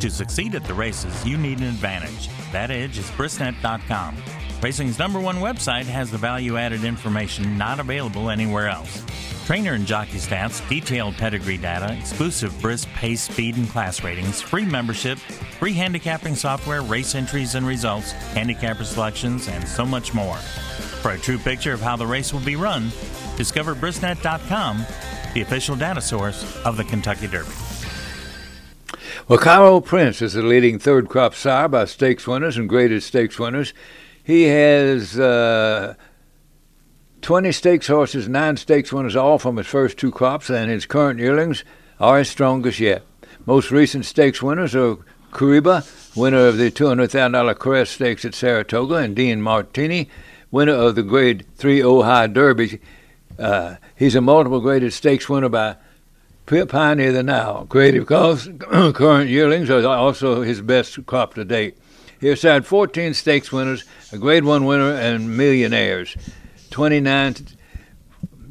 To succeed at the races, you need an advantage. That edge is Brisnet.com. Racing's number one website has the value added information not available anywhere else. Trainer and jockey stats, detailed pedigree data, exclusive Bris pace, speed, and class ratings, free membership, free handicapping software, race entries and results, handicapper selections, and so much more. For a true picture of how the race will be run, discover Brisnet.com, the official data source of the Kentucky Derby. Well, Cairo Prince is the leading third crop sire by stakes winners and graded stakes winners. He has uh, 20 stakes horses, nine stakes winners, all from his first two crops, and his current yearlings are his strongest yet. Most recent stakes winners are Kariba, winner of the $200,000 Crest Stakes at Saratoga, and Dean Martini, winner of the Grade 3 Ohio Derby. Uh, he's a multiple graded stakes winner by Pioneerof the Nile. Creative Cause current yearlings are also his best crop to date. He has had 14 stakes winners, a Grade 1 winner, and millionaires. 29.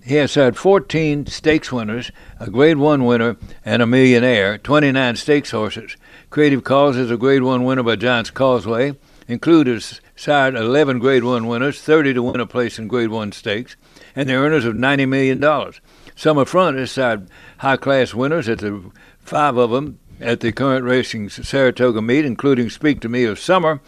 He has had 14 stakes winners, a Grade 1 winner, and a millionaire, 29 stakes horses. Creative Cause is a Grade 1 winner by Giants Causeway. Included sired 11 Grade 1 winners, 30 to win a place in Grade 1 stakes, and the earners of $90 million. Summer Front has sired high class winners at the five of them at the current racing Saratoga meet, including Speak to Me of Summer,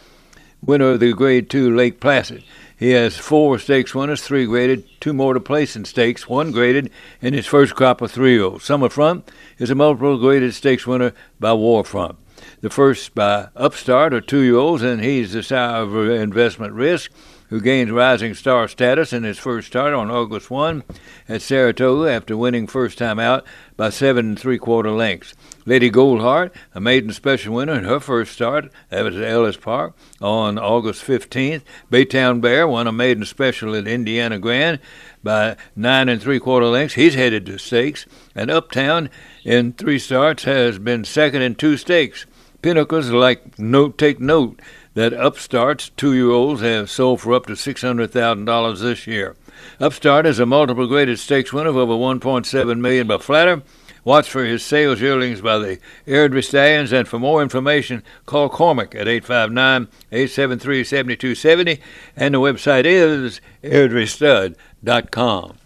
winner of the Grade 2 Lake Placid. He has four stakes winners, three graded, two more to place in stakes, one graded in his first crop of three year olds. Summer Front is a multiple graded stakes winner by Warfront. The first by Upstart are two year olds, and he's the sire of investment risk who gained rising star status in his first start on August 1 at Saratoga after winning first time out by seven and three quarter lengths. Lady Goldheart, a maiden special winner in her first start, at Ellis Park on August 15th. Baytown Bear won a maiden special at Indiana Grand by nine and three quarter lengths. He's headed to stakes. And Uptown, in three starts, has been second in two stakes. Pinhookers like note take note that Upstart's two year olds have sold for up to $600,000 this year. Upstart is a multiple graded stakes winner of over $1.7 million by Flatter. Watch for his sales yearlings by the Airdrie Stallions, and for more information, call Cormac at 859-873-7270, and the website is airdriestud.com.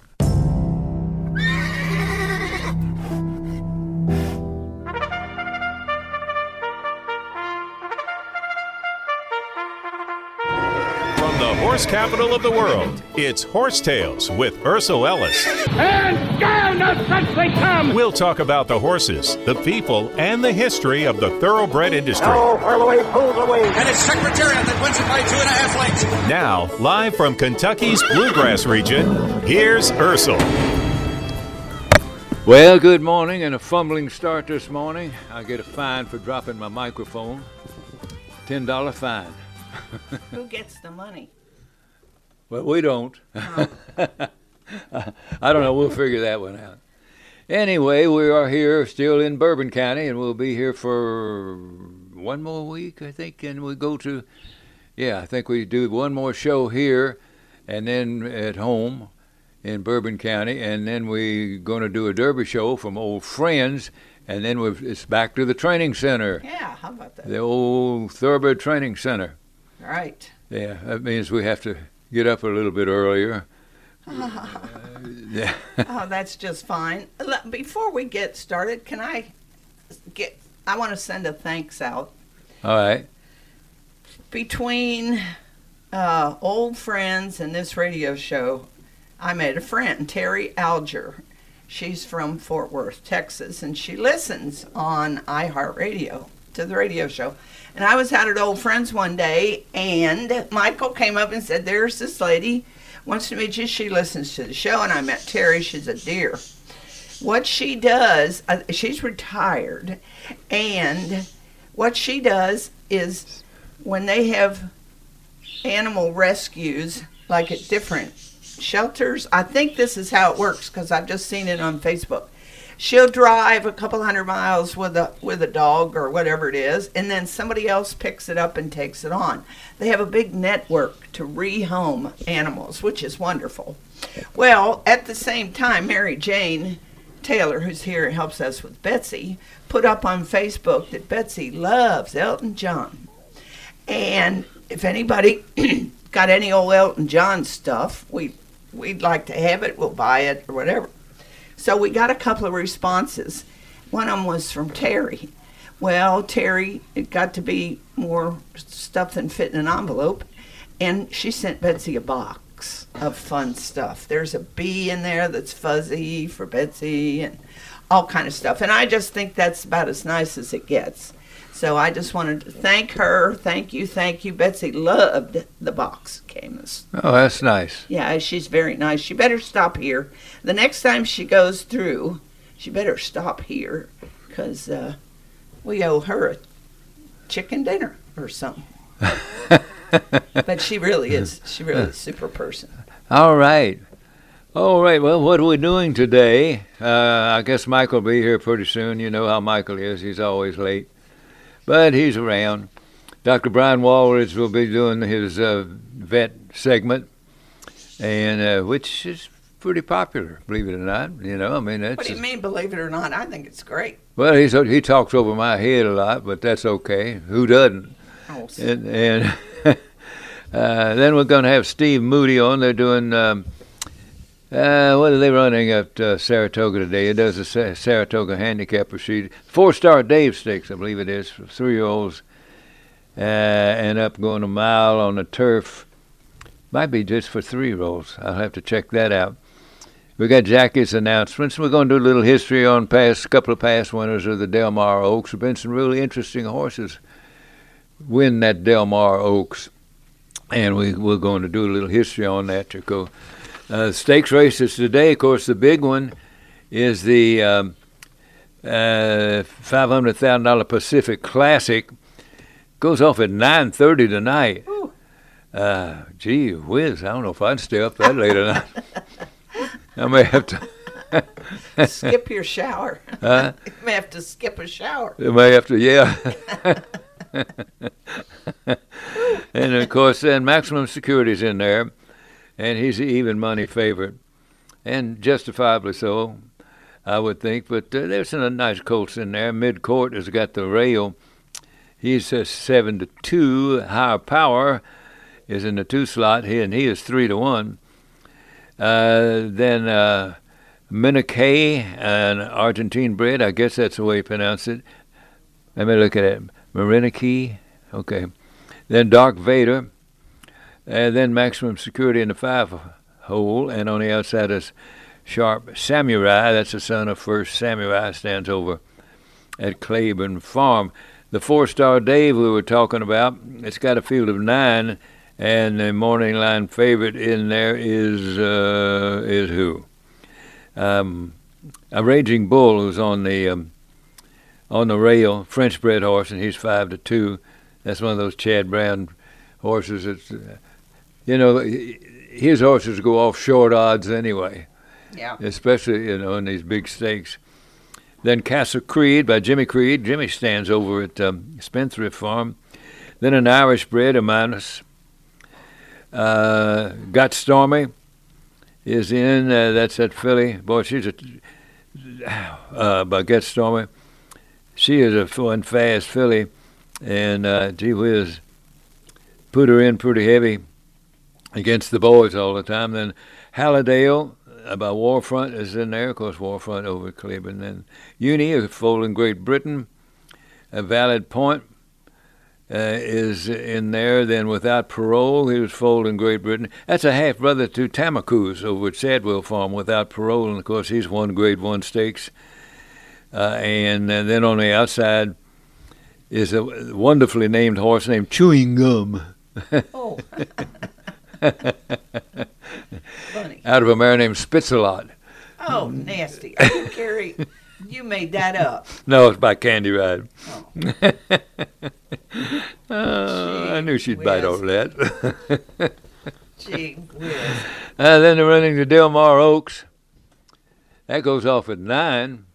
horse capital of the world. It's Horse Tales with Ercel Ellis. And down the they come! We'll talk about the horses, the people, and the history of the thoroughbred industry. Oh, whirl away, pulls away. And it's Secretariat that wins it by two and a half lengths. Now, live from Kentucky's Bluegrass region, here's Ercel. Well, good morning and a fumbling start this morning. I get a fine for dropping my microphone. $10 fine. Who gets the money? Well, we don't. I don't know. We'll figure that one out. Anyway, we are here still in Bourbon County, and we'll be here for one more week, I think, and we go to, yeah, I think we do one more show here, and then at home in Bourbon County, and then we're going to do a derby show from old friends, and then it's back to the training center. Yeah, how about that? The old Thoroughbred Training Center. All right. Yeah, that means we have to get up a little bit earlier. yeah. oh, that's just fine. Before we get started, can I get? I want to send a thanks out. All right. Between uh, old friends and this radio show, I made a friend, Terry Alger. She's from Fort Worth, Texas, and she listens on iHeartRadio to the radio show. And I was out at Old Friends one day, and Michael came up and said, There's this lady, wants to meet you. She listens to the show. And I met Terry. She's a dear. what she does, uh, she's retired, and what she does is when they have animal rescues, like at different shelters, I think this is how it works because I've just seen it on Facebook. She'll drive a couple hundred miles with a with a dog or whatever it is, and then somebody else picks it up and takes it on. They have a big network to rehome animals, which is wonderful. Well, at the same time, Mary Jane Taylor, who's here and helps us with Betsy, put up on Facebook that Betsy loves Elton John. And if anybody got any old Elton John stuff, we we'd like to have it. We'll buy it or whatever. So we got a couple of responses. One of them was from Terry. Well, Terry, it got to be more stuff than fit in an envelope, and she sent Betsy a box of fun stuff. There's a bee in there that's fuzzy for Betsy, and all kind of stuff. And I just think that's about as nice as it gets. So I just wanted to thank her. Thank you, thank you. Betsy loved the box came. Oh, that's nice. Yeah, she's very nice. She better stop here. The next time she goes through, she better stop here because uh, we owe her a chicken dinner or something. but she really is. She really is a super person. All right. All right. Well, what are we doing today? Uh, I guess Michael will be here pretty soon. You know how Michael is. He's always late but he's around. Dr. Brian Walridge will be doing his uh, vet segment, and uh, which is pretty popular, believe it or not. You know, I mean, that's. What do you mean, believe it or not? I think it's great. Well, he's he talks over my head a lot, but that's okay. Who doesn't? Oh, and and uh, then we're going to have Steve Moody on. They're doing. Um, uh, what are they running at uh, Saratoga today? It does a Saratoga handicap procedure. Fourstardave stakes, I believe it is, for three year olds. Uh, and up going a mile on the turf. Might be just for three year olds. I'll have to check that out. We got Jackie's announcements. We're going to do a little history on past couple of past winners of the Del Mar Oaks. There have been some really interesting horses win that Del Mar Oaks, and we, we're going to do a little history on that to go uh, stakes races today, of course, the big one is the um, uh, $500,000 Pacific Classic. Goes off at 9.30 tonight. Uh, gee whiz, I don't know if I'd stay up that late or not. I may have to skip your shower. Huh? you may have to skip a shower. You may have to, yeah. and of course, then maximum security's in there and he's an even money favorite, and justifiably so, I would think. But uh, there's some nice colts in there. Mid court has got the rail. He's a seven to two. Higher power is in the two slot. He and he is three to one. Uh, then uh, Minakay, an Argentine bred. I guess that's the way you pronounce it. Let me look at it. Marinaki. Okay. Then Dark Vader and then maximum security in the five hole, and on the outside is Sharp Samurai. That's the son of First Samurai, stands over at Claiborne Farm. The Fourstardave we were talking about, it's got a field of nine, and the morning line favorite in there is uh, is who? Um, a Raging Bull who's on the um, on the rail, French bred horse, and he's five to two. That's one of those Chad Brown horses that's uh, you know, his horses go off short odds anyway. Yeah. Especially, you know, in these big stakes. Then Castle Creed by Jimmy Creed. Jimmy stands over at um, Spendthrift Farm. Then an Irish bred, a minus. Uh, Got Stormy is in. Uh, that's at filly. Boy, she's a. Uh, by Get Stormy. She is a fun, fast filly. And uh, gee whiz, put her in pretty heavy against the boys all the time. Then Hallidale by Warfront is in there, of course, Warfront over Cleveland. Then Uni, foal in Great Britain. A valid point uh, is in there. Then without parole, he was foaled in Great Britain. That's a half brother to Tamarkuz's over at Shadwell Farm without parole, and of course he's won Grade One stakes. Uh, and, and then on the outside is a wonderfully named horse named Chewing Gum. oh. Out of a mare named Spitzalot. Oh, nasty. Gary, you made that up. No, it's by Candy Ride. Oh. I knew she'd bite whiz. over that. Gee whiz. Uh, then they're running to Del Mar Oaks. That goes off at nine.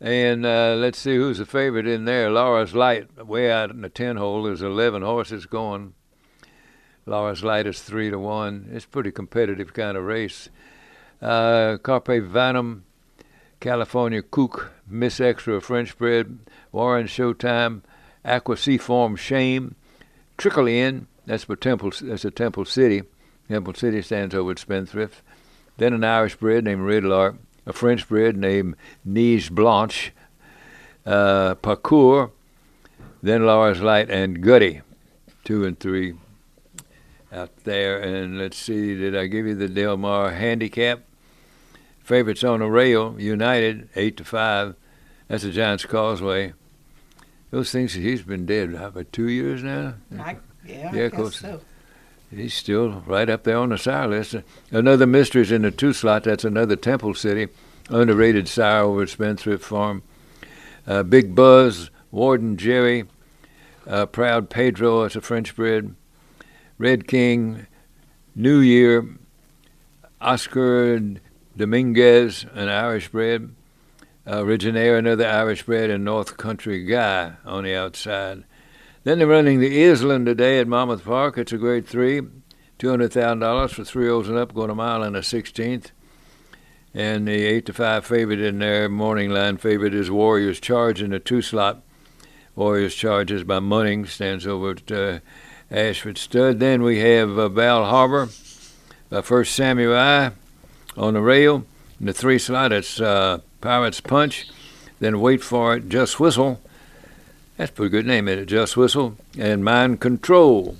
And uh, let's see who's the favorite in there. Laura's Light, way out in the 10 hole. There's 11 horses going. Laura's Light is 3 to 1. It's pretty competitive kind of race. Uh, Carpe Vanum, California Cook, Miss Extra French Bred, Warren Showtime, Aqua Seaform Shame, Trickle In, that's for Temple, that's a Temple City. Temple City stands over at Spendthrift. Then an Irish bred named Lark, a French bred named Neige Blanche, uh, Parcours, then Laura's Light and Gutty, two and three out there. And let's see, did I give you the Del Mar handicap? Favorites on the rail, United, eight to five. That's the Giants Causeway. Those things he's been dead about two years now. I, yeah, Yeah, I of course. so. He's still right up there on the sire list. Another mystery's in the two slot. That's another Temple City, underrated sire over at Spendthrift Farm. Uh, Big Buzz, Warden Jerry, uh, Proud Pedro. It's a French bred. Red King, New Year, Oscar Dominguez, an Irish bred. Uh, Originaire, another Irish bred, and North Country Guy on the outside. Then they're running the Iselin today at Monmouth Park. It's a grade three, two hundred thousand dollars for three olds and up, going a mile and a sixteenth. And the eight to five favorite in there, morning line favorite is Warriors Charge in the two slot. Warriors Charge is by Munning, stands over at uh, Ashford Stud. Then we have uh, Val Harbor, uh, first Samurai on the rail. In the three slot, it's uh, Pirates Punch. Then wait for it, Just Whistle. That's a pretty good name, isn't it? Just Whistle. And Mind Control.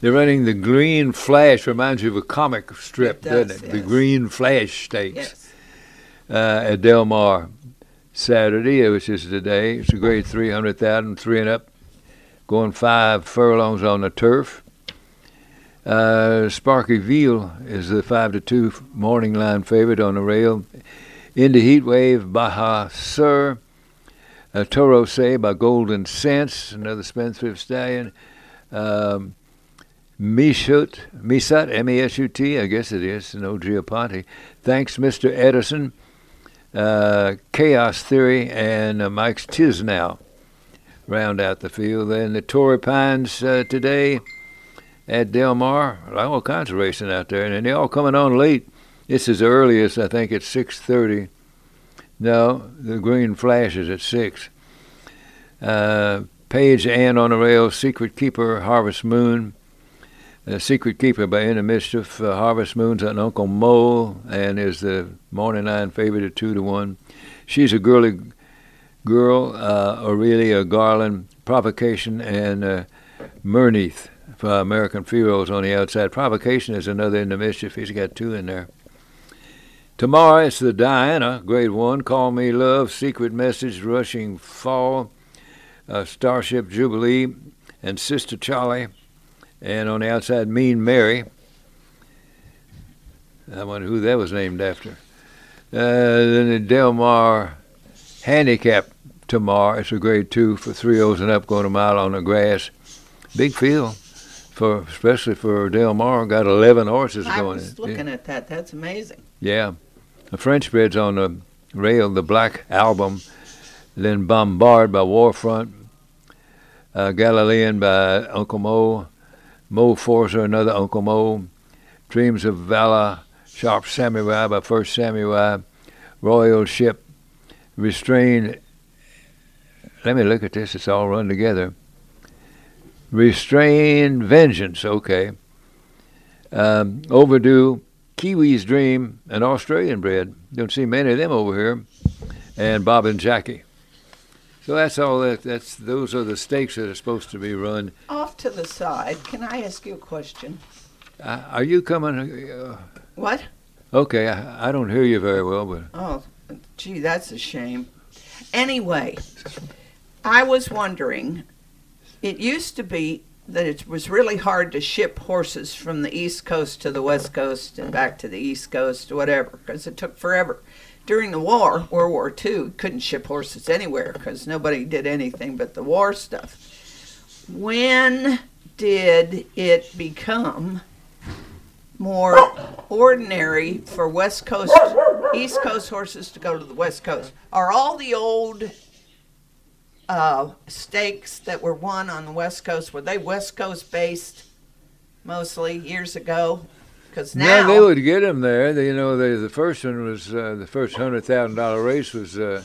They're running the Green Flash, reminds you of a comic strip, It does, doesn't it? The. Green Flash Stakes Yes. uh, at Del Mar Saturday, which is today. It's a grade 300,000, three and up, going five furlongs on the turf. Uh, Sparky Veal is the five to two morning line favorite on the rail. Into Heat Wave, Baja Sur. Uh, Toro Say by Golden Sense, another Spendthrift stallion. Um, Misut, M-E-S-U-T, I guess it is, no Giaponte. Thanks, Mr. Edison. Uh, Chaos Theory and uh, Mike's Tisnow round out the field. Then the Torrey Pines uh, today at Del Mar. All kinds of racing out there, and they're all coming on late. This is the earliest, I think, it's 6.30. No, the Green Flash is at 6. Uh, Page Ann on the rail, Secret Keeper, Harvest Moon. Uh, Secret Keeper by Into Mischief, uh, Harvest Moon's an Uncle Mo, and is the morning line favorite at two to one. She's a girly girl, uh, Aurelia Garland, Provocation, and uh, for American Heroes on the outside. Provocation is another in the Mischief. He's got two in there. Tomorrow it's the Diana, grade one. Call Me Love, Secret Message, Rushing Fall, uh, Starship Jubilee, and Sister Charlie. And on the outside, Mean Mary. I wonder who that was named after. Uh, then the Del Mar Handicap tomorrow. It's a grade two for three O's and up, going a mile on the grass. Big field, for especially for Del Mar. Got 11 horses I going. was looking at that. That's amazing. Yeah. The French bred's on the rail, the Black Album, then Bombard by Warfront, uh, Galilean by Uncle Mo, Mo Forza, another Uncle Mo, Dreams of Valor, Sharp Samurai by First Samurai, Royal Ship, Restrain. Let me look at this, it's all run together. Restrain Vengeance, okay. Um, overdue, Kiwi's Dream, an Australian bred. Don't see many of them over here. And Bob and Jackie. So that's all that. That's those are the stakes that are supposed to be run. Off to the side, can I ask you a question? Uh, are you coming? Uh, What? okay, I, I don't hear you very well, but Oh, gee, that's a shame. Anyway, I was wondering, it used to be that it was really hard to ship horses from the East Coast to the West Coast and back to the East Coast, whatever, because it took forever. During the war, World War II, couldn't ship horses anywhere because nobody did anything but the war stuff. When did it become more ordinary for West Coast, East Coast horses to go to the West Coast? Are all the old uh, stakes that were won on the West Coast were they West Coast based mostly years ago? Because now Yeah, they would get them there. They, you know, they, the first one was uh, the first hundred thousand dollar race was uh,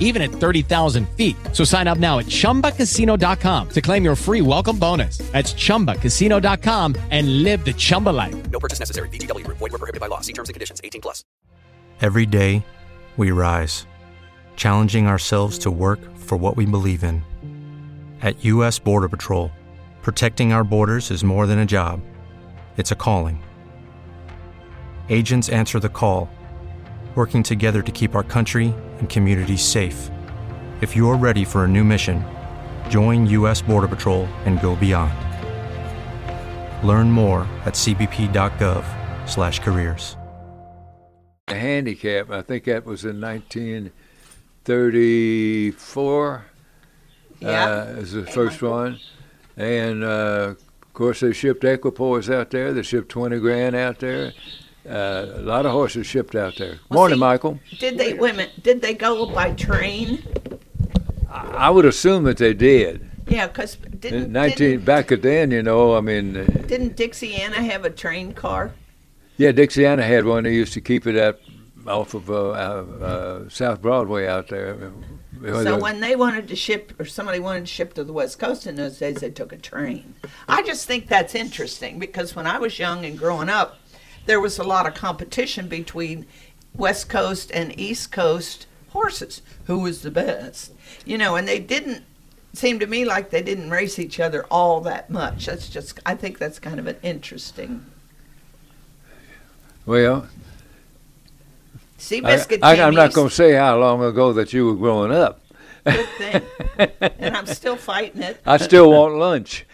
even at 30,000 feet. So sign up now at ChumbaCasino.com to claim your free welcome bonus. That's ChumbaCasino.com and live the Chumba life. No purchase necessary. VGW Group. Void were prohibited by law. See terms and conditions. 18 plus. Every day, we rise, challenging ourselves to work for what we believe in. At U.S. Border Patrol, protecting our borders is more than a job, it's a calling. Agents answer the call, working together to keep our country and communities safe. If you're ready for a new mission, join U.S. Border Patrol and go beyond. Learn more at cbp.gov/careers. A handicap. I think that was in 1934. Yeah. Uh, as the first one, and uh, of course they shipped Equipoise out there. They shipped 20 grand out there. Uh, a lot of horses shipped out there. Well, Morning, see, Michael. Did they women? Did they go by train? I would assume that they did. Yeah, because didn't 19 didn't, back then, you know, I mean, uh, didn't Dixiana have a train car? yeah, Dixiana had one. They used to keep it out off of uh, uh, uh, South Broadway out there. So when they wanted to ship, or somebody wanted to ship to the West Coast in those days, they took a train. I just think that's interesting because when I was young and growing up, there was a lot of competition between West Coast and East Coast horses. Who was the best? You know, and they didn't seem to me like they didn't race each other all that much. That's just, I think that's kind of an interesting. well, Seabiscuit I, I, I'm not going to say how long ago that you were growing up. Good thing. and I'm still fighting it. I still want lunch.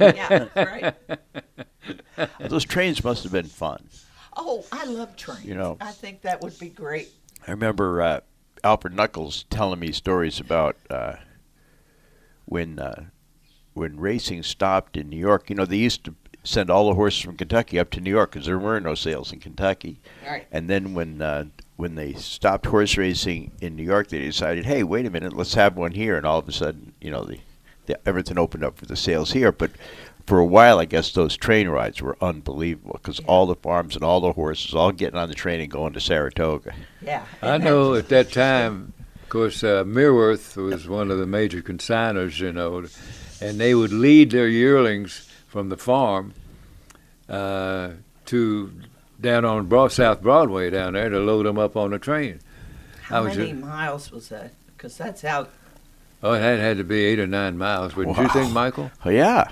yeah, right. Those trains must have been fun. Oh, I love trains. You know. I think that would be great. I remember uh, Alfred Nuckols telling me stories about uh, when uh, when racing stopped in New York. You know, they used to send all the horses from Kentucky up to New York because there were no sales in Kentucky. Right. And then when uh, when they stopped horse racing in New York, they decided, hey, wait a minute, let's have one here. And all of a sudden, you know, the, the everything opened up for the sales here. But for a while, I guess those train rides were unbelievable because all the farms and all the horses all getting on the train and going to Saratoga. Yeah. I know at that time, of course, uh, Mereworth was one of the major consigners, you know, and they would lead their yearlings from the farm uh, to down on Broad, South Broadway down there to load them up on the train. How I was many ju- miles was that? Because that's out. Oh, it had, had to be eight or nine miles, wouldn't you think, Michael? Oh yeah,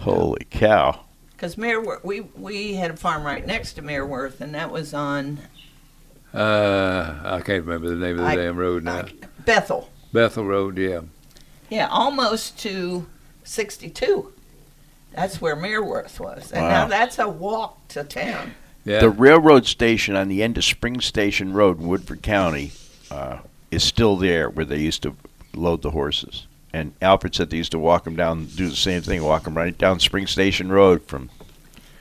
holy cow! Because Mereworth, we we had a farm right next to Mereworth, and that was on Uh, I can't remember the name of the I- damn road now. Bethel. Bethel Road, yeah. Yeah, almost to 62. That's where Mareworth was, and Wow. now that's a walk to town. Yeah. The railroad station on the end of Spring Station Road in Woodford County uh, is still there, where they used to load the horses. And Alfred said they used to walk them down, do the same thing, walk them right down Spring Station Road from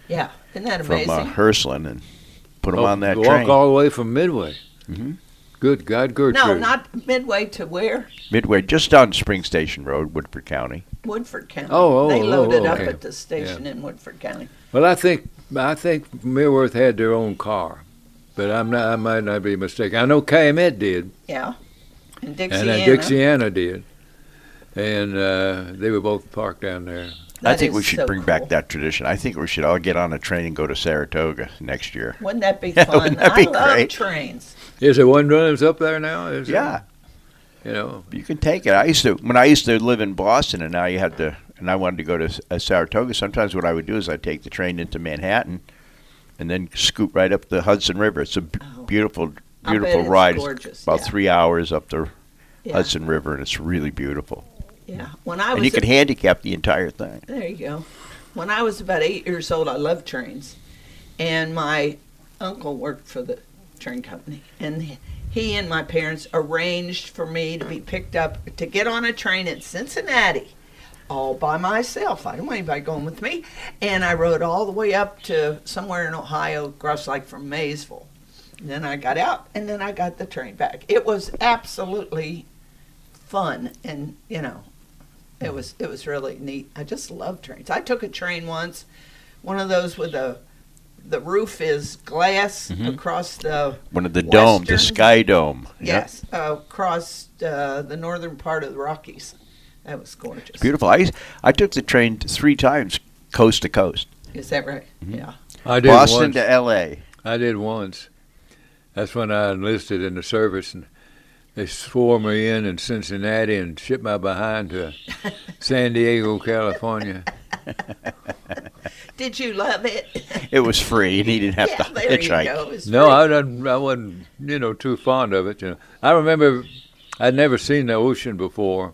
Yeah, isn't that from amazing? uh, Hurstland and put them Oh, on that walk train. all the way from Midway. Mhm. Good God, Gertrude. no, not midway to where Midway, just down Spring Station Road, Woodford County. Woodford County. Oh, oh, they oh, loaded oh, up okay. at the station in Woodford County. Well, I think I think Millworth had their own car, but I'm not. I might not be mistaken. I know Calumet did, Yeah, and dixie and Dixiana. uh, Dixiana did, and uh, they were both parked down there. I think we should so bring cool. back that tradition. I think we should all get on a train and go to Saratoga next year. Wouldn't that be fun? wouldn't that be I love great? trains. Is there one runs up there now? Is there? Yeah. You know, You can take it. I used to when I used to live in Boston, and now you had to, and I wanted to go to uh, Saratoga. Sometimes what I would do is I'd take the train into Manhattan, and then scoot right up the Hudson River. It's a b- beautiful, I bet beautiful it's ride. gorgeous, about yeah. three hours up the Yeah. Hudson River, and it's really beautiful. Yeah. When I was and you could a- handicap the entire thing. There you go. When I was about eight years old, I loved trains, and my uncle worked for the train company, and he- and my parents arranged for me to be picked up to get on a train in Cincinnati, all by myself. I didn't want anybody going with me, and I rode all the way up to somewhere in Ohio, across like from Maysville. And then I got out, and then I got the train back. It was absolutely fun, and you know, it was it was really neat. I just love trains. I took a train once, one of those with the the roof is glass Mhm. across the One of the dome, the Sky Dome. Yeah. Yes, uh, across uh, the northern part of the Rockies. That was gorgeous. It's beautiful. I I took the train three times, coast to coast. Is that right? Mm-hmm. Yeah. I did Boston once. to L.A. I did once. That's when I enlisted in the service, and they swore me in in Cincinnati and shipped my behind to San Diego, California. Did you love it? It was free, and he didn't have Yeah, to there you hitchhike. go. It's No, free. I didn't, I wasn't, you know, too fond of it. You know, I remember I'd never seen the ocean before,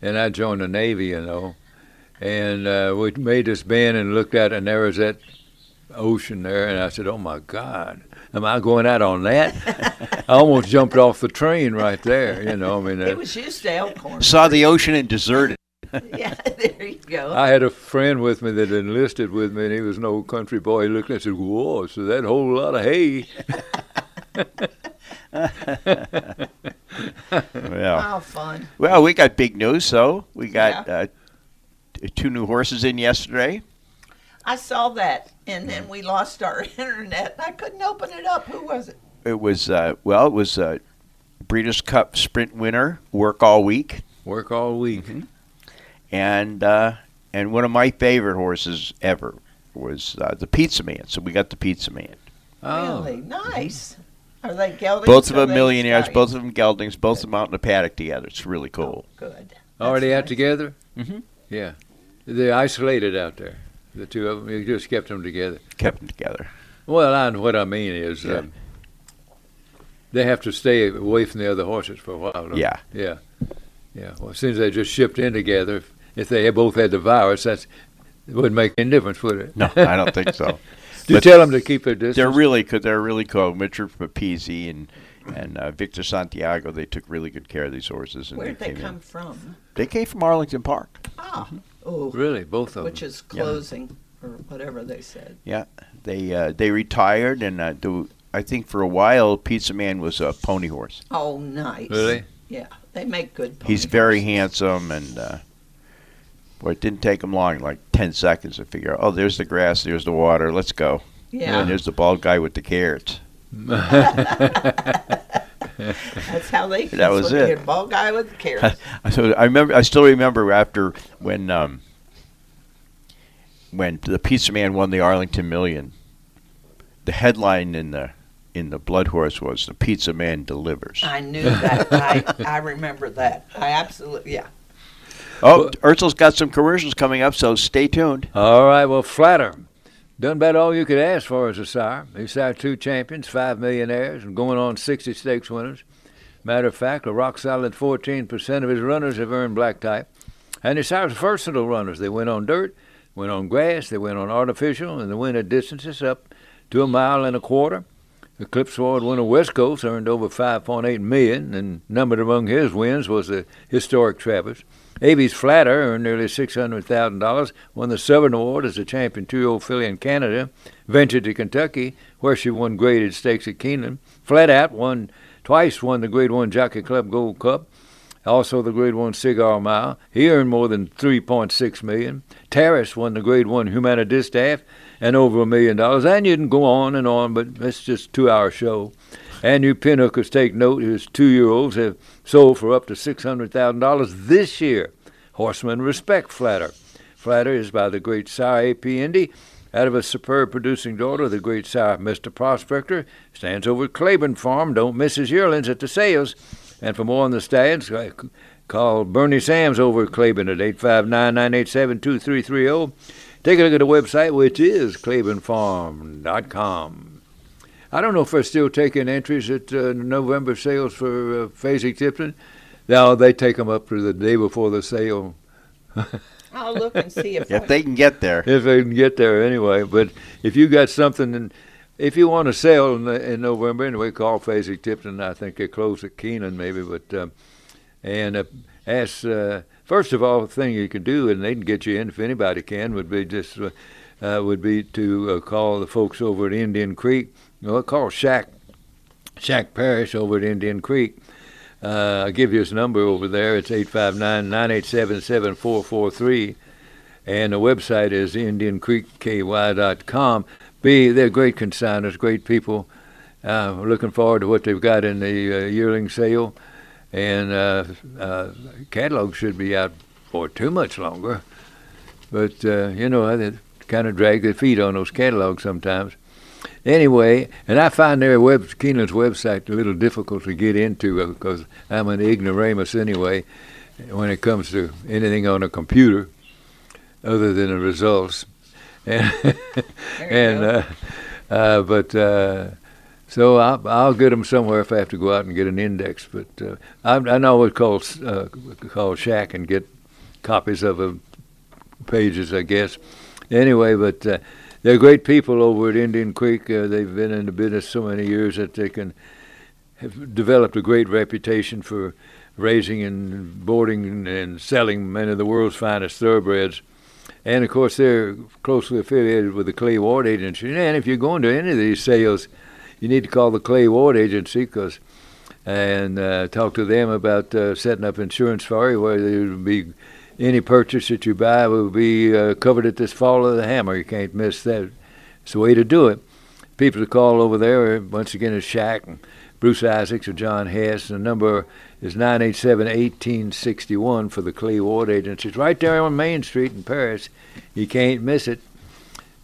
and I joined the Navy, you know, and uh, we made this bend and looked at, it, and there was that ocean there, and I said, "Oh my God, am I going out on that?" I almost jumped off the train right there. You know, I mean, It uh, was used to Elkhorn. Saw the ocean and deserted. yeah, there you go. I had a friend with me that enlisted with me, and he was an old country boy. He looked at me and said, "Whoa, so that whole lot of hay." Yeah. How fun. Well, we got big news. So we got uh, two new horses in yesterday. I saw that, and then we lost our internet. I couldn't open it up. Who was it? It was uh, well, it was uh, Breeders' Cup Sprint winner, work all week, Work all week. and uh, and one of my favorite horses ever was uh, the Pizza Man. So we got the Pizza Man. Oh. Really nice. Are they geldings? Both of them millionaires, stallions? both of them geldings, both of them out in the paddock together. It's really cool. Good. Already out together? Mm-hmm. Yeah. They're isolated out there. The two of them, you just kept them together. Kept them together. Well, I, what I mean is, Yeah. um, they have to stay away from the other horses for a while. don't they? Yeah. Yeah. Yeah. Well, as soon as they just shipped in together, if, if they had both had the virus, that's it wouldn't make any difference, would it? No, I don't think so. Do you tell them to keep their distance? They're really good. They're really cool. Richard Mapizzi and and uh, Victor Santiago. They took really good care of these horses. And Where did they came in. come from? They came from Arlington Park. Ah, oh, Really, both of which them. is closing or whatever they said. Yeah, they uh, they retired, and uh, do, I think for a while, Pizza Man was a pony horse. Oh, nice. Really? Yeah, they make good. He's very horses. handsome, and uh, boy, it didn't take him long, like ten seconds to figure out. Oh, there's the grass, there's the water. Let's go. Yeah. And there's the bald guy with the carrots. That's how they. That was what they it. had, Ball guy with the carrots. so I remember. I still remember after when um, when the Pizza Man won the Arlington Million. The headline in the in the Blood Horse was "The Pizza Man delivers." I knew that. I I remember that. I absolutely yeah. Oh, Ercel's got some commercials coming up, so stay tuned. All right, well, Flatter. Done about all you could ask for as a sire. He's sired two champions, five millionaires, and going on 60 stakes winners. Matter of fact, a rock solid 14% of his runners have earned black type. And he sires versatile runners. They went on dirt, went on grass, they went on artificial, and they win at distances up to a mile and a quarter. The Eclipse Award winner West Coast earned over 5.8 million, and numbered among his wins was the historic Travis. Avies Flatter earned nearly $600,000, won the Sovereign Award as a champion two-year-old filly in Canada, ventured to Kentucky, where she won graded stakes at Keeneland. Flat Out won twice, won the Grade 1 Jockey Club Gold Cup, also the Grade 1 Cigar Mile. He earned more than $3.6 million. Terrace won the Grade 1 Humana Distaff and over a million dollars. And you can go on and on, but it's just two-hour show. And you pinhookers take note, his two-year-olds have sold for up to $600,000 this year. Horsemen respect Flatter. Flatter is by the great sire A.P. Indy. Out of a superb producing daughter, the great sire Mr. Prospector stands over Claiborne Farm. Don't miss his yearlings at the sales. And for more on the uh, call Bernie Sams over at Claiborne at 859-987-2330. Take a look at the website, which is claibornefarm.com. I don't know if they're still taking entries at uh, November sales for uh, Fasig-Tipton. Now they take them up to the day before the sale. I'll look and see if, If they can get there. if they can get there anyway. But if you got something, and if you want to sell in, in November anyway, call Fasig-Tipton. I think they close at Keeneland maybe, but um, and uh, ask uh, first of all, the thing you can do, and they can get you in if anybody can, would be just uh, uh, would be to uh, call the folks over at Indian Creek. Well, call Shack Shack Parish over at Indian Creek. Uh, I'll give you his number over there. It's 859 987 7443. And the website is IndianCreekKY.com. B, they're great consigners, great people. Uh, looking forward to what they've got in the uh, yearling sale. And uh, uh, catalog should be out for too much longer. But, uh, you know, they kind of drag their feet on those catalogs sometimes. Anyway, and I find their web Keeneland's website a little difficult to get into because I'm an ignoramus anyway when it comes to anything on a computer other than the results. And, and uh, uh, but uh, so I'll, I'll get them somewhere if I have to go out and get an index. But uh, I, I know what call uh, call Shack and get copies of the pages, I guess. Anyway, but uh, they're great people over at Indian Creek. Uh, they've been in the business so many years that they can have developed a great reputation for raising and boarding and selling many of the world's finest thoroughbreds. And of course, they're closely affiliated with the Clay Ward Agency. And if you're going to any of these sales, you need to call the Clay Ward Agency 'cause and uh, talk to them about uh, setting up insurance for you, where there would be any purchase that you buy will be uh, covered at this fall of the hammer. You can't miss that. It's the way to do it. People to call over there, once again, is Shack and Bruce Isaacs or John Hess. The number is 987-1861 for the Clay Ward Agency. It's right there on Main Street in Paris. You can't miss it.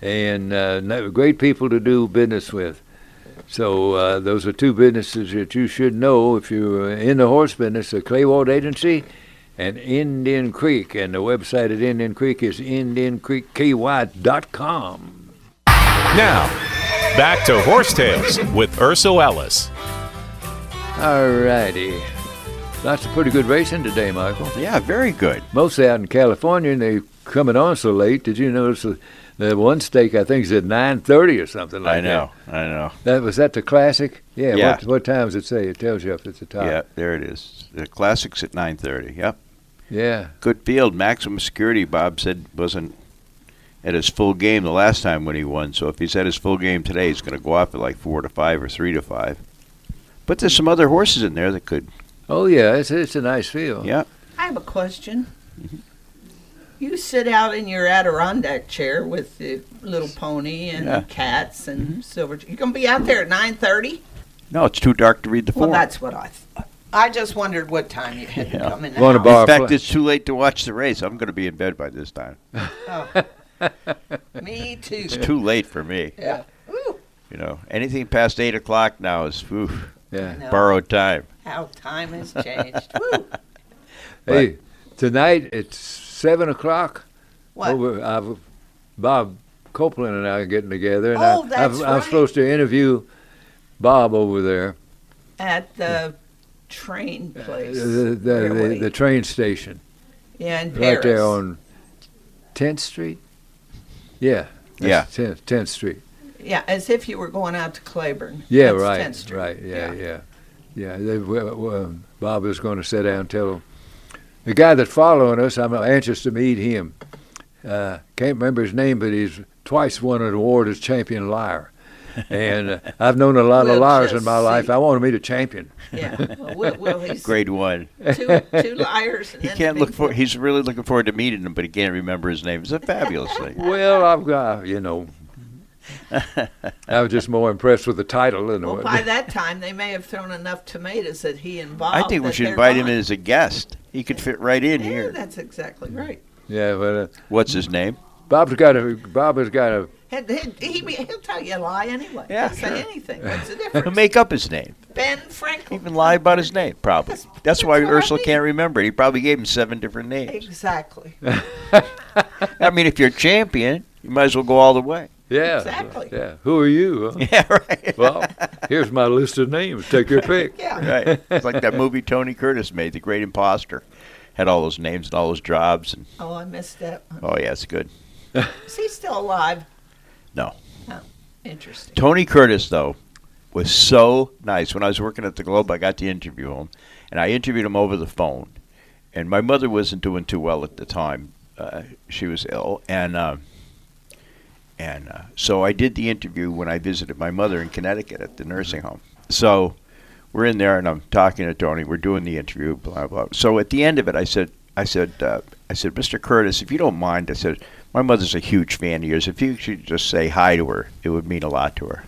And uh, great people to do business with. So uh, those are two businesses that you should know if you're in the horse business: the Clay Ward Agency and Indian Creek. And the website at Indian Creek is IndianCreekKY.com. Now, back to Horse Tales with Ercel Ellis. All righty. Lots of pretty good racing today, Michael. Yeah, very good. Mostly out in California, and they're coming on so late. Did you notice the, the one stake, I think, is at 9.30 or something like that. I know, that? I know. That Was that the Classic? Yeah. Yeah. What, what time does it say? It tells you up at the top. Yeah, there it is. The classics at 9:30. Yep. Yeah. Good field. Maximum security. Bob said wasn't at his full game the last time when he won. So if he's at his full game today, he's going to go off at like four to five or three to five. But there's some other horses in there that could. Oh, yeah. It's, it's a nice field. Yeah. I have a question. You sit out in your Adirondack chair with the little pony and Yeah. cats and mm-hmm. silver. You're gonna be out there at nine thirty? No, it's too dark to read the phone. Well, that's what I thought. I just wondered what time you had to come in. The Going to house. bar In fact, it's too late to watch the race. I'm going to be in bed by this time. Oh. Me too. It's too late for me. Yeah. You know, anything past eight o'clock now is oof, Yeah. Borrowed time. How time has changed. Woo. Hey, tonight it's 7 o'clock. What? Over, I've, Bob Copeland and I are getting together, and Oh, I, that's I've, I'm right. supposed to interview Bob over there. At the train place. The, the, the, Railway. the train station. yeah, in Right there on 10th Street? Yeah. Yeah. 10th, 10th Street. Yeah, as if you were going out to Claiborne. Yeah, That's right. 10th Street. Right, yeah, yeah. Yeah, they, well, well, Bob is going to sit down and tell him. the guy that's following us, I'm anxious to meet him. Uh, can't remember his name, but he's twice won an award as champion liar. And uh, I've known a lot We'll of liars in just my life. I want to meet a champion. Yeah. Well, well, well, he's Grade one. two, two liars. And He can't look for. He's really looking forward to meeting him, but he can't remember his name. It's a fabulous thing. Well, I've got, you know, I was just more impressed with the title than Well, what. by that time, they may have thrown enough tomatoes at he and Bob. I think we should invite him gone. in as a guest. He could fit right in Yeah, here. that's exactly right. yeah, but uh, What's his name? Bob's got a Bob has got a He, he, he, he'll tell you a lie anyway. Yeah, He'll say anything. What's the He'll difference? make up his name. Ben Franklin. Even lie about his name, probably. That's, why Ursula can't remember it. He probably gave him seven different names. Exactly. I mean, if you're a champion, you might as well go all the way. Yeah. Exactly. Yeah. Who are you? huh? Yeah, right. Well, here's my list of names. Take your pick. Yeah. right. It's like that movie Tony Curtis made, The Great Imposter. Had all those names and all those jobs. And Oh, I missed that. one. oh yeah, it's good. Is he still alive? No. Oh, interesting. Tony Curtis, though, was so nice. When I was working at the Globe, I got to interview him, and I interviewed him over the phone. And my mother wasn't doing too well at the time; uh, she was ill, and uh, and uh, so I did the interview when I visited my mother in Connecticut at the nursing home. So we're in there, and I'm talking to Tony. We're doing the interview, blah blah. So at the end of it, I said, I said, uh, I said, Mr. Curtis, if you don't mind, I said, my mother's a huge fan of yours. If you could just say hi to her, it would mean a lot to her.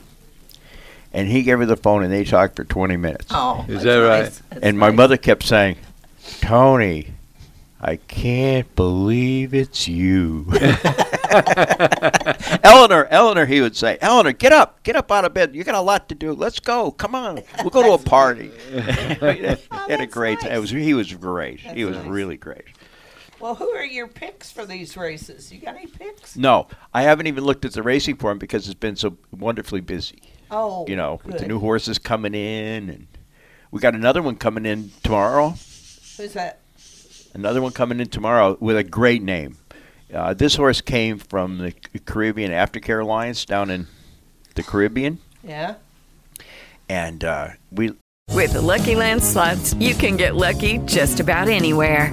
And he gave her the phone, and they talked for 20 minutes. Oh, Is that's that right? nice. That's and my nice. mother kept saying, Tony, I can't believe it's you. Eleanor, Eleanor, he would say, Eleanor, get up, get up out of bed. You got a lot to do. Let's go. Come on, we'll go to a party. We had a oh, great time. It was he was great. he was nice. really great. Well, who are your picks for these races? You got any picks? No, I haven't even looked at the racing form because it's been so wonderfully busy. Oh, You know, with the new horses coming in, and we got another one coming in tomorrow. Who's that? Another one coming in tomorrow with a great name. Uh, this horse came from the Caribbean Aftercare Alliance down in the Caribbean, Yeah. and uh, we With the Lucky Land slots, you can get lucky just about anywhere.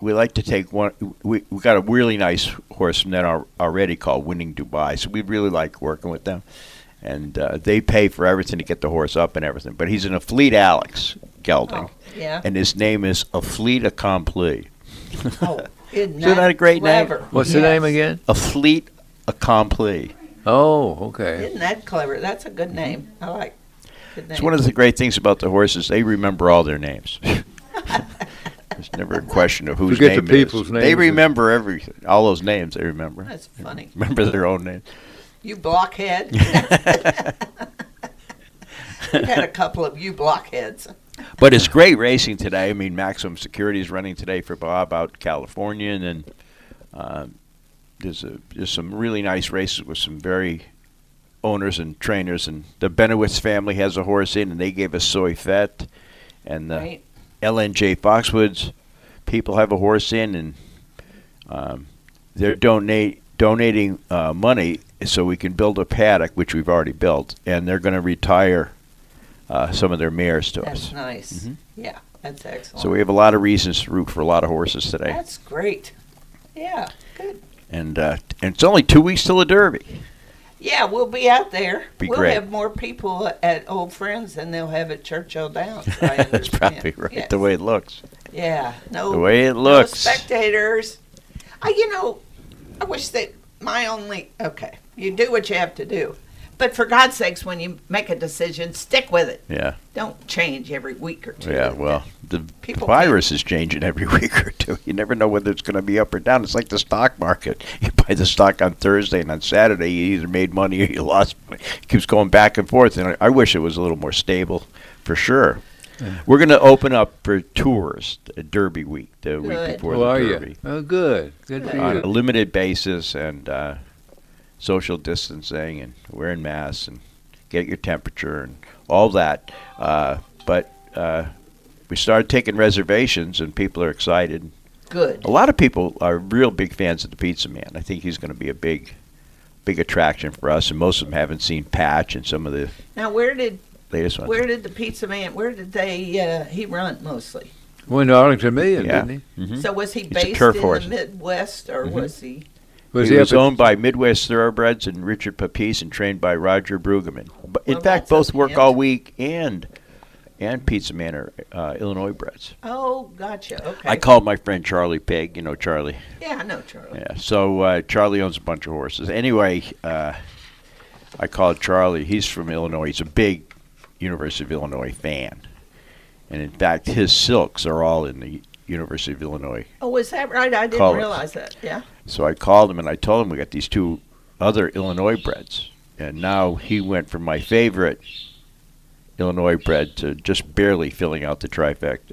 we like to take one. We we got a really nice horse from that already called Winning Dubai, so we really like working with them, and uh, they pay for everything to get the horse up and everything. But he's an Afleet Alex gelding, Oh, yeah. and his name is Afleet Accompli. Oh, isn't Isn't that a great clever? name? What's the name again? Afleet Accompli. Oh, okay. Isn't that clever? That's a good name. I like. Good name. It's one of the great things about the horses. They remember all their names. There's never a question of whose Forget the name people's it is. names They and- remember everything. All those names they remember. That's funny. Remember their own name. You blockhead. We've had a couple of you blockheads. But it's great racing today. I mean, Maximum Security is running today for Bob out in California, and then um, there's a there's some really nice races with some very owners and trainers. And the Benowitz family has a horse in, and they gave us Soy Fett, and the Right. LNJ Foxwoods people have a horse in, and um, they're donate donating uh, money so we can build a paddock, which we've already built, and they're going to retire uh, some of their mares to That's us. nice. Mhm. Yeah, that's excellent. So we have a lot of reasons to root for a lot of horses today, That's great. Yeah, good. and uh, and it's only two weeks till the Derby. Yeah, we'll be out there. Be we'll great. have more people at Old Friends than they'll have at Churchill Downs. That's probably right. Yes. The way it looks. Yeah, no. The way it no looks. spectators. I, you know, I wish that my only. Okay, you do what you have to do, but for God's sakes, when you make a decision, stick with it. Yeah. Don't change every week or two. Yeah, well, the People virus is changing every week or two. You never know whether it's going to be up or down. It's like the stock market. You buy the stock on Thursday, and on Saturday you either made money or you lost money. It keeps going back and forth, and I, I wish it was a little more stable, for sure. We're going to open up for tours uh, Derby week, the week before Oh, the are you? Derby. Oh, good. Good for on a limited basis and uh, social distancing and wearing masks and get your temperature and all that. Uh, but uh, we started taking reservations, and people are excited. Good. A lot of people are real big fans of the Pizza Man. I think he's going to be a big, big attraction for us, and most of them haven't seen Patch and some of the Now, where did latest ones. where did the pizza man? Where did they? Uh, he run mostly. Went to Arlington Million, Yeah. didn't he? Mhm. So was he He's based in horse. the Midwest, or Mhm. was he? Was he he was up owned by Midwest Thoroughbreds and Richard Papiese and trained by Roger Brueggemann. But in Well, fact, both work all week and and Pizza Man are uh, Illinois breds. Oh, gotcha. Okay. I called my friend Charlie Pig. You know Charlie. Yeah, I know Charlie. Yeah. So uh, Charlie owns a bunch of horses. Anyway, uh, I called Charlie. He's from Illinois. He's a big University of Illinois fan, and in fact, his silks are all in the University of Illinois. Oh, is that right? I didn't Call it. realize that. Yeah. So I called him and I told him we got these two other Illinois breds, and now he went from my favorite Illinois bred to just barely filling out the trifecta.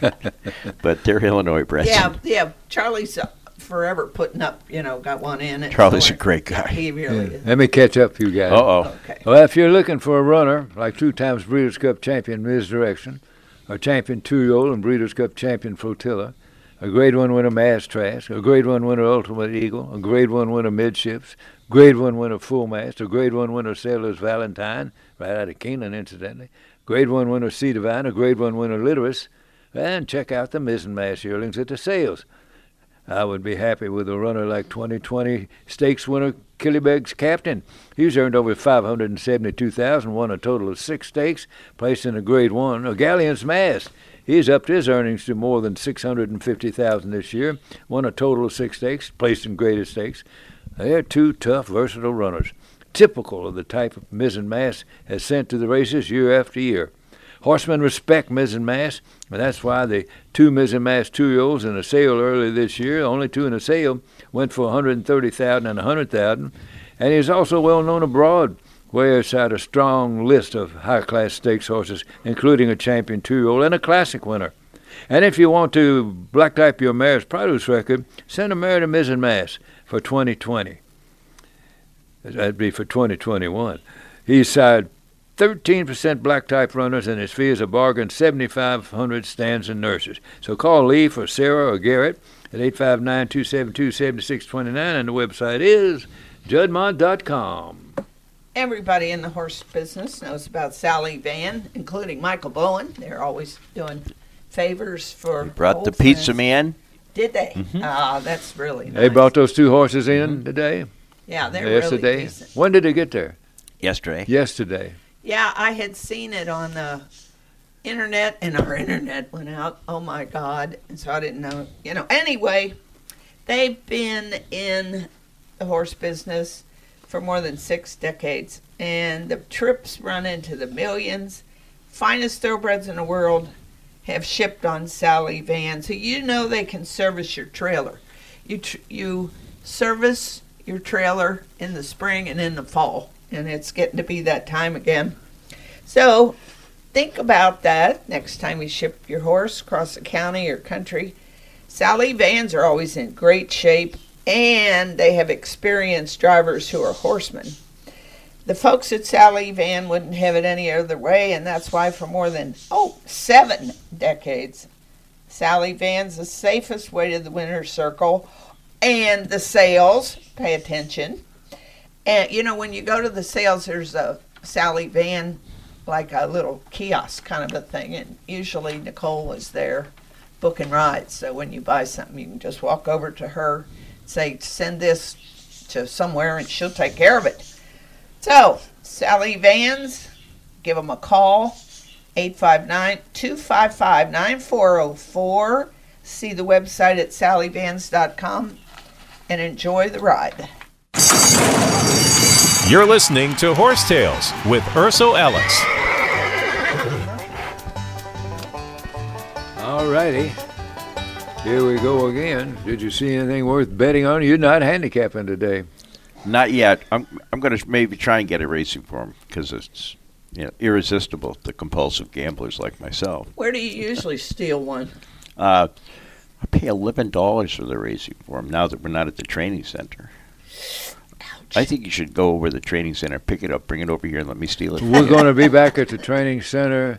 but they're Illinois breds. Yeah, yeah. Charlie's uh, forever putting up. You know, got one in it. Charlie's so a great guy. He really Yeah. is. Let me catch up, you guys. Uh-oh. Okay. Well, if you're looking for a runner like two times Breeders' Cup champion Misdirection, a champion two-year-old and Breeders' Cup champion Flotilla, a Grade One winner Mast Track, a Grade One winner Ultimate Eagle, a Grade One winner Midships, Grade One winner Full Mast, a Grade One winner Sailor's Valentine, right out of Keeneland, incidentally, Grade One winner Sea Divine, a Grade One winner Literus, and check out the Mizzen Mast yearlings at the sales. I would be happy with a runner like 2020 stakes winner Killybegs Captain. He's earned over 572,000, won a total of six stakes, placed in a Grade One. A Galleon's Mast. He's upped his earnings to more than 650,000 this year, won a total of six stakes, placed in graded stakes. They're two tough, versatile runners, typical of the type of Mizzen Mast has sent to the races year after year. Horsemen respect Mizzen Mast, and that's why the two Mizzen Mast two-year-olds in a sale early this year, only two in a sale, went for 130,000 and 100,000. And he's also well known abroad, it's had a strong list of high-class stakes horses, including a champion two-year-old and a classic winner. And if you want to black type your mare's produce record, send a mare to Mizzen Mast for 2020. That'd be for 2021. He's sired 13% black type runners, and his fee is a bargain 7,500 stands and nurses. So call Lee for Sarah or Garrett at 859 272 7629, and the website is juddmonte.com. Everybody in the horse business knows about Sallee Van, including Michael Bowen. They're always doing favors for. Brought the pizza friends. man. Did they? Mhm. Ah, that's really nice. They brought those two horses in today? Yeah, they're really Yesterday? decent. when did they get there? Yesterday. Yesterday. Yeah, I had seen it on the internet, and our internet went out. Oh my God! And so I didn't know. You know. Anyway, they've been in the horse business for more than six decades, and the trips run into the millions. Finest thoroughbreds in the world have shipped on Sallee Van, so you know they can service your trailer. You tr- you service your trailer in the spring and in the fall, and it's getting to be that time again. So think about that next time you ship your horse across the county or country. Sallee vans are always in great shape, and they have experienced drivers who are horsemen. The folks at Sallee Van wouldn't have it any other way, and that's why for more than oh seven decades, Sallee Van's the safest way to the winner's circle, and the sales. Pay attention. And you know when you go to the sales, there's a Sallee Van, like a little kiosk kind of a thing, and usually Nicole is there booking rides. So when you buy something, you can just walk over to her, say, "Send this to somewhere," and she'll take care of it. So, Sallee Vans, give them a call, 859 255 9404. See the website at sallyvans.com and enjoy the ride. You're listening to Horse Tales with Ercel Ellis. All righty. Here we go again. Did you see anything worth betting on? You're not handicapping today. Not yet. I'm I'm going to maybe try and get a racing form because it's you know irresistible to compulsive gamblers like myself. Where do you usually steal one? Uh, I pay eleven dollars for the racing form now that we're not at the training center. Ouch. I think you should go over to the training center, pick it up, bring it over here, and let me steal it. We're going to be back at the training center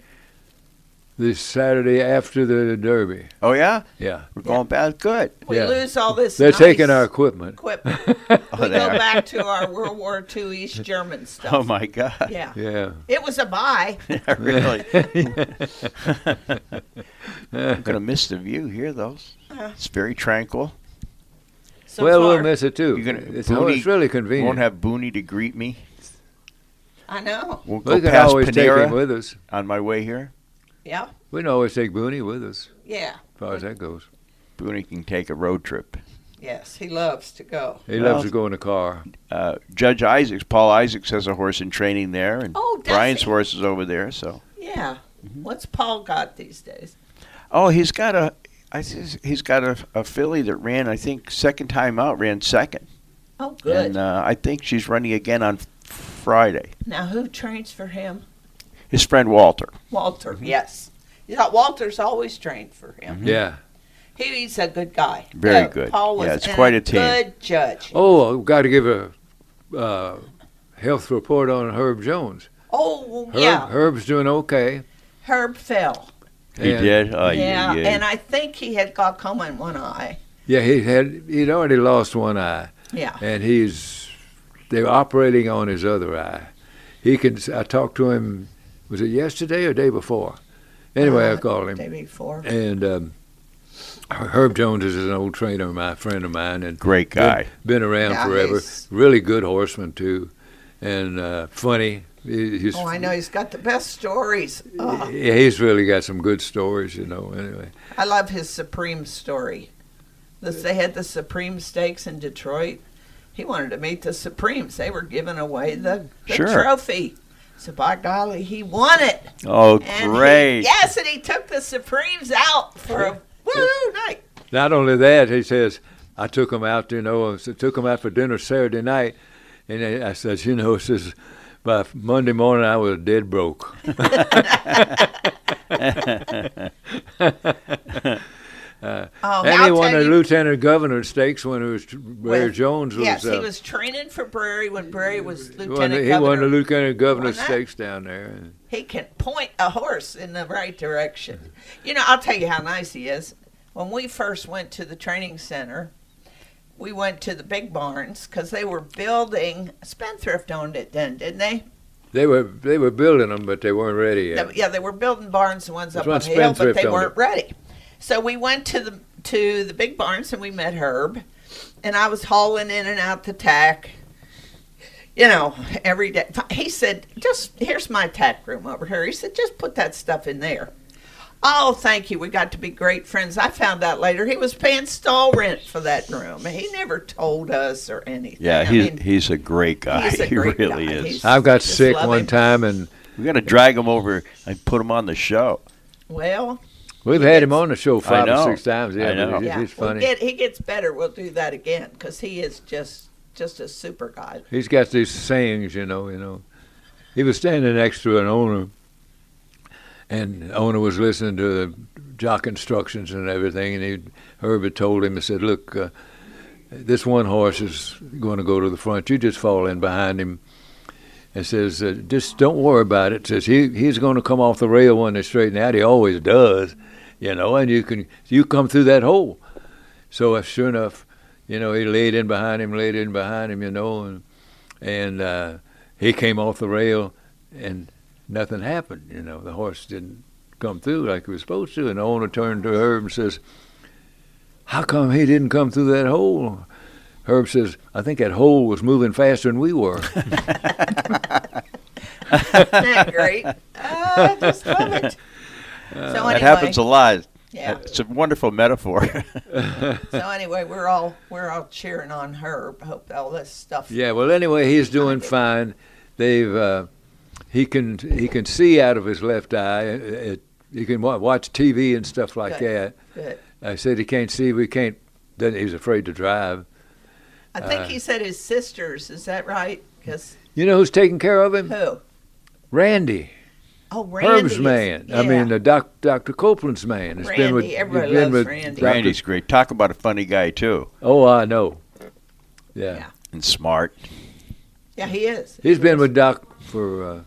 this Saturday after the Derby. Oh yeah, Yeah. we're going back. Good. We Yeah. lose all this. They're nice taking our equipment. equipment. Oh, we they go are. back to our World War II East German stuff. Oh my God. Yeah. Yeah. It was a buy. Yeah, really. I'm gonna miss the view here, though. Uh-huh. It's very tranquil. So well, far. we'll miss it too. You're gonna, it's, oh, it's really convenient. Won't have Booney to greet me. I know. We'll We go can past always take Panera with us. on my way here. Yeah. We can always take Booney with us, Yeah. as far as that goes. Booney can take a road trip. Yes. He loves to go. He Well, loves to go in the car. Uh, Judge Isaacs, Paul Isaacs has a horse in training there, and Oh, does Brian's he? horse is over there. So, Yeah. Mm-hmm. What's Paul got these days? oh, he's got a, I says he's got a, a filly that ran, I think, second time out, ran second, Oh, good. and uh, I think she's running again on Friday. now, who trains for him? His friend Walter. Walter. Yes. Yeah, Walter's always trained for him. Mm-hmm. Yeah. He, he's a good guy. Very Uh, good. Paul was Yeah, it's and quite a team. Good judge. Oh, I've got to give a uh, health report on Herb Jones. Oh, Herb, yeah. Herb's doing okay. Herb fell. He And- did. Oh, yeah, yeah, yeah. and I think he had glaucoma in one eye. Yeah, he had he'd already lost one eye, Yeah. and he's they're operating on his other eye. He can. I talked to him. Was it yesterday or day before? Anyway, I Uh, called him. Day before. And um, Herb Jones is an old trainer, my friend of mine, and Great guy. Been, around Yeah, forever. he's- Really good horseman too, and uh, funny. He- He's, Oh, I know he's got the best stories. Oh, Yeah, he's really got some good stories, you know. Anyway, I love his Supreme story. This, they had the Supreme Stakes in Detroit. He wanted to meet the Supremes. They were giving away the, the Sure. trophy. So by golly, he won it. Oh, And he- great. yes, and he took the Supremes out for a woo night. not only that, he says, I took him out, you know, I took him out for dinner Saturday night, and I I said, you know, says by Monday morning I was dead broke. Uh, Oh, he won the lieutenant governor stakes when it was Barry Jones was. yes, he uh, was training for Brary when Brary was he lieutenant he governor. won the lieutenant governor stakes down there. He can point a horse in the right direction. You know, I'll tell you how nice he is. When we first went to the training center, we went to the big barns because they were building. Spendthrift owned it then, didn't they? they were they were building them, but they weren't ready yet. Yeah, they were building barns, the ones That's up on the hill, but they weren't it. ready. So we went to the to the big barns and we met Herb, and I was hauling in and out the tack. You know, every day. He said, "Just here's my tack room over here." He said, "Just put that stuff in there." Oh, thank you. We got to be great friends. I found out later he was paying stall rent for that room. He never told us or anything. Yeah, I he's mean, he's a great guy. he's a he really guy. is. He's- I've got sick one him. time, and we got to drag him over and put him on the show. well, we've had him on the show five or six times. Yeah, I know. but he's, yeah, he's we'll funny. get- he gets better. We'll do that again because he is just just a super guy. He's got these sayings, you know. You know, he was standing next to an owner, and the owner was listening to the jock instructions and everything. And he, Herb had told him, he said, "Look, uh, this one horse is going to go to the front. You just fall in behind him." And says, uh, "Just don't worry about it." Says he he's going to come off the rail when they straighten out. He always does, you know. And you can you come through that hole. So uh, sure enough, you know, he laid in behind him, laid in behind him, you know, and and uh, he came off the rail, and nothing happened. You know, the horse didn't come through like he was supposed to. And the owner turned to Herb and says, "How come he didn't come through that hole?" Herb says, "I think that hole was moving faster than we were." Isn't that great? I just love it. So anyway, that happens a lot. Yeah. It's a wonderful metaphor. so anyway, we're all we're all cheering on her. Hope all this stuff. Yeah, well, anyway, he's doing fine. They've uh, he can he can see out of his left eye. It, he can wa- watch TV and stuff like Good, that. good. I said he can't see. We can't. Then he's afraid to drive. I think Uh, he said his sisters. Is that right? Because You know who's taking care of him? who? Randy. Oh, Randy. Herb's is- man. I mean, uh, doc, Dr. Copelan's man. It's been with, Randy, everybody it's been loves with Randy. Dr. Randy's great. Talk about a funny guy too, Oh, I know. Yeah. and smart. Yeah, he is. He's been with Doc for uh,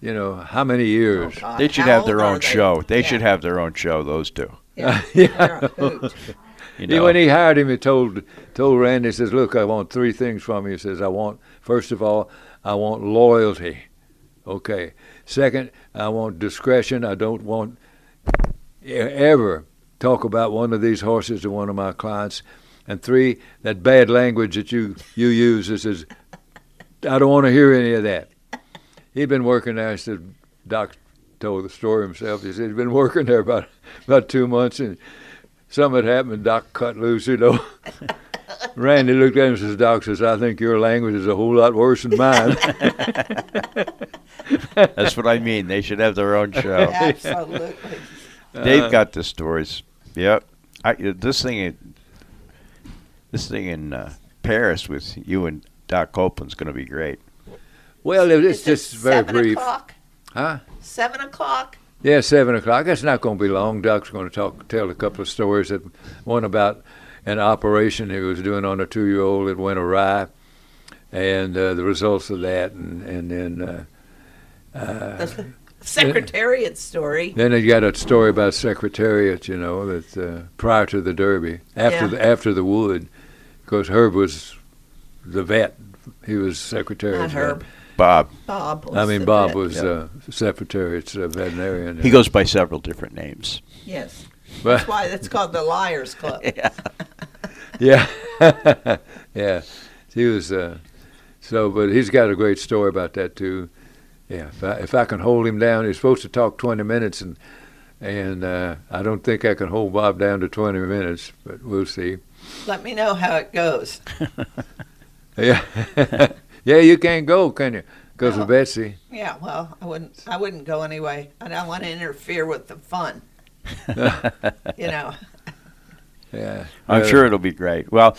you know, how many years? God, They should how have their own they? show. They Yeah. should have their own show. Those two. Yeah, Yeah. they're. You He- know. when he hired him, he told told Randy, he says, "Look, I want three things from you." He says, "I want first of all, I want loyalty. Okay. Second, I want discretion. I don't want ever talk about one of these horses to one of my clients. And three, that bad language that you you use. He says, I don't want to hear any of that. He'd been working there. I said, Doc told the story himself. He said he'd been working there about about two months, and something had happened. Doc cut loose, you know. Randy looked at him and says, Doc says, I think your language is a whole lot worse than mine. That's what I mean. They should have their own show. Absolutely. They've Uh, got the stories. Yep. I, uh, this thing, in- this thing in uh, Paris with you and Doc Copelan's going to be great. well, it- it's Is it just very seven brief. o'clock? Huh? Seven o'clock? Yeah, seven o'clock. It's not going to be long. Doc's going to talk, tell a couple of stories. That one about an operation he was doing on a two-year-old that went awry, and uh, the results of that, and and then uh, The Secretariat story. then he got a story about Secretariat. You know that uh, prior to the Derby, after Yeah. the after the Wood, because Herb was the vet. He was Secretariat. Not Herb. Bob. Bob. Was I mean, the Bob vet. was Yeah. uh, Secretariat's uh, veterinarian. He goes by several different names. Yes. But- That's why it's called the Liars Club. Yeah, yeah. He was uh, so, but he's got a great story about that too. Yeah, if I, if I can hold him down, he's supposed to talk 20 minutes, and and uh, I don't think I can hold Bob down to 20 minutes, but we'll see. Let me know how it goes. Yeah, yeah. You can't go, can you? Because No. of Betsy. Yeah, well, I wouldn't. I wouldn't go anyway. I don't want to interfere with the fun. you know. Yeah, I'm Uh, sure it'll be great. Well,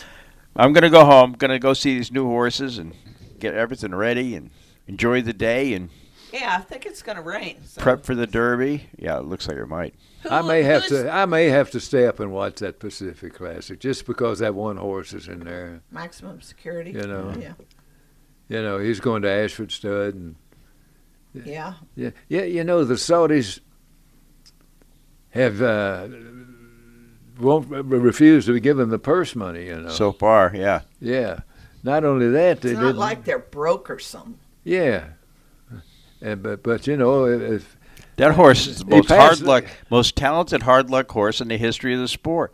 I'm going to go home. Going to go see these new horses and get everything ready and enjoy the day and Yeah, I think it's going to rain. So. prep for the Derby. Yeah, it looks like it might. I may have to. I may have to stay up and watch that Pacific Classic just because that one horse is in there. Maximum security. You know. Yeah. You know, he's going to Ashford Stud, and Yeah. yeah, yeah. You know, the Saudis have uh, won't refuse to give him the purse money. You know. So far, yeah. yeah. Not only that, they It's not didn't. like they're broke or something. yeah. And, but but you know if That horse is the most passed- hard luck, most talented hard luck horse in the history of the sport.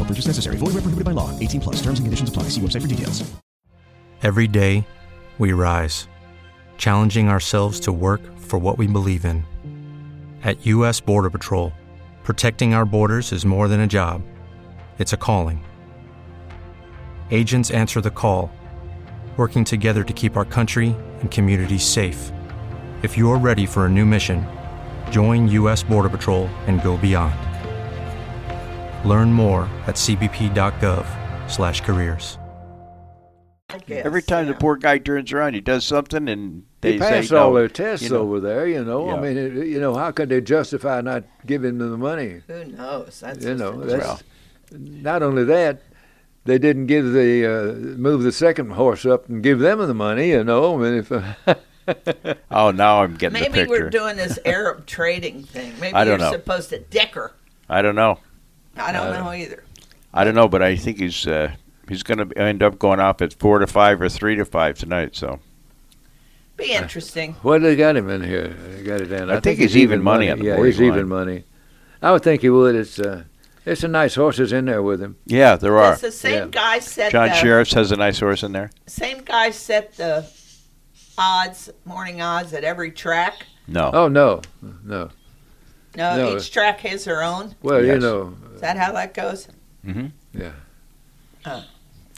No purchase necessary. Void where prohibited by law. 18 plus. Terms and conditions apply. See website for details. Every day, we rise, challenging ourselves to work for what we believe in. At U.S. Border Patrol, protecting our borders is more than a job, it's a calling. Agents answer the call, working together to keep our country and communities safe. If you're ready for a new mission, join U.S. Border Patrol and go beyond. Learn more at cbp.gov/careers. Guess. Every time yeah. the poor guy turns around, he does something, and they they pass say all no. their tests you know. over there, you know. I mean, it, you know, how could they justify not giving them the money? Who knows? That's you know, that's Well. not only that, they didn't give the uh, move the second horse up and give them the money. You know, I mean, if Oh, now I'm getting the Maybe we're doing this Arab trading thing. Maybe I don't you're know. supposed to dicker. I don't know. I don't Uh, know either. I don't know, but I think he's uh, he's going to end up going off at four to five or three to five tonight. So Be interesting. what they got him in here? They got it down. I think he's even money on the Yeah, morning he's even money. I would think he would. It's uh, it's some nice horses in there with him. yeah, there are. Does the same Yeah. guy set John the Sheriffs has a nice horse in there. same guy set the odds, morning odds at every track? No, Oh no, no. No, No. each track has their own. Well, you know, Is that how that goes? Mm-hmm. yeah. Oh,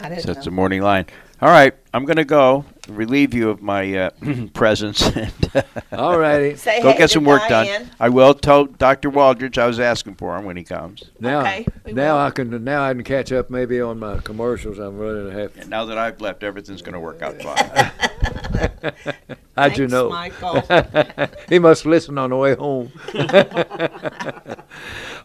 I didn't That's know. the morning line. All right, I'm going to go relieve you of my uh, presence. and, All righty. Say go hey get to some work Diane. done. I will tell Dr. Waldridge I was asking for him when he comes. Now, Okay, we now will. I can now I can catch up maybe on my commercials. I'm running ahead. And now that I've left, everything's going to work out fine. How'd you Thanks, know? Michael. he must listen on the way home.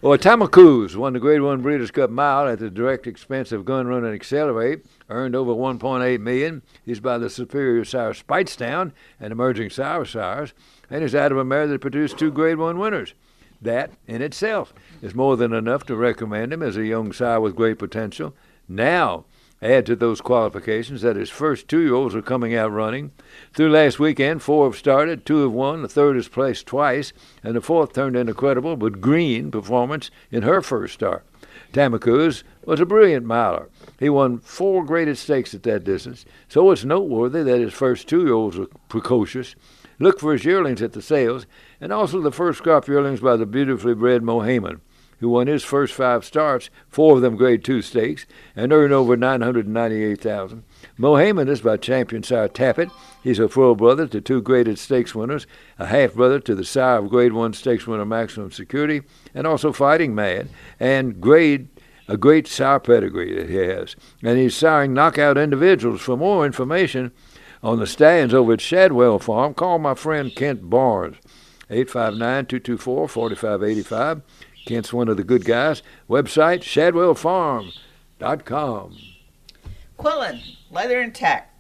well, Tamarkuz won the Grade One Breeders' Cup Mile at the direct expense of Gun Runner and Accelerate. Earned over 1.8 million. He's by the Superior Sire Speightstown and Emerging Sire Sires, and he's out of a mare that produced two Grade One winners. That in itself is more than enough to recommend him as a young sire with great potential. Now, add to those qualifications that his first two year olds are coming out running. Through last weekend, four have started, two have won, the third has placed twice, and the fourth turned in a credible but green performance in her first start. Tamarkuz was a brilliant miler. He won four graded stakes at that distance, so it's noteworthy that his first two year olds were precocious. Look for his yearlings at the sales, and also the first crop yearlings by the beautifully bred Mohaymen, who won his first five starts, four of them Grade Two stakes, and earned over nine hundred ninety-eight thousand. Mohaymen is by champion sire Tapit. He's a full brother to two graded stakes winners, a half brother to the sire of Grade One stakes winner Maximum Security, and also Fighting Mad, and grade a great sire pedigree that he has. And he's siring knockout individuals. For more information on the stallions over at Shadwell Farm, call my friend Kent Barnes, 859-224-4585. Kent's one of the good guys. Website, shadwellfarm.com. Quillin, leather and tack.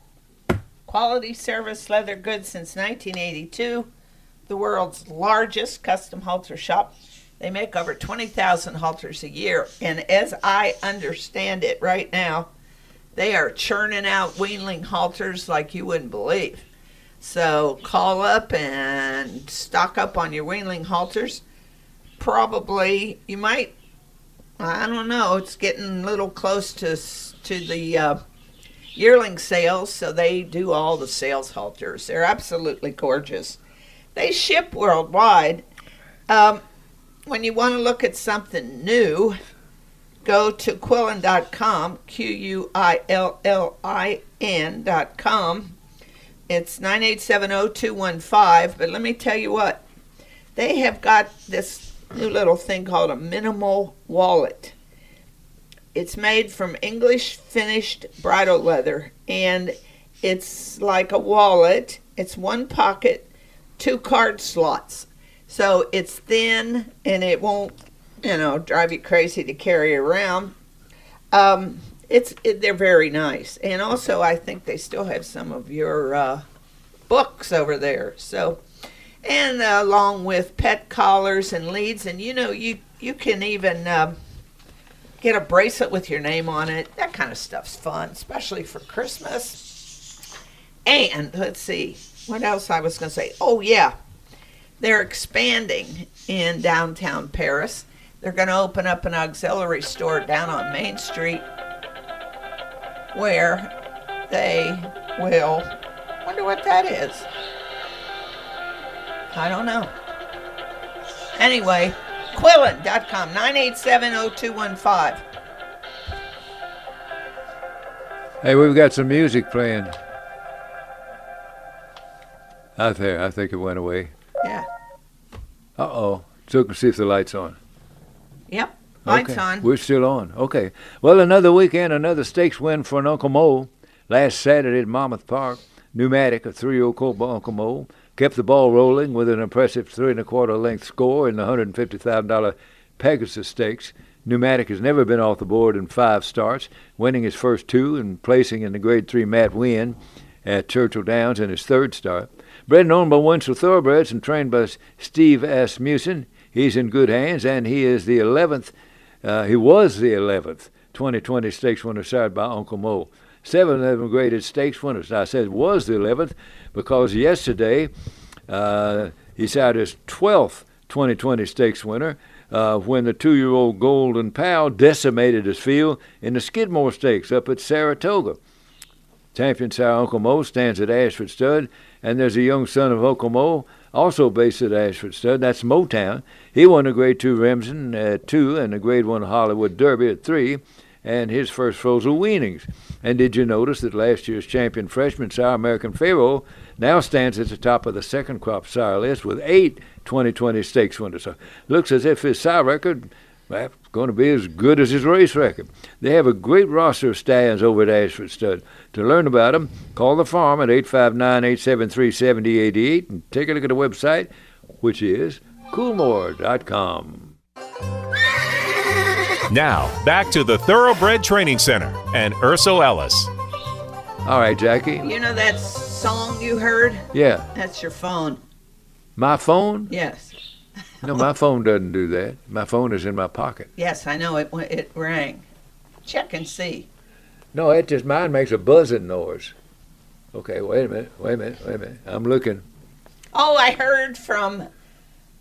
Quality service leather goods since 1982. The world's largest custom halter shop. They make over 20,000 halters a year. And as I understand it right now, they are churning out weanling halters like you wouldn't believe. So call up and stock up on your weanling halters. Probably, you might I don't know. It's getting a little close to to the uh, yearling sales, so they do all the sales halters. They're absolutely gorgeous. They ship worldwide. Um, when you want to look at something new, go to quillin.com, Q U I L L I N.com. It's 9870215, but let me tell you what. They have got this new little thing called a minimal wallet. It's made from English finished bridle leather and it's like a wallet. It's one pocket, two card slots. So it's thin and it won't, you know, drive you crazy to carry around. Um, it's it, they're very nice, and also I think they still have some of your uh, books over there. So, and uh, along with pet collars and leads, and you know you you can even um, get a bracelet with your name on it. That kind of stuff's fun, especially for Christmas. And let's see what else I was going to say. Oh yeah, they're expanding in downtown Paris. They're going to open up an auxiliary store down on Main Street where they will. Wonder what that is. I don't know. Anyway, Quillin.com, 9870215. Hey, we've got some music playing. Out there, I think it went away. Yeah. Uh oh. So can see if the light's on. Yep. Lights okay. on. We're still on. Okay. Well, another weekend, another stakes win for an Uncle Mo. Last Saturday at Monmouth Park, Pneumatic, a three-year-old Uncle Mo, kept the ball rolling with an impressive three and a quarter length score in the hundred and fifty thousand dollar Pegasus Stakes. Pneumatic has never been off the board in five starts, winning his first two and placing in the Grade Three Matt Winn at Churchill Downs in his third start. Bred and owned by Winchell Thoroughbreds and trained by Steve Asmussen, he's in good hands, and he is the 11th. Uh, he was the 11th 2020 stakes winner sired by Uncle Mo. Seven of them graded stakes winners. I said was the 11th because yesterday uh, he sired his 12th 2020 stakes winner uh, when the two-year-old Golden Pal decimated his field in the Skidmore Stakes up at Saratoga. Champion sire Uncle Mo stands at Ashford Stud, and there's a young son of Mo, also based at Ashford Stud. That's Mo Town. He won a Grade Two Remsen at two and a Grade One Hollywood Derby at three, and his first frozen weanings. And did you notice that last year's champion freshman sour American Pharoah now stands at the top of the second crop sire list with eight 2020 stakes winners? So looks as if his sire record going to be as good as his race record. They have a great roster of stallions over at Ashford Stud. To learn about them, call the farm at 859 873 7088 and take a look at the website, which is coolmore.com. Now, back to the Thoroughbred Training Center and Ercel Ellis. All right, Jackie. You know that song you heard? Yeah. That's your phone. My phone? Yes. No, my phone doesn't do that. My phone is in my pocket. Yes, I know it. It rang. Check and see. No, it just mine makes a buzzing noise. Okay, wait a minute. Wait a minute. Wait a minute. I'm looking. Oh, I heard from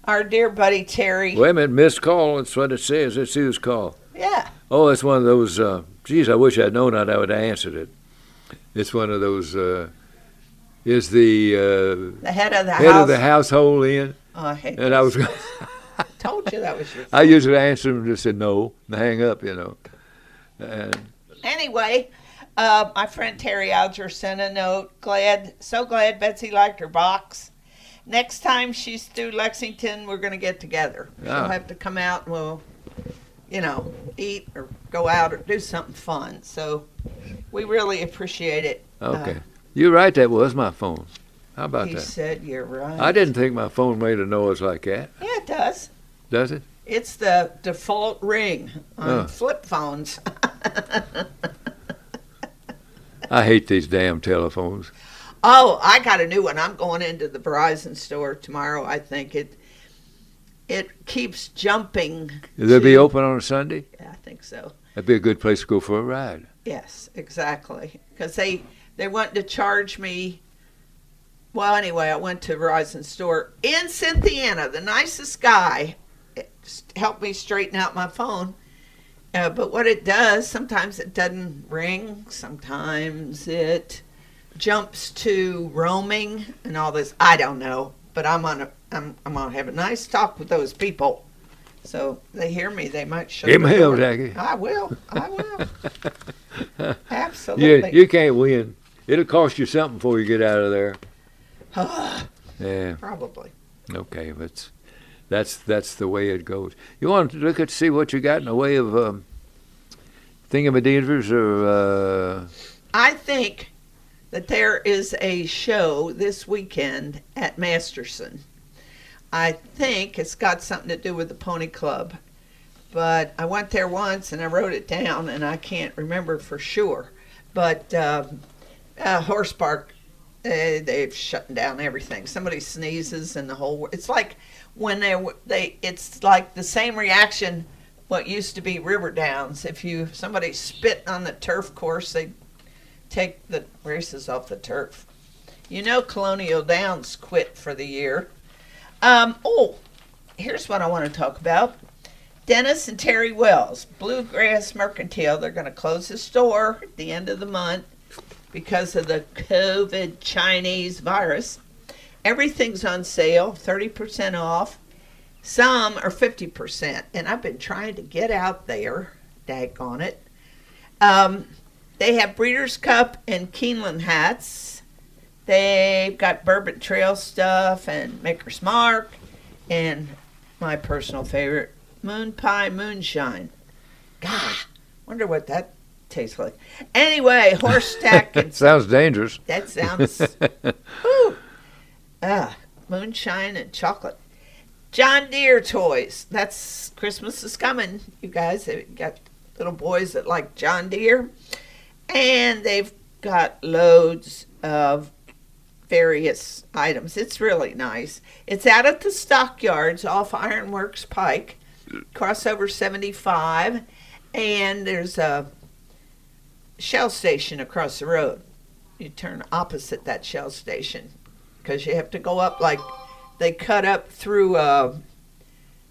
our dear buddy Terry. Wait a minute. Missed call. That's what it says. See who's call. Yeah. Oh, it's one of those. Uh, geez, I wish I'd known that I would have answered it. It's one of those. Uh, is the uh, the head of the head house. of the household in? Oh, I hate and I was. told you that was your. I usually answer them and just say no and hang up, you know. And Anyway, uh, my friend Terry Alger sent a note. Glad, so glad Betsy liked her box. Next time she's through Lexington, we're going to get together. She'll Ah. have to come out and we'll, you know, eat or go out or do something fun. So we really appreciate it. okay, Uh, you're right. That was my phone. How about he that? said you're right. I didn't think my phone made a noise like that. Yeah, it does. Does it? It's the default ring on Oh. flip phones. I hate these damn telephones. Oh, I got a new one. I'm going into the Verizon store tomorrow. I think it it keeps jumping. Will they be open on a Sunday? Yeah, I think so. That'd be a good place to go for a ride. Yes, exactly. Because they they want to charge me. Well, anyway, I went to Verizon store in Cynthiana. The nicest guy it helped me straighten out my phone. Uh, but what it does, sometimes it doesn't ring. Sometimes it jumps to roaming and all this. I don't know, but I'm on a I'm I'm gonna have a nice talk with those people. So they hear me, they might shut. Give the me hell. Jackie. I will. I will. You, Absolutely. you can't win. It'll cost you something before you get out of there. Yeah. Probably. Okay, but that's that's the way it goes. You want to look at see what you got in the way of um, thingamadivers or uh, I think that there is a show this weekend at Masterson. I think it's got something to do with the Pony Club, but I went there once and I wrote it down and I can't remember for sure. But um, uh, Horse Park, uh, they've shut down everything. Somebody sneezes and the whole. It's like when they they it's like the same reaction. What used to be River Downs. If you somebody spit on the turf course, they take the races off the turf. You know, Colonial Downs quit for the year. Um, oh, here's what I want to talk about. Dennis and Terry Wells, Bluegrass Mercantile, they're going to close the store at the end of the month because of the COVID Chinese virus. Everything's on sale, 30% off. Some are 50%. And I've been trying to get out there, dag on it. Um, they have Breeders' Cup and Keeneland hats. They've got Bourbon Trail stuff and Maker's Mark and my personal favorite, Moon Pie Moonshine. God, wonder what that tastes like. Anyway, horse tack. and sounds dangerous. that sounds. Whew. Ah, moonshine and chocolate. John Deere toys. That's Christmas is coming, you guys. They've got little boys that like John Deere, and they've got loads of various items. It's really nice. It's out at the stockyards off Ironworks Pike, crossover 75, and there's a shell station across the road. You turn opposite that shell station because you have to go up like they cut up through a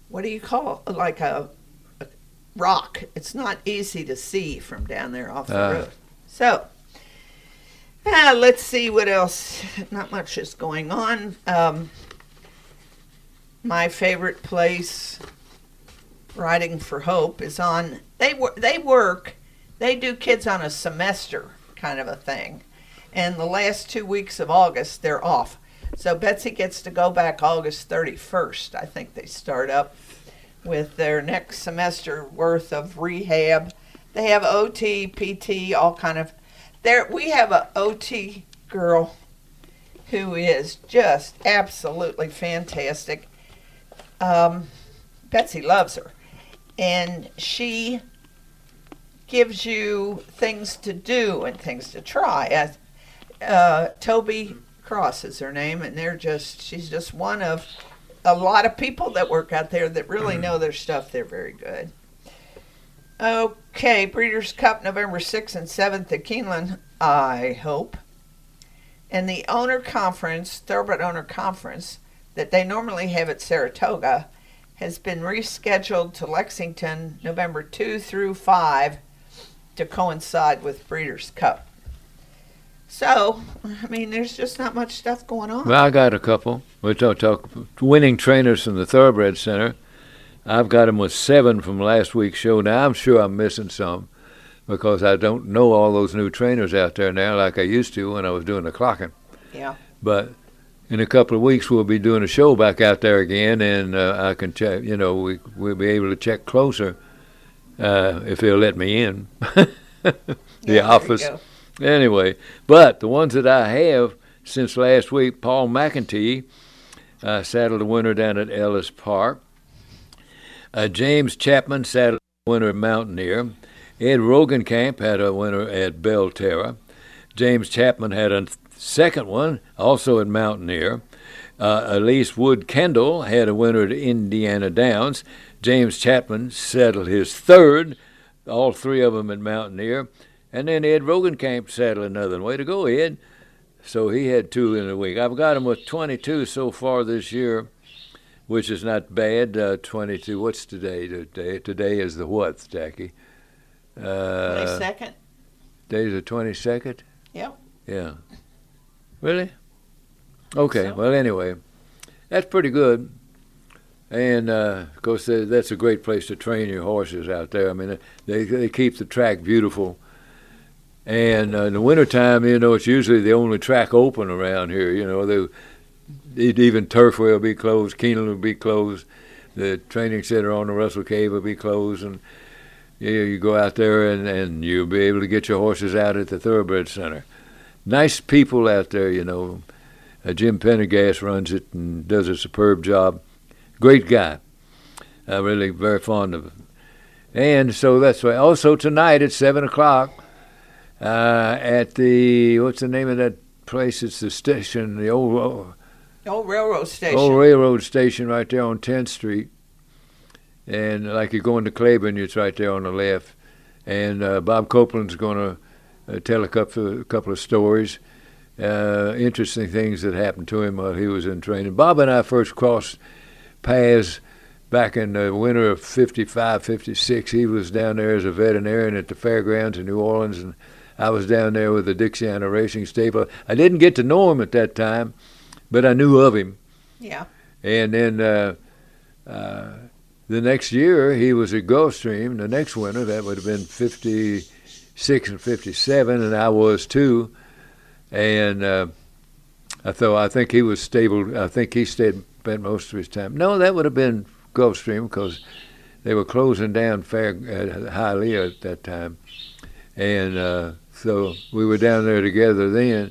what do you call like a, a rock. It's not easy to see from down there off the Ah. road. So ah, let's see what else. Not much is going on. Um, my favorite place, Riding for Hope, is on. They work. They work they do kids on a semester kind of a thing. And the last two weeks of August, they're off. So Betsy gets to go back August 31st. I think they start up with their next semester worth of rehab. They have OT, PT, all kind of. There, we have a OT girl who is just absolutely fantastic. Um, Betsy loves her, and she gives you things to do and things to try. As uh, Toby Cross is her name, and they're just she's just one of a lot of people that work out there that really know their stuff. They're very good. Okay, Breeders' Cup November 6th and 7th at Keeneland, I hope. And the owner conference, Thoroughbred Owner Conference, that they normally have at Saratoga, has been rescheduled to Lexington November 2 through 5 to coincide with Breeders' Cup. So, I mean, there's just not much stuff going on. Well, I got a couple. We're talk, talk winning trainers from the Thoroughbred Center. I've got them with seven from last week's show. Now I'm sure I'm missing some because I don't know all those new trainers out there now like I used to when I was doing the clocking. Yeah. But in a couple of weeks we'll be doing a show back out there again, and uh, I can check. You know, we we'll be able to check closer uh, if they'll let me in the Yeah, office. Anyway, but the ones that I have since last week, Paul McEntee uh, saddled a winner down at Ellis Park. Uh, James Chapman saddled a winner at Mountaineer. Ed Rogenkamp had a winner at Belterra. James Chapman had a second one, also at Mountaineer. Uh, Elise Wood Kendall had a winner at Indiana Downs. James Chapman settled his third, all three of them at Mountaineer. And then Ed Rogenkamp settled another one. Way to go, Ed. So he had two in a week. I've got him with 22 so far this year, which is not bad. Uh, 22. What's today? Today, today is the what, Jackie? Uh, 22nd? Today's the 22nd? Yep. Yeah. Really? Okay. Well, anyway, that's pretty good. And uh, of course, that's a great place to train your horses out there. I mean, they they keep the track beautiful. And uh, in the wintertime, you know, it's usually the only track open around here. You know, they, even Turfway will be closed, Keeneland will be closed, the training center on the Russell Cave will be closed, and you, you go out there and, and you'll be able to get your horses out at the Thoroughbred Center. Nice people out there, you know. Uh, Jim Pendergast runs it and does a superb job. Great guy. I'm really very fond of him. And so that's why. Also tonight at seven o'clock, uh, at the what's the name of that place? It's the station, the old old, Old railroad station. old railroad station right there on 10th Street. And like you're going to Claiborne, it's right there on the left. And uh, Bob Copelan's going to uh, tell a couple, a couple of stories, uh, interesting things that happened to him while he was in training. Bob and I first crossed paths back in the winter of 55, 56. He was down there as a veterinarian at the fairgrounds in New Orleans, and I was down there with the Dixiana Racing Stable. I didn't get to know him at that time, but I knew of him. Yeah. And then uh, uh, the next year, he was at Gulfstream. The next winter, that would have been 56 and 57, and I was too. And uh, I thought, I think he was stable. I think he stayed, spent most of his time. No, that would have been Gulfstream because they were closing down Fair uh, Hialeah at that time. And uh, so we were down there together then.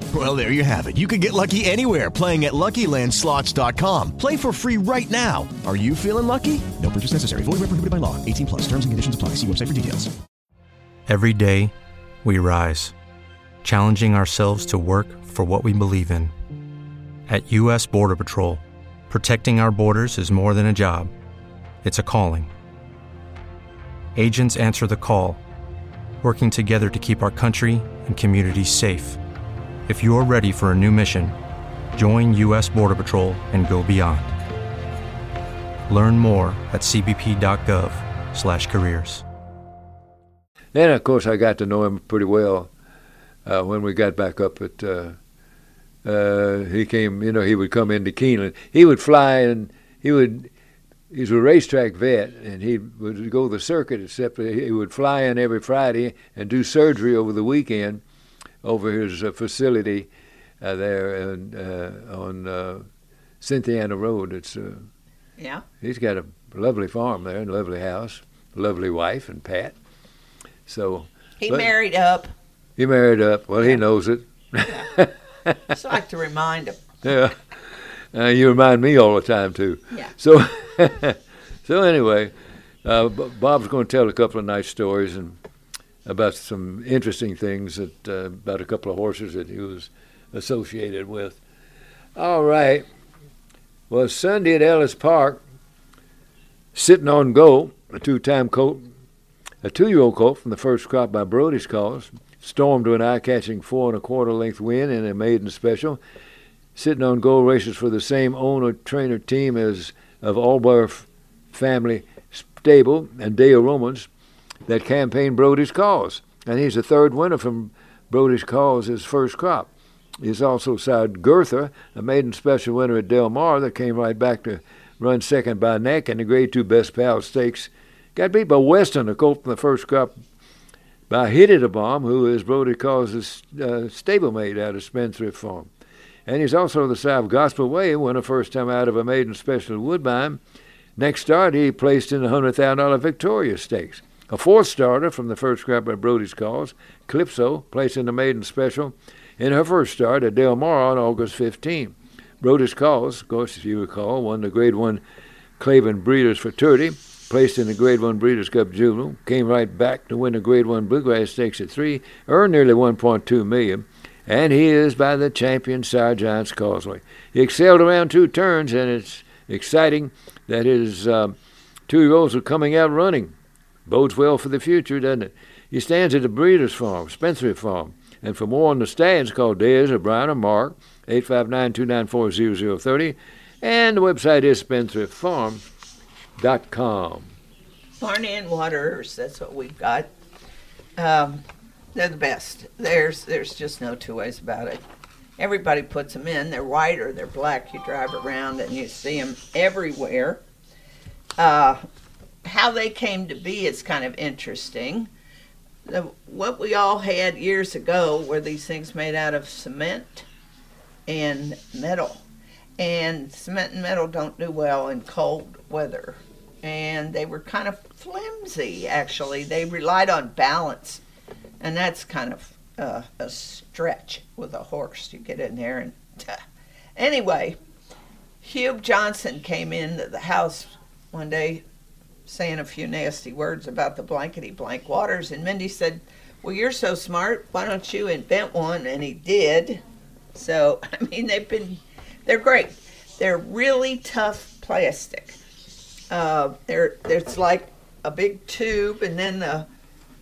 Well, there you have it. You can get lucky anywhere playing at LuckyLandSlots.com. Play for free right now. Are you feeling lucky? No purchase necessary. Void where prohibited by law. 18 plus. Terms and conditions apply. See website for details. Every day, we rise, challenging ourselves to work for what we believe in. At U.S. Border Patrol, protecting our borders is more than a job, it's a calling. Agents answer the call, working together to keep our country and communities safe. If you're ready for a new mission, join U.S. Border Patrol and go beyond. Learn more at cbp.gov/careers. Then, of course, I got to know him pretty well uh, when we got back up at. Uh, uh, he came, you know, he would come into Keeneland. He would fly and he would. He's a racetrack vet, and he would go the circuit. Except he would fly in every Friday and do surgery over the weekend, over his uh, facility uh, there in, uh, on uh, Cynthiana Road. It's yeah. He's got a lovely farm there and a lovely house, lovely wife and Pat. So he married up. He married up. Well, he knows it. Yeah. Just like to remind him. Yeah. Uh, you remind me all the time too. Yeah. So, so anyway, uh, Bob's going to tell a couple of nice stories and about some interesting things that uh, about a couple of horses that he was associated with. All right. Well, Sunday at Ellis Park, sitting on Go, a two-time colt, a two-year-old colt from the first crop by Brody's Cause, stormed to an eye-catching four and a quarter length win in a maiden special. Sitting on Go races for the same owner trainer team as of Albaugh family stable and Dale Romans that campaigned Brody's Cause. And he's the third winner from Brody's Cause, his first crop. He's also side Gertha, a maiden special winner at Del Mar that came right back to run second by neck in the Grade 2 Best Pal Stakes. Got beat by Weston, a colt from the first crop, by Hit It a Bomb, who is Brody Cause's uh, stablemate out of Spendthrift Farm. And he's also the side of Gospel Way, a first time out of a maiden special at Woodbine. Next start, he placed in the $100,000 Victoria Stakes. A fourth starter from the first crop by Brody's Cause, Calypso, placed in the maiden special in her first start at Del Mar on August 15. Brody's Cause, of course, if you recall, won the Grade 1 Claiborne Breeders' Futurity, placed in the Grade 1 Breeders' Cup Juvenile, came right back to win the Grade 1 Bluegrass Stakes at 3, earned nearly 1.2 million, and he is by the champion Sire Giants Causeway. He excelled around two turns, and it's exciting that his um, two-year-olds are coming out running. Bodes well for the future, doesn't it? He stands at the Breeders' Farm, Spendthrift Farm, and for more on the stands, call Dez or Brian or Mark, 859-294-0030. And the website is spendthriftfarm.com. Barney and Waters, that's what we've got. Um, they're the best. There's there's just no two ways about it. Everybody puts them in. They're white or they're black. You drive around and you see them everywhere. Uh, how they came to be is kind of interesting the, what we all had years ago were these things made out of cement and metal. And cement and metal don't do well in cold weather. And they were kind of flimsy, actually. They relied on balance. And that's kind of uh, a stretch with a horse. You get in there and. anyway, Hugh Johnson came into the house one day saying a few nasty words about the blankety blank waters. And Mindy said, Well, you're so smart. Why don't you invent one? And he did. So, I mean, they've been, they're great. They're really tough plastic. Uh, they're, it's like a big tube, and then the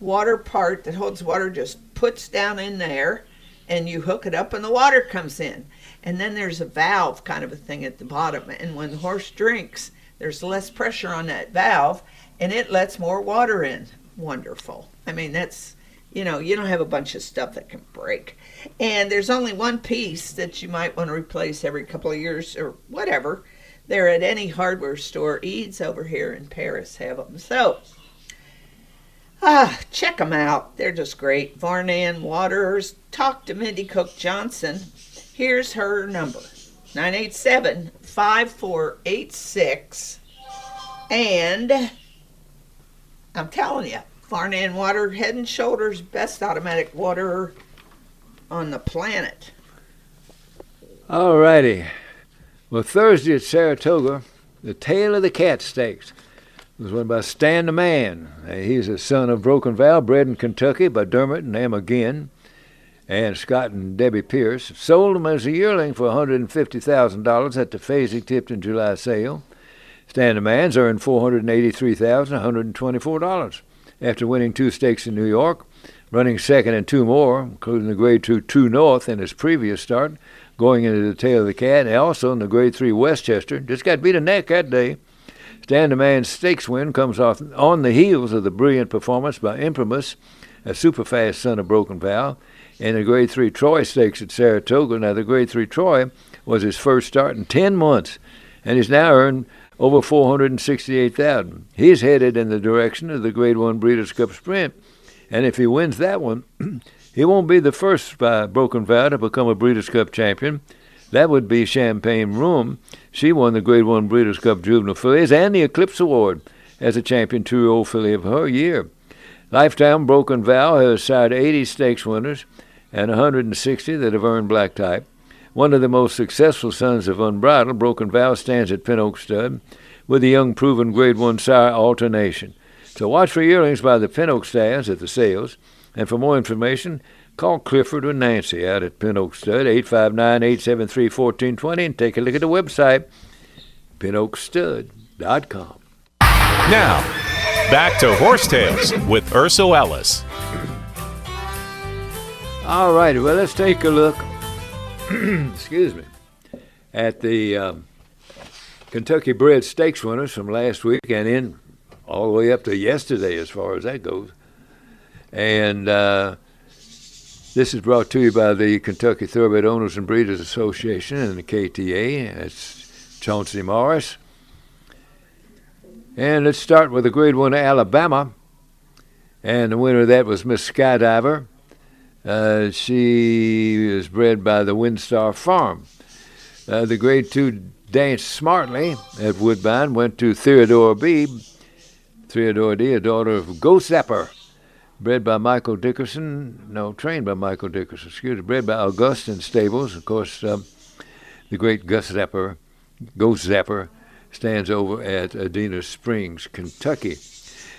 water part that holds water just puts down in there, and you hook it up, and the water comes in. And then there's a valve kind of a thing at the bottom. And when the horse drinks, there's less pressure on that valve and it lets more water in. Wonderful. I mean, that's, you know, you don't have a bunch of stuff that can break. And there's only one piece that you might want to replace every couple of years or whatever. They're at any hardware store. Eads over here in Paris have them. So, ah, check them out. They're just great. Varnan Waters. Talk to Mindy Cook Johnson. Here's her number 987 5486. And I'm telling you, Farnan Water, head and shoulders best automatic water on the planet. All righty. Well, Thursday at Saratoga, the Tale of the Cat Stakes was won by Stan the Man. He's a son of Broken Vow, bred in Kentucky by Dermot and Emma Ginn and Scott and Debbie Pierce. Sold him as a yearling for $150,000 at the Fasig Tipton July sale. Stan the Man's earned $483,124 after winning two stakes in New York, running second in two more, including the Grade 2 2 North in his previous start, going into the Tale of the Cat, and also in the Grade 3 Westchester. Just got beat a neck that day. Stand Man Stakes win comes off on the heels of the brilliant performance by Imprimis, a superfast son of Broken Vow, in the Grade 3 Troy Stakes at Saratoga. Now, the Grade 3 Troy was his first start in 10 months, and he's now earned over 468000 He's headed in the direction of the Grade 1 Breeders' Cup Sprint, and if he wins that one, he won't be the first by Broken Vow to become a Breeders' Cup champion. That would be Champagne Room. She won the Grade 1 Breeders' Cup Juvenile Fillies and the Eclipse Award as a champion two year old filly of her year. Lifetime Broken Vow has sired 80 stakes winners and 160 that have earned black type. One of the most successful sons of Unbridled, Broken Vow stands at Pin Oak Stud with the young proven Grade 1 sire Alternation. So watch for yearlings by the Pin Oak stands at the sales. And for more information, Call Clifford or Nancy out at Pin Oak Stud, 859 873 1420, and take a look at the website, pinoakstud.com. Now, back to Horse Tales with Ercel Ellis. All right, well, let's take a look, excuse me, at the um, Kentucky bred stakes winners from last week and in all the way up to yesterday as far as that goes. And uh, this is brought to you by the Kentucky Thoroughbred Owners and Breeders Association and the KTA. It's Chauncey Morris. And let's start with the Grade 1 Alabama. And the winner of that was Swiss Skydiver. Uh, she is bred by the Windstar Farm. Uh, the Grade 2 Dance Smartly at Woodbine went to Theodora B. Theodore D., a daughter of Ghost Zapper bred by Michael Dickerson, no, trained by Michael Dickerson, excuse me, bred by Augustin Stables. Of course, um, the great Gus Zapper, Ghost Zapper, stands over at Adena Springs, Kentucky.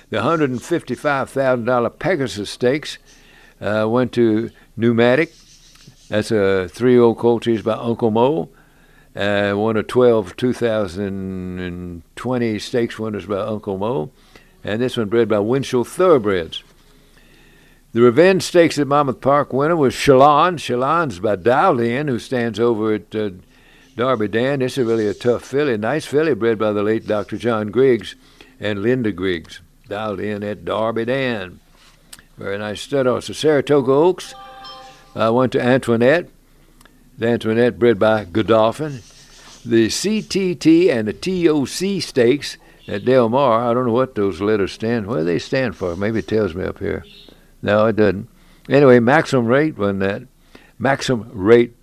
The $155,000 Pegasus Stakes uh, went to Pneumatic. That's a three-year-old colt teased by Uncle Mo. Uh, one of 12 2020 stakes winners by Uncle Mo. And this one bred by Winchell Thoroughbreds. The Revenge Stakes at Monmouth Park winner was Shalon. Shalon's by Dialed In, who stands over at uh, Darby Dan. This is really a tough filly. Nice filly bred by the late Dr. John Griggs and Linda Griggs. Dialed In at Darby Dan. Very nice stud also. Saratoga Oaks uh, went to Antoinette. The Antoinette bred by Godolphin. The CTT and the TOC stakes at Del Mar. I don't know what those letters stand. What do they stand for? Maybe it tells me up here. No, it doesn't. Anyway, Maximum Rate won that. Maximum Rate,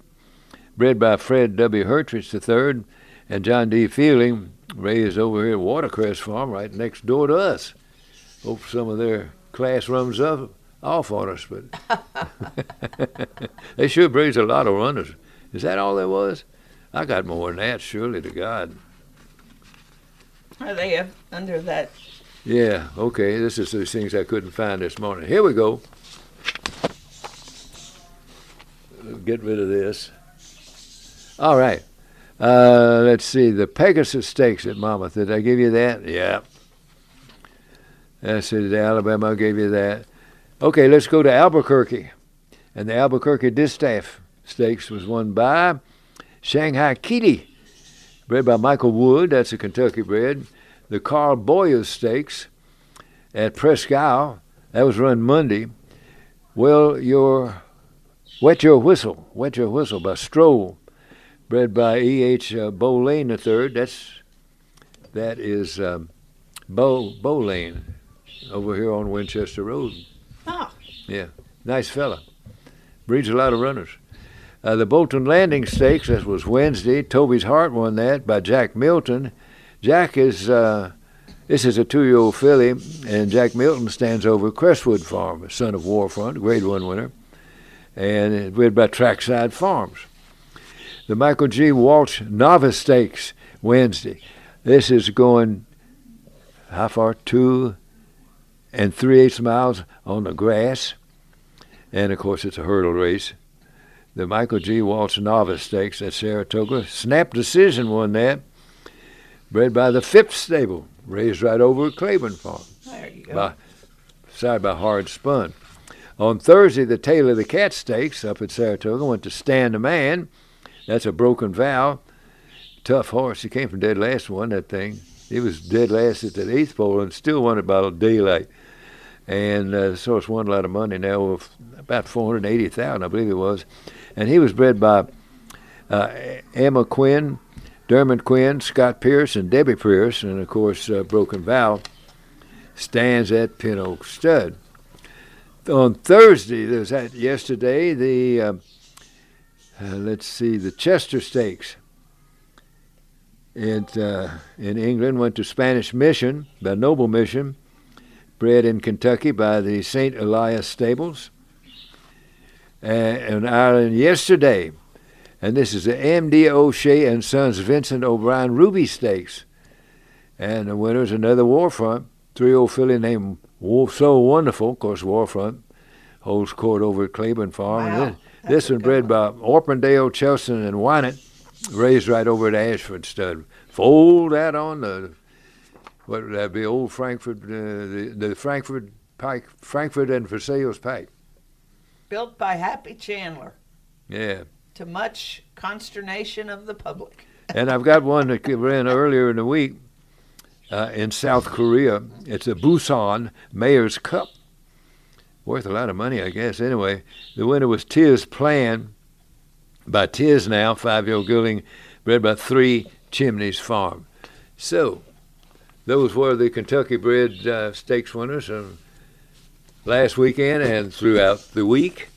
bred by Fred W. Hertrich III and John D. Fielding, raised over here at Watercress Farm, right next door to us. Hope some of their class runs up off on us, but they sure raised a lot of runners. Is that all there was? I got more than that, surely to God. Are they under that yeah, okay. This is those things I couldn't find this morning. Here we go. Get rid of this. All right. Uh, let's see. The Pegasus Stakes at Monmouth. Did I give you that? Yeah. That's it. Alabama, I gave you that. Okay, let's go to Albuquerque. And the Albuquerque Distaff Stakes was won by Shanghai Kitty, bred by Michael Wood. That's a Kentucky bred the Carl Boyer Stakes at Presque Isle. That was run Monday. Well, your Wet Your Whistle, Wet Your Whistle by Stroll, bred by E.H. Uh, Lane III. That's that is um, Bo Lane over here on Winchester Road. Oh. Yeah, nice fella. Breeds a lot of runners. Uh, the Bolton Landing Stakes, that was Wednesday. Toby's Heart won that by Jack Milton. Jack is uh, this is a two-year-old filly, and Jack Milton stands over Crestwood Farm, son of Warfront, Grade One winner, and bred by Trackside Farms. The Michael G. Walsh Novice Stakes Wednesday. This is going how far? Two and three eighths miles on the grass, and of course it's a hurdle race. The Michael G. Walsh Novice Stakes at Saratoga. Snap Decision won that bred by the Phipps stable, raised right over at Claiborne Farm. There you go. By, side by Hard Spun. On Thursday, the Tale of the Cat Stakes up at Saratoga went to Stand a Man. That's a broken vow. Tough horse. He came from dead last one, that thing. He was dead last at that eighth pole and still won it by daylight. And uh, so it's won a lot of money now, of about four hundred eighty thousand, I believe it was. And he was bred by uh, Emma Quinn, Dermot Quinn, Scott Pierce, and Debbie Pierce, and of course uh, Broken Vow stands at Pin Oak Stud. On Thursday, there was that yesterday the uh, uh, let's see the Chester Stakes. It uh, in England went to Spanish Mission, the Noble Mission, bred in Kentucky by the St. Elias Stables. Uh, in Ireland yesterday, and this is the M.D. O'Shea and Sons Vincent O'Brien Ruby Stakes. And the winner is another Warfront, three-year-old filly named Wolf So Wonderful. Of course, Warfront holds court over at Claiborne Farm. Wow. And this, this one bred by Orpendale, Chelston, and Wynatt, raised right over at Ashford Stud. Fold that on the what would that be? Old Frankfort, uh, the, the Frankfort Pike, Frankfort and Versailles Pike. Built by Happy Chandler, Yeah. to much consternation of the public. and I've got one that ran earlier in the week uh, in South Korea. It's a Busan Mayor's Cup. Worth a lot of money, I guess. Anyway, the winner was Tiz Plan by Tiz now, five year old gelding, bred by Three Chimneys Farm. So, those were the Kentucky bred uh, stakes winners um, last weekend and throughout the week.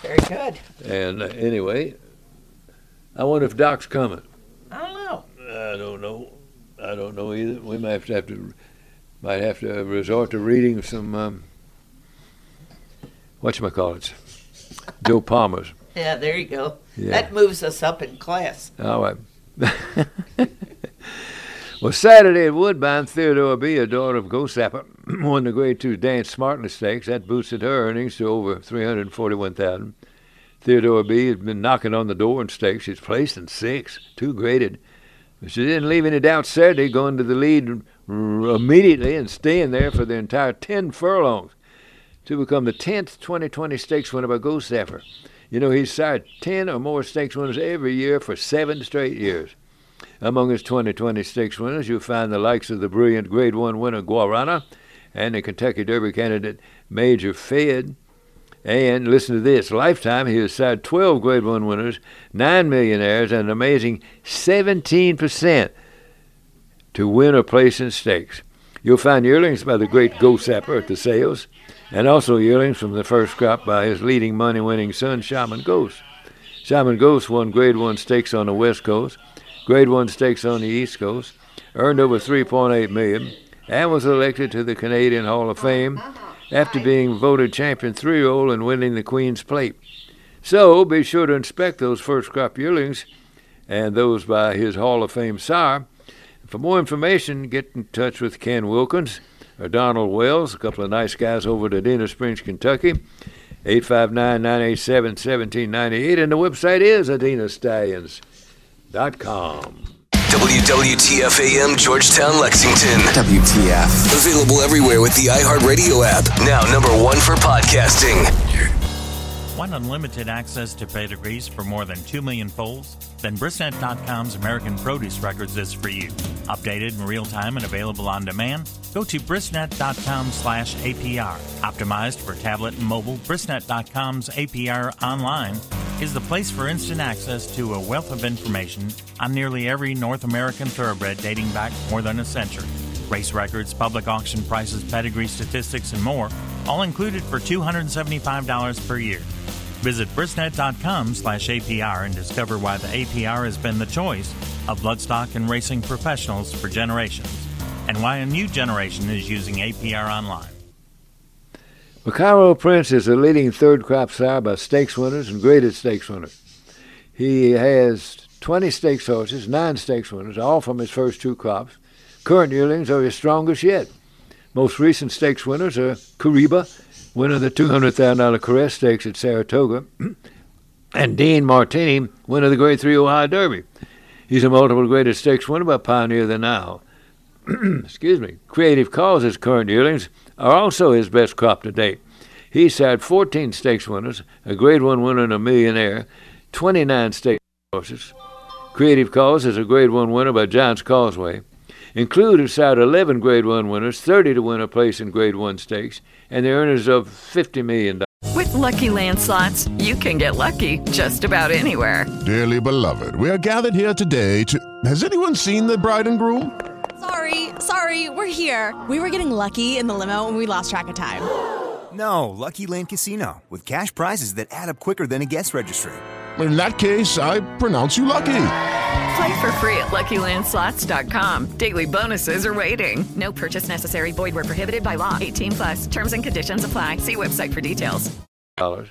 Very good. And uh, anyway, I wonder if Doc's coming. I don't know. I don't know. I don't know either. We might have to, have to might have to resort to reading some um, whatchamacallits, Joe Palmer's. Yeah, there you go. Yeah. That moves us up in class. All right. well, Saturday at Woodbine, Theodora B., a daughter of Ghost Zapper, won the Grade Two Dance Smartly Stakes. That boosted her earnings to over three hundred forty-one thousand. Theodora B. has been knocking on the door in stakes. She's placed in six, two graded. But she didn't leave any doubt Saturday, going to the lead immediately and staying there for the entire 10 furlongs to become the 10th 2020 stakes winner by Ghost Zapper. You know, he's sired 10 or more stakes winners every year for seven straight years. Among his 2026 winners, you'll find the likes of the brilliant Grade 1 winner Guarana and the Kentucky Derby candidate Major Fed. And listen to this lifetime, he has sired 12 Grade 1 winners, 9 millionaires, and an amazing 17% to win a place in stakes. You'll find yearlings by the great Ghost Zapper at the sales, and also yearlings from the first crop by his leading money winning son, Shaman Ghost. Shaman Ghost won Grade 1 stakes on the West Coast, Grade 1 stakes on the East Coast, earned over 3.8 million, and was elected to the Canadian Hall of Fame after being voted champion three-year-old and winning the Queen's Plate. So be sure to inspect those first crop yearlings and those by his Hall of Fame sire. For more information, get in touch with Ken Wilkins or Donald Wells, a couple of nice guys over at Adena Springs, Kentucky. 859-987-1798 and the website is adenastallions.com. WWTF-AM Georgetown, Lexington. WTF. Available everywhere with the iHeartRadio app. Now number one for podcasting. Want unlimited access to pedigrees for more than 2 million foals? Then Brisnet.com's American Produce Records is for you. Updated in real time and available on demand? Go to Brisnet.com slash APR. Optimized for tablet and mobile, Brisnet.com's APR Online is the place for instant access to a wealth of information on nearly every North American thoroughbred dating back more than a century. Race records, public auction prices, pedigree statistics, and more, all included for $275 per year. Visit brisnet.com slash APR and discover why the APR has been the choice of bloodstock and racing professionals for generations, and why a new generation is using APR Online. Macaro Prince is a leading third crop sire by stakes winners and graded stakes winners. He has 20 stakes horses, nine stakes winners, all from his first two crops. Current yearlings are his strongest yet. Most recent stakes winners are Kariba, winner of the $200,000 Caress Stakes at Saratoga, and Dean Martini, winner of the Grade 3 Ohio Derby. He's a multiple graded stakes winner by Pioneerof the Nile. Excuse me. Creative Causes current yearlings are also his best crop to date. He's had 14 stakes winners, a Grade 1 winner and a millionaire, 29 stakes horses. Creative Cause is a Grade 1 winner by Giants Causeway. Include inside 11 Grade 1 winners, 30 to win a place in Grade 1 stakes, and the earners of $50 million. With Lucky Land slots, you can get lucky just about anywhere. Dearly beloved, we are gathered here today to. Has anyone seen the bride and groom? Sorry, sorry, we're here. We were getting lucky in the limo and we lost track of time. No, Lucky Land Casino, with cash prizes that add up quicker than a guest registry. In that case, I pronounce you lucky. Play for free at LuckyLandSlots.com. Daily bonuses are waiting. No purchase necessary. Void where prohibited by law. 18 plus. Terms and conditions apply. See website for details. Dollars.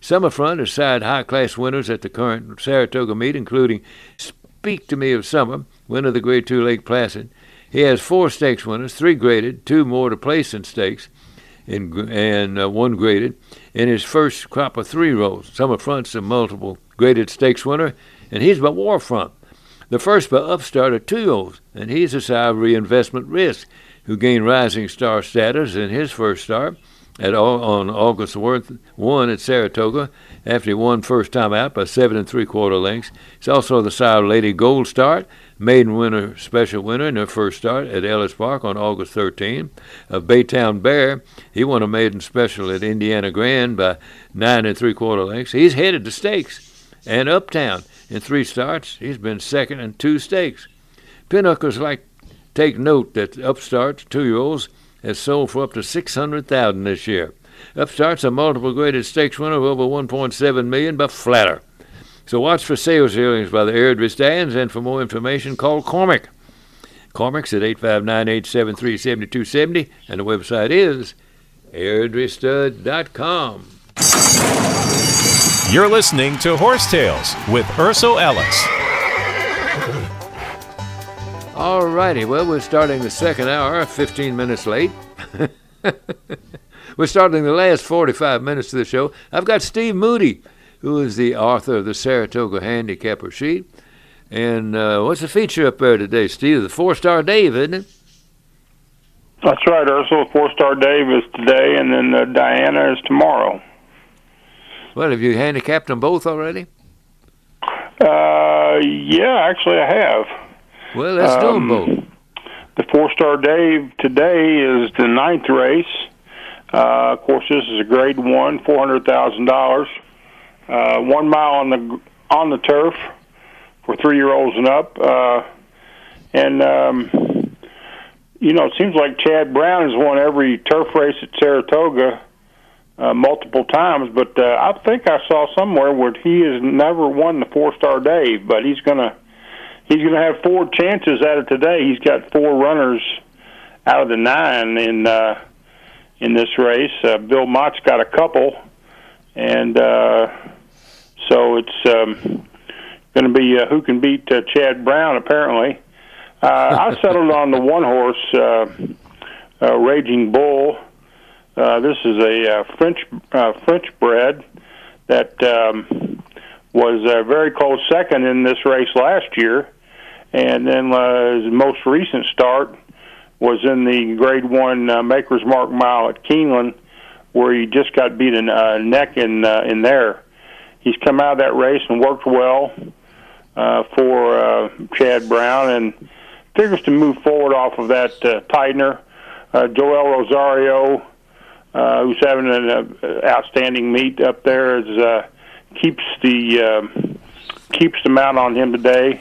Summerfront has signed high-class winners at the current Saratoga meet, including Speak to Me of Summer, winner of the Grade 2 Lake Placid. He has four stakes winners, three graded, two more to place in stakes, in, and uh, one graded, in his first crop of three rolls. Summerfront's a multiple graded stakes winner, and he's by Warfront. The first by Upstart two year-olds, and he's a side of reinvestment risk, who gained rising star status in his first start at on August 1 at Saratoga after he won first time out by seven and three quarter lengths. He's also the side of Lady Gold Start, maiden winner, special winner in her first start at Ellis Park on August 13. Of Baytown Bear, he won a maiden special at Indiana Grand by nine and three quarter lengths. He's headed to stakes. And Uptown, in three starts, he's been second in two stakes. Pinnacles like take note that Upstart's two-year-olds has sold for up to 600000 this year. Upstart's a multiple graded stakes winner of over 1.7 million, but flatter. So watch for sales hearings by the Airdrie Stallions, and for more information, call Cormac. Cormac's at 859-873-7270, and the website is airdriestud.com. You're listening to Horse Tales with Ercel Ellis. All righty, well, we're starting the second hour, 15 minutes late. we're starting the last 45 minutes of the show. I've got Steve Moody, who is the author of the Saratoga Handicapper Sheet. And uh, what's the feature up there today, Steve? The Fourstardave, isn't it? That's right, Ursula. Fourstardave is today, and then uh, Diana is tomorrow. Well, have you handicapped them both already? Uh, yeah, actually, I have. Well, let's do them both. The Fourstardave today is the ninth race. Uh, of course, this is a Grade One, four hundred thousand dollars. Uh, one mile on the on the turf for three year olds and up. Uh, and um, you know, it seems like Chad Brown has won every turf race at Saratoga uh, multiple times, but uh, I think I saw somewhere where he has never won the Fourstardave, but he's gonna he's gonna have four chances at it today. He's got four runners out of the nine in uh, in this race. Uh, Bill Mott's got a couple, and uh, so it's um, going to be uh, who can beat uh, Chad Brown. Apparently, uh, I settled on the one horse, uh, uh, Raging Bull. Uh, this is a uh, French uh, French bred that um, was a very close second in this race last year, and then uh, his most recent start was in the Grade One uh, Maker's Mark Mile at Keeneland, where he just got beaten uh, neck in uh, in there. He's come out of that race and worked well uh, for uh, Chad Brown, and figures to move forward off of that uh, tightener. Uh, Joel Rosario uh, who's having an uh, outstanding meet up there, is uh, keeps the uh, keeps the mount on him today.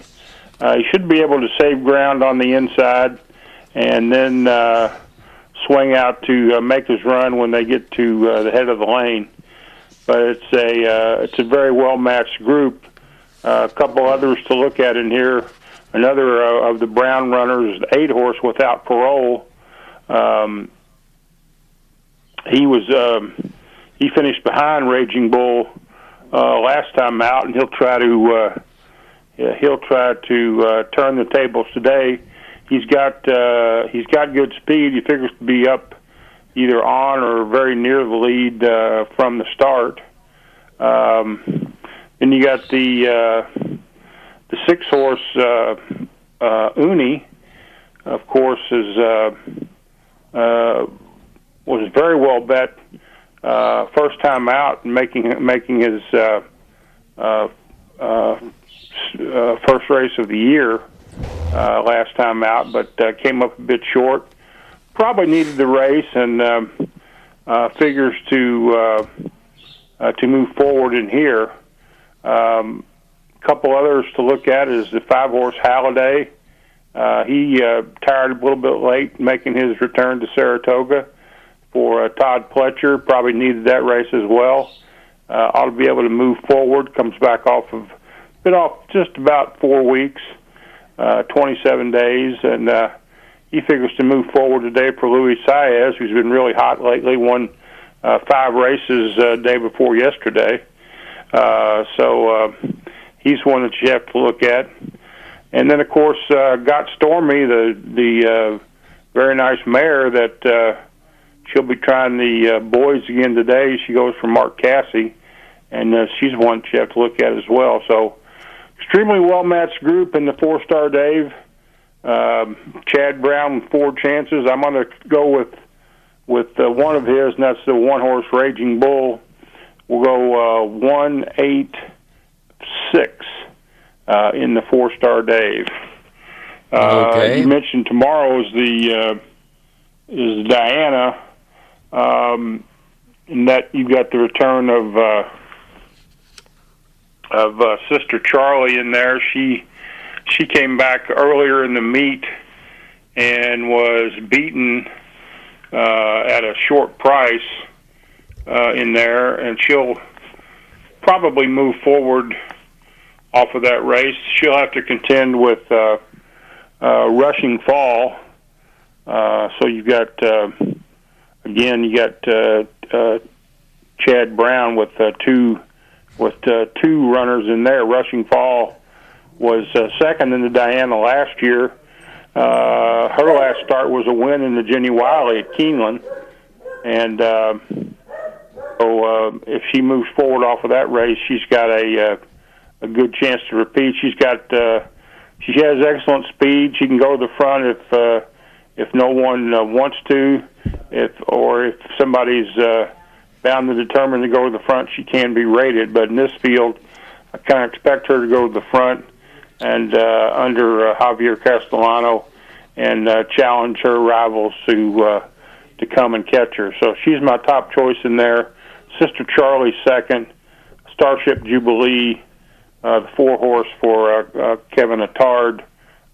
Uh, he should be able to save ground on the inside, and then uh, swing out to uh, make his run when they get to uh, the head of the lane. But it's a uh, it's a very well matched group. Uh, a couple others to look at in here. Another uh, of the Brown runners, eight horse without parole. Um, he was um, he finished behind Raging Bull uh, last time out, and he'll try to uh, yeah, he'll try to uh, turn the tables today. He's got uh, he's got good speed. He figures to be up either on or very near the lead uh, from the start. Um, then you got the uh, the six horse uh, uh, Uni, of course, is uh, uh, was very well bet uh, first time out, making making his uh, uh, uh, uh, first race of the year. uh, last time out, but uh, came up a bit short. Probably needed the race and um, uh, figures to uh, uh, to move forward in here. Um, couple others to look at is the five horse Halladay. Uh, he uh, tired a little bit late making his return to Saratoga for uh, Todd Pletcher. Probably needed that race as well. Uh, ought to be able to move forward. Comes back off of been off just about four weeks, uh, 27 days, and uh, he figures to move forward today for Luis Saez, who's been really hot lately. Won uh, five races uh, day before yesterday, uh, so uh, he's one that you have to look at. And then, of course, uh, got Stormy, the the uh, very nice mare that uh, she'll be trying the uh, boys again today. She goes for Mark Casse, and uh, she's one you have to look at as well. So, extremely well matched group in the Fourstardave. Um, Chad Brown four chances. I'm going to go with with uh, one of his, and that's the one horse Raging Bull. We'll go uh, one eight six uh, in the Fourstardave. Uh, Okay. You mentioned tomorrow is the uh, is Diana, um, and that you got the return of uh, of uh, Sister Charlie in there. She she came back earlier in the meet and was beaten uh, at a short price uh, in there, and she'll probably move forward off of that race. She'll have to contend with uh, uh, Rushing Fall. Uh, so you've got uh, again, you got uh, uh, Chad Brown with uh, two with uh, two runners in there. Rushing Fall was uh, second in the Diana last year. Uh, her last start was a win in the Jenny Wiley at Keeneland, and uh, so uh, if she moves forward off of that race, she's got a uh, a good chance to repeat. She's got uh, she has excellent speed. She can go to the front if uh, if no one uh, wants to, if or if somebody's uh, bound and determined to go to the front, she can be rated. But in this field, I kind of expect her to go to the front and uh, under uh, Javier Castellano and uh, challenge her rivals to uh, to come and catch her. So she's my top choice in there. Sister Charlie second, Starship Jubilee, uh, the four horse for uh, uh, Kevin Attard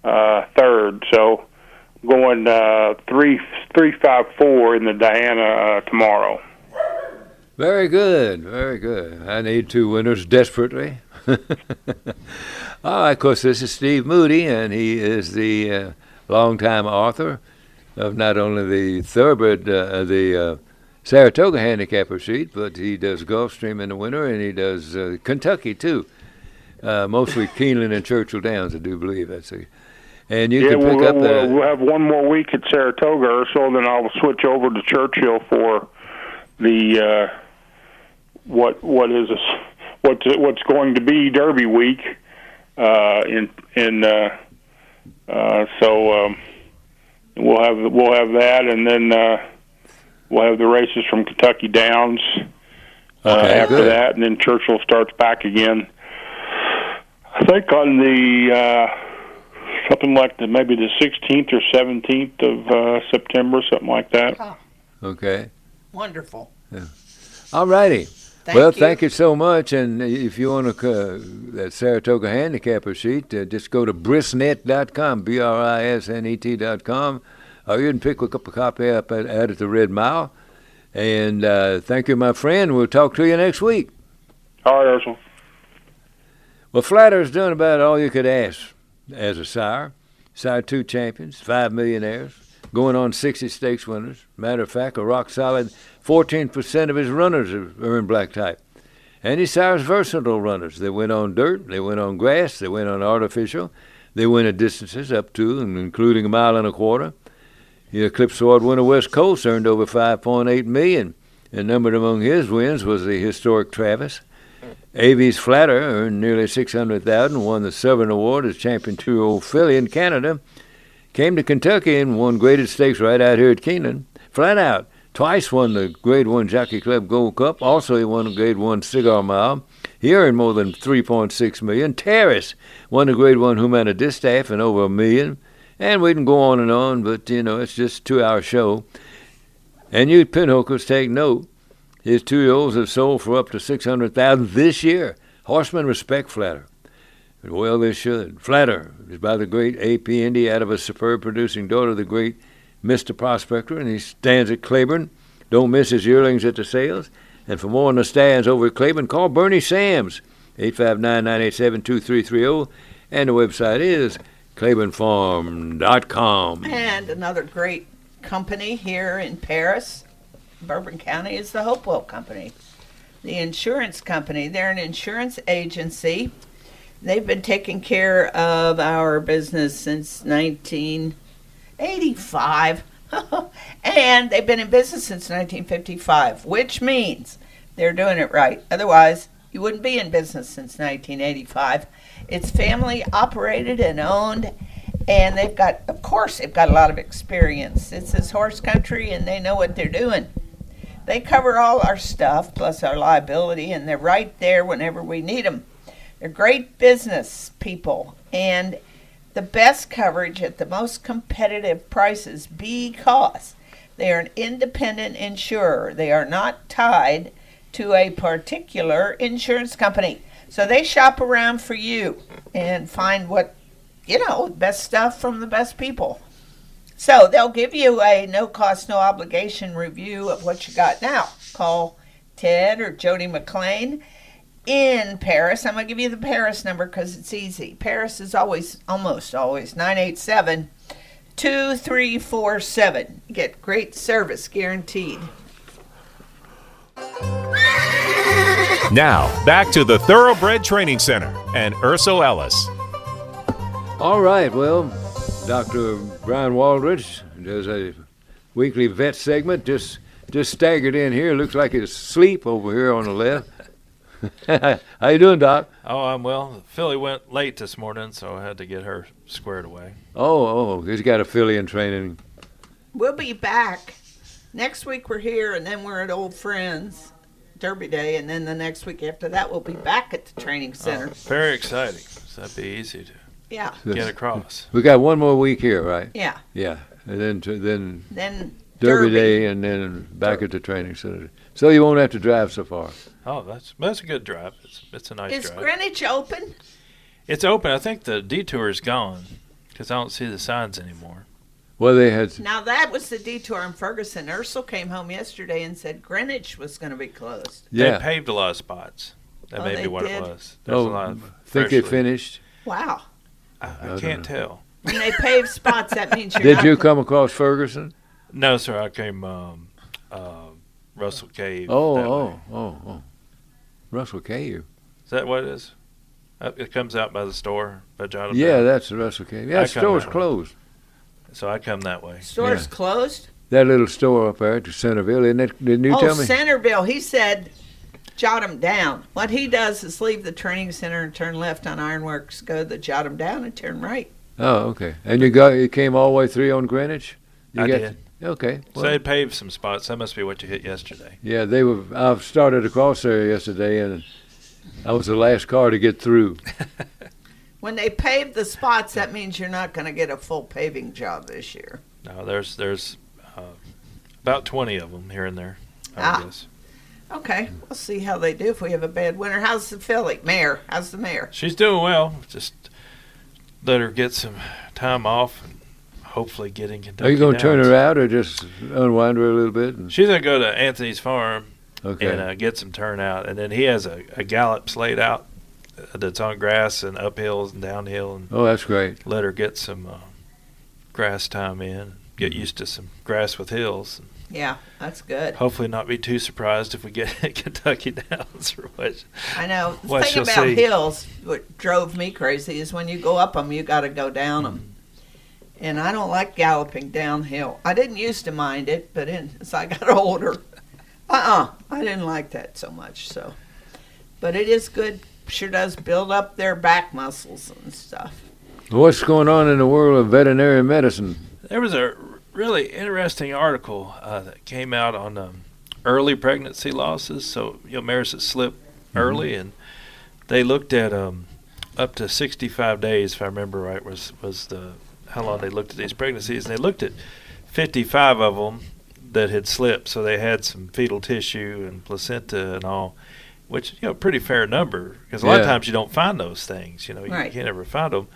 uh, third. So going uh, three three five four in the Diana uh, tomorrow. Very good, very good. I need two winners desperately. All right, of course, this is Steve Moody, and he is the uh, longtime author of not only the Thoroughbred, uh, the uh, Saratoga handicapper sheet, but he does Gulfstream in the winter, and he does uh, Kentucky too. Uh, mostly Keeneland and Churchill Downs, I do believe that's a. And you yeah, can pick we'll, up. we'll, we'll have one more week at Saratoga or so, then I'll switch over to Churchill for the uh, what what is this, what's what's going to be Derby week uh, in in uh, uh, so um, we'll have we'll have that, and then uh, we'll have the races from Kentucky Downs uh, Okay, after good. that, and then Churchill starts back again. I think on the uh, something like the maybe the 16th or 17th of uh, September, something like that. okay. Wonderful. All righty. Thank well, you. thank you so much. And if you want to, uh, that Saratoga handicapper sheet, uh, just go to brisnet.com, B R I S N E T.com, or you can pick up a copy up at, out at the Red Mile. And uh, thank you, my friend. We'll talk to you next week. All right, Ursula. Well, Flatter's done about all you could ask as a sire. Sire two champions, five millionaires, going on 60 stakes winners. Matter of fact, a rock solid 14% of his runners are in black type. And he sires versatile runners. They went on dirt, they went on grass, they went on artificial, they went at distances up to and including a mile and a quarter. The Eclipse Award winner West Coast earned over 5.8 million, and numbered among his wins was the historic Travis. Avies Flatter earned nearly 600000 won the Sovereign Award as champion two-year-old filly in Canada. Came to Kentucky and won graded stakes right out here at Keeneland. Flat out, twice won the Grade 1 Jockey Club Gold Cup. Also, he won the Grade 1 Cigar Mile. He earned more than 3.6 million. Terrace won the Grade 1 Humana Distaff and over a million. And we can go on and on, but you know, it's just a two hour show. And you pinhookers take note. His two year olds have sold for up to 600000 this year. Horsemen respect Flatter. Well, they should. Flatter is by the great A.P. Indy out of a superb producing daughter of the great Mr. Prospector, and he stands at Claiborne. Don't miss his yearlings at the sales. And for more on the stands over at Claiborne, call Bernie Sams, 859 987 2330. And the website is claibornefarm.com. And another great company here in Paris, Bourbon County, is the Hopewell Company. The insurance company, they're an insurance agency. They've been taking care of our business since 1985. and they've been in business since 1955, which means they're doing it right. Otherwise, you wouldn't be in business since 1985. It's family operated and owned, and they've got, of course, they've got a lot of experience. It's this horse country, and they know what they're doing. They cover all our stuff plus our liability, and they're right there whenever we need them. They're great business people, and the best coverage at the most competitive prices because they are an independent insurer. They are not tied to a particular insurance company. So they shop around for you and find what, you know, best stuff from the best people. So they'll give you a no cost, no obligation review of what you got now. Call Ted or Jody McLean in Paris. I'm going to give you the Paris number because it's easy. Paris is always, almost always, 987 2347. Get great service guaranteed. Now, back to the Thoroughbred Training Center and Ercel Ellis. All right, well, Dr. Brian Waldrich does a weekly vet segment. Just just staggered in here. Looks like he's asleep over here on the left. How you doing, Doc? Oh, I'm well. Filly went late this morning, so I had to get her squared away. Oh, oh, he's got a filly in training. We'll be back. Next week we're here, and then we're at Old Friends Derby Day, and then the next week after that we'll be back at the training oh, center. Oh, very exciting. So that'd be easy to Yeah. get across. We got one more week here, right? Yeah. Yeah, and then to, then Then Derby, Derby. Day, and then back at the training center. So you won't have to drive so far. Oh, that's that's a good drive. It's it's a nice Is drive. Greenwich open? it's open. I think the detour is gone because I don't see the signs anymore. Well, they had Now that was the detour in Ferguson. Ercel came home yesterday and said Greenwich was going to be closed. Yeah. They paved a lot of spots. That Oh, may they be what did? it was. There's a oh, lot of think they freshly- finished. Wow. I, I don't can't tell. When they pave spots, that means you're Did not you come across Ferguson? No, sir. I came um, uh, Russell Cave. Oh, that way. oh, oh, oh. Russell Cave. Is that what it is? Uh, It comes out by the store by John. Yeah, that's the Russell Cave. Yeah, I the store's that way. closed. So I come that way. Store's Yeah. closed. That little store up there at the Centerville, isn't it? Didn't you oh, tell me? Centerville. He said, jot him down. What he does is leave the training center and turn left on Ironworks, go to the jot him down and turn right. oh, okay. And you got you came all the way through on Greenwich. You I got did. okay. So they paved some spots. That must be what you hit yesterday. Yeah, they were. I started across there yesterday, and I was the last car to get through. When they pave the spots, that means you're not going to get a full paving job this year. No, there's there's uh, about twenty of them here and there. I Ah. guess Okay, we'll see how they do if we have a bad winter. How's the filly? Mayor, how's the mayor? she's doing well. Just let her get some time off and hopefully get in Kentucky. Are you going to turn her out or just unwind her a little bit? And, She's gonna go to Anthony's farm Okay. and uh, get some turnout, and then he has a, a gallop slayed out uh, that's on grass and uphills and downhill, and oh, that's great. let her get some uh, grass time in, get used to some grass with hills. Yeah, that's good. Hopefully, not be too surprised if we get Kentucky Downs or what. I know. The What thing about see. hills, what drove me crazy is when you go up them, you got to go down them. Mm-hmm. And I don't like galloping downhill. I didn't used to mind it, but in, as I got older, uh-uh, I didn't like that so much. So, but it is good. Sure does build up their back muscles and stuff. What's going on in the world of veterinary medicine? There was a really interesting article uh, that came out on um, early pregnancy losses. So you know, mares that slip early, and they looked at um, up to 65 days, if I remember right, was was the how long they looked at these pregnancies, and they looked at 55 of them that had slipped. So they had some fetal tissue and placenta and all, which you know, pretty fair number because a lot of times you don't find those things. You know, you Right. can't ever find them.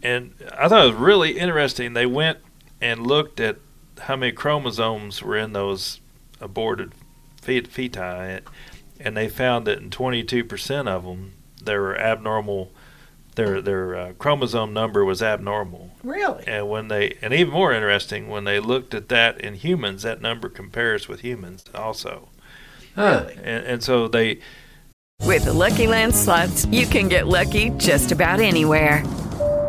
And I thought it was really interesting. They went and looked at how many chromosomes were in those aborted feti, and they found that in 22% of them, there were abnormal. Their their uh, chromosome number was abnormal. Really? And when they, and even more interesting, when they looked at that in humans, that number compares with humans also. Really? And, and so they, With the Lucky Land slots, you can get lucky just about anywhere.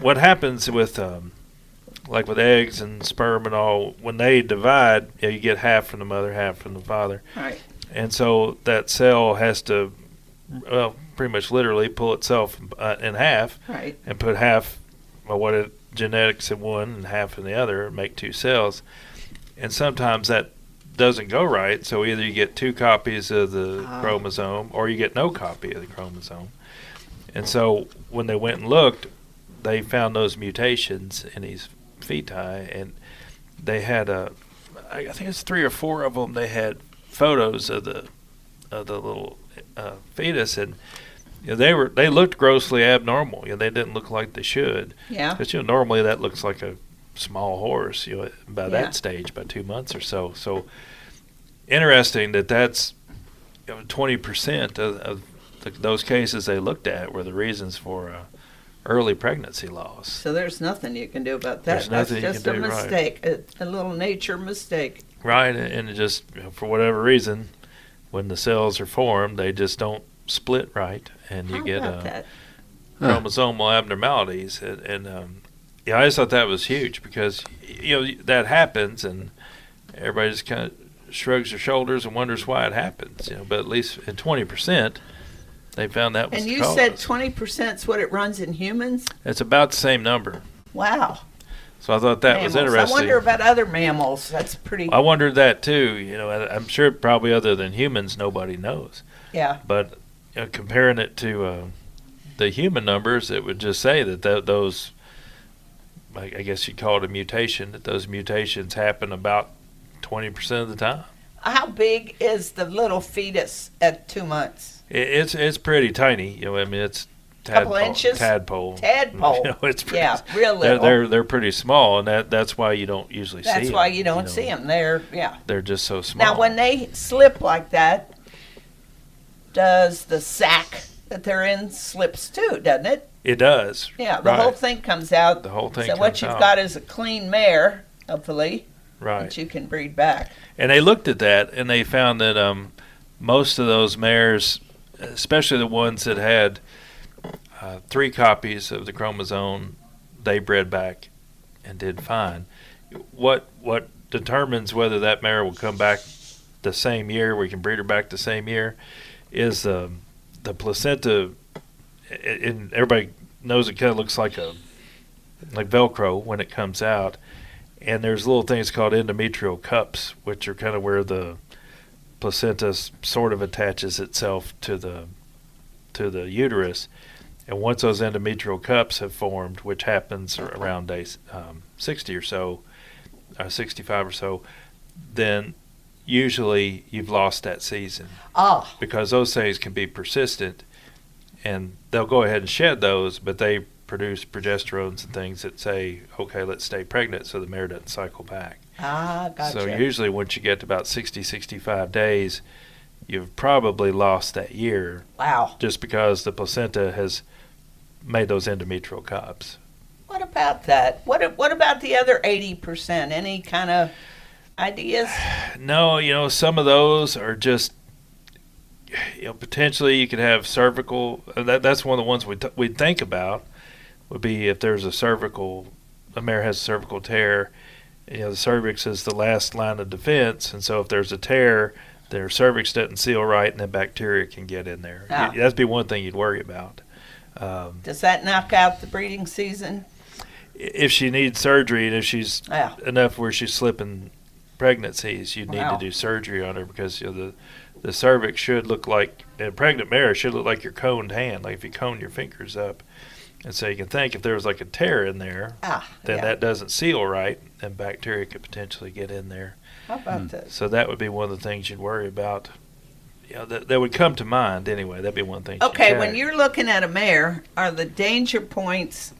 What happens with, um, like with eggs and sperm and all, when they divide, you, know, you get half from the mother, half from the father, Right. and so that cell has to, well, pretty much literally pull itself uh, in half, Right. and put half of what it genetics in one and half in the other, make two cells, and sometimes that doesn't go right. So either you get two copies of the Ah. chromosome, or you get no copy of the chromosome. And so when they went and looked, they found those mutations in these feti, and they had a, I think it's three or four of them. They had photos of the of the little uh, fetus, and you know, they were they looked grossly abnormal. You know, they didn't look like they should. Yeah. Because you know normally that looks like a small horse. You know, by Yeah. that stage, by two months or so. So interesting that that's twenty percent of, of the, those cases they looked at were the reasons for uh, early pregnancy loss. So there's nothing you can do about that. There's nothing you That's just can a do, right. mistake, a, a little nature mistake. Right, and and it just for whatever reason, when the cells are formed, they just don't split right, and you How get about uh, that? chromosomal abnormalities. And, and um, yeah, I just thought that was huge because you know that happens, and everybody just kind of shrugs their shoulders and wonders why it happens. You know, but at least in twenty percent, they found that was And you said 20% is what it runs in humans? it's about the same number. Wow. So I thought that was interesting. I wonder about other mammals. That's pretty. I wondered that too. You know, I'm sure probably other than humans, nobody knows. Yeah. But you know, comparing it to uh, the human numbers, it would just say that th- those, I I guess you'd call it a mutation, that those mutations happen about 20% of the time. How big is the little fetus at two months? It, it's it's pretty tiny. You know, I mean, it's Couple tadpole- inches? Tadpole. Tadpole. You know, it's pretty, Yeah, real they're, they're they're pretty small, and that that's why you don't usually see. That's why 'em, you don't know. see them. They're yeah. They're just so small. Now, when they slip like that, does the sack that they're in slips too? Doesn't it? it does. Yeah, the right. whole thing comes out. The whole thing So what you've out. got is a clean mare, hopefully, Right. that you can breed back. And they looked at that and they found that um, most of those mares, especially the ones that had uh, three copies of the chromosome, they bred back and did fine. What what determines whether that mare will come back the same year, we can breed her back the same year, is um, the placenta. And everybody knows it kind of looks like a like Velcro when it comes out and there's little things called endometrial cups, which are kind of where the placenta sort of attaches itself to the to the uterus. And once those endometrial cups have formed, which happens around day um, 60 or so, uh, 65 or so, then usually you've lost that season. Oh. Because those things can be persistent, and they'll go ahead and shed those, but they produce progesterones and things that say, okay, let's stay pregnant so the mare doesn't cycle back. Ah, gotcha. So usually once you get to about 60, 65 days, you've probably lost that year. Wow. Just because the placenta has made those endometrial cups. What about that? What what about the other eighty percent? Any kind of ideas? No, you know, some of those are just you know potentially you could have cervical. uh, That that's one of the ones we t- we think about would be if there's a cervical, a mare has a cervical tear. You know, the cervix is the last line of defense, and so if there's a tear, their cervix doesn't seal right, and then bacteria can get in there. That'd be one thing you'd worry about. Um, Does that knock out the breeding season? if she needs surgery and if she's enough where she's slipping pregnancies, you'd need Wow. to do surgery on her because you know, the the cervix should look like in a pregnant mare should look like your coned hand, like if you cone your fingers up. And so you can think if there was like a tear in there, Ah, then yeah. that doesn't seal right, and bacteria could potentially get in there. How about this? So that would be one of the things you'd worry about. You know, that, that would come to mind anyway. That'd be one thing. Okay, when you're looking at a mare, are the danger points?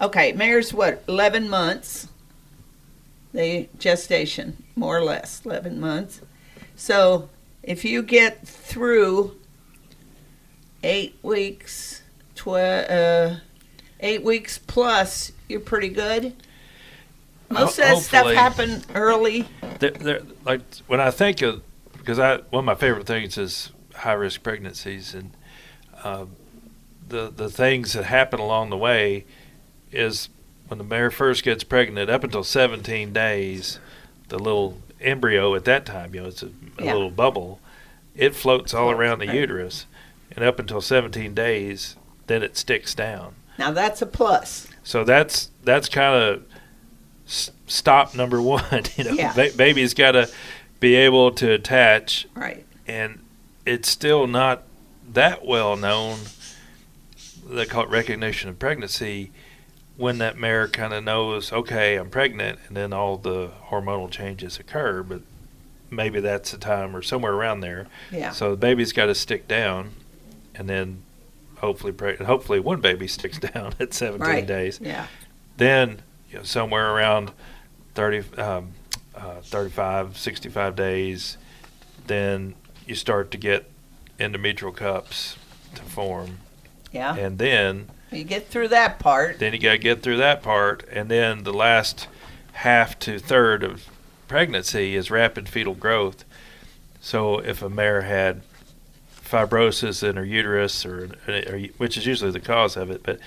Okay, mare's what, 11 months? The gestation, more or less, 11 months. So if you get through eight weeks, tw- uh, eight weeks plus, you're pretty good. Most of that stuff hopefully. happened early. There, there, like when I think of, because I one of my favorite things is high risk pregnancies, and uh, the the things that happen along the way is when the mare first gets pregnant, up until 17 days, the little embryo at that time, you know, it's a, a Yeah. little bubble, it floats all around the uterus, and up until 17 days, then it sticks down. Now that's a plus. So that's that's kind of s- stop number one. You know, Yeah. ba- baby's got to be able to attach, Right. and it's still not that well known. They call it recognition of pregnancy. When that mare kind of knows, okay, I'm pregnant, and then all the hormonal changes occur, but maybe that's the time or somewhere around there. Yeah. So the baby's got to stick down, and then hopefully, preg- hopefully one baby sticks down at 17 Right. days Yeah. then you know, somewhere around 30, um, uh, 35, 65 days, then you start to get endometrial cups to form. Yeah. And then You get through that part. then you got to get through that part, and then the last half to third of pregnancy is rapid fetal growth. So if a mare had fibrosis in her uterus, or, or which is usually the cause of it, but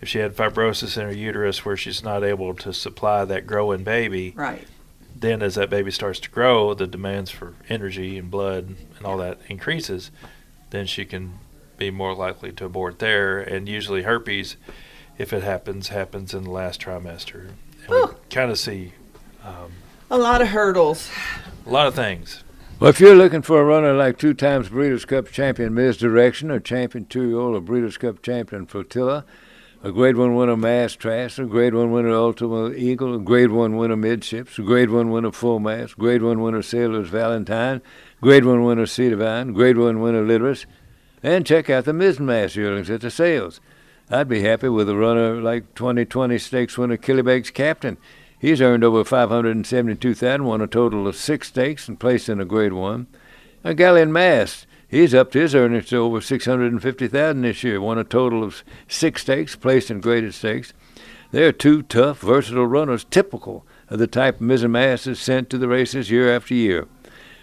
if she had fibrosis in her uterus where she's not able to supply that growing baby, Right. then as that baby starts to grow, the demands for energy and blood and all that increases, then she can be more likely to abort there. And usually herpes, if it happens, happens in the last trimester. And we kind of see um, A lot of hurdles. a lot of things. Well, if you're looking for a runner like two times Breeders' Cup champion Ms. Direction, or champion two-year-old, or Breeders' Cup champion Flotilla, a Grade One winner Mast Track, a Grade One winner Ultimate Eagle, a Grade One winner Midships, a Grade One winner Full Mast, Grade One winner Sailor's Valentine, Grade One winner Sea Divine, Grade One winner Litterus, and check out the Mizzen Mast yearlings at the sales. I'd be happy with a runner like 2020 stakes winner Killybegs Captain. He's earned over 572,000, won a total of six stakes, and placed in a Grade One. A Galleon's Mast, he's upped his earnings to over 650,000 this year, won a total of six stakes, placed in graded stakes. They're two tough, versatile runners, typical of the type Mizzen Mast is sent to the races year after year.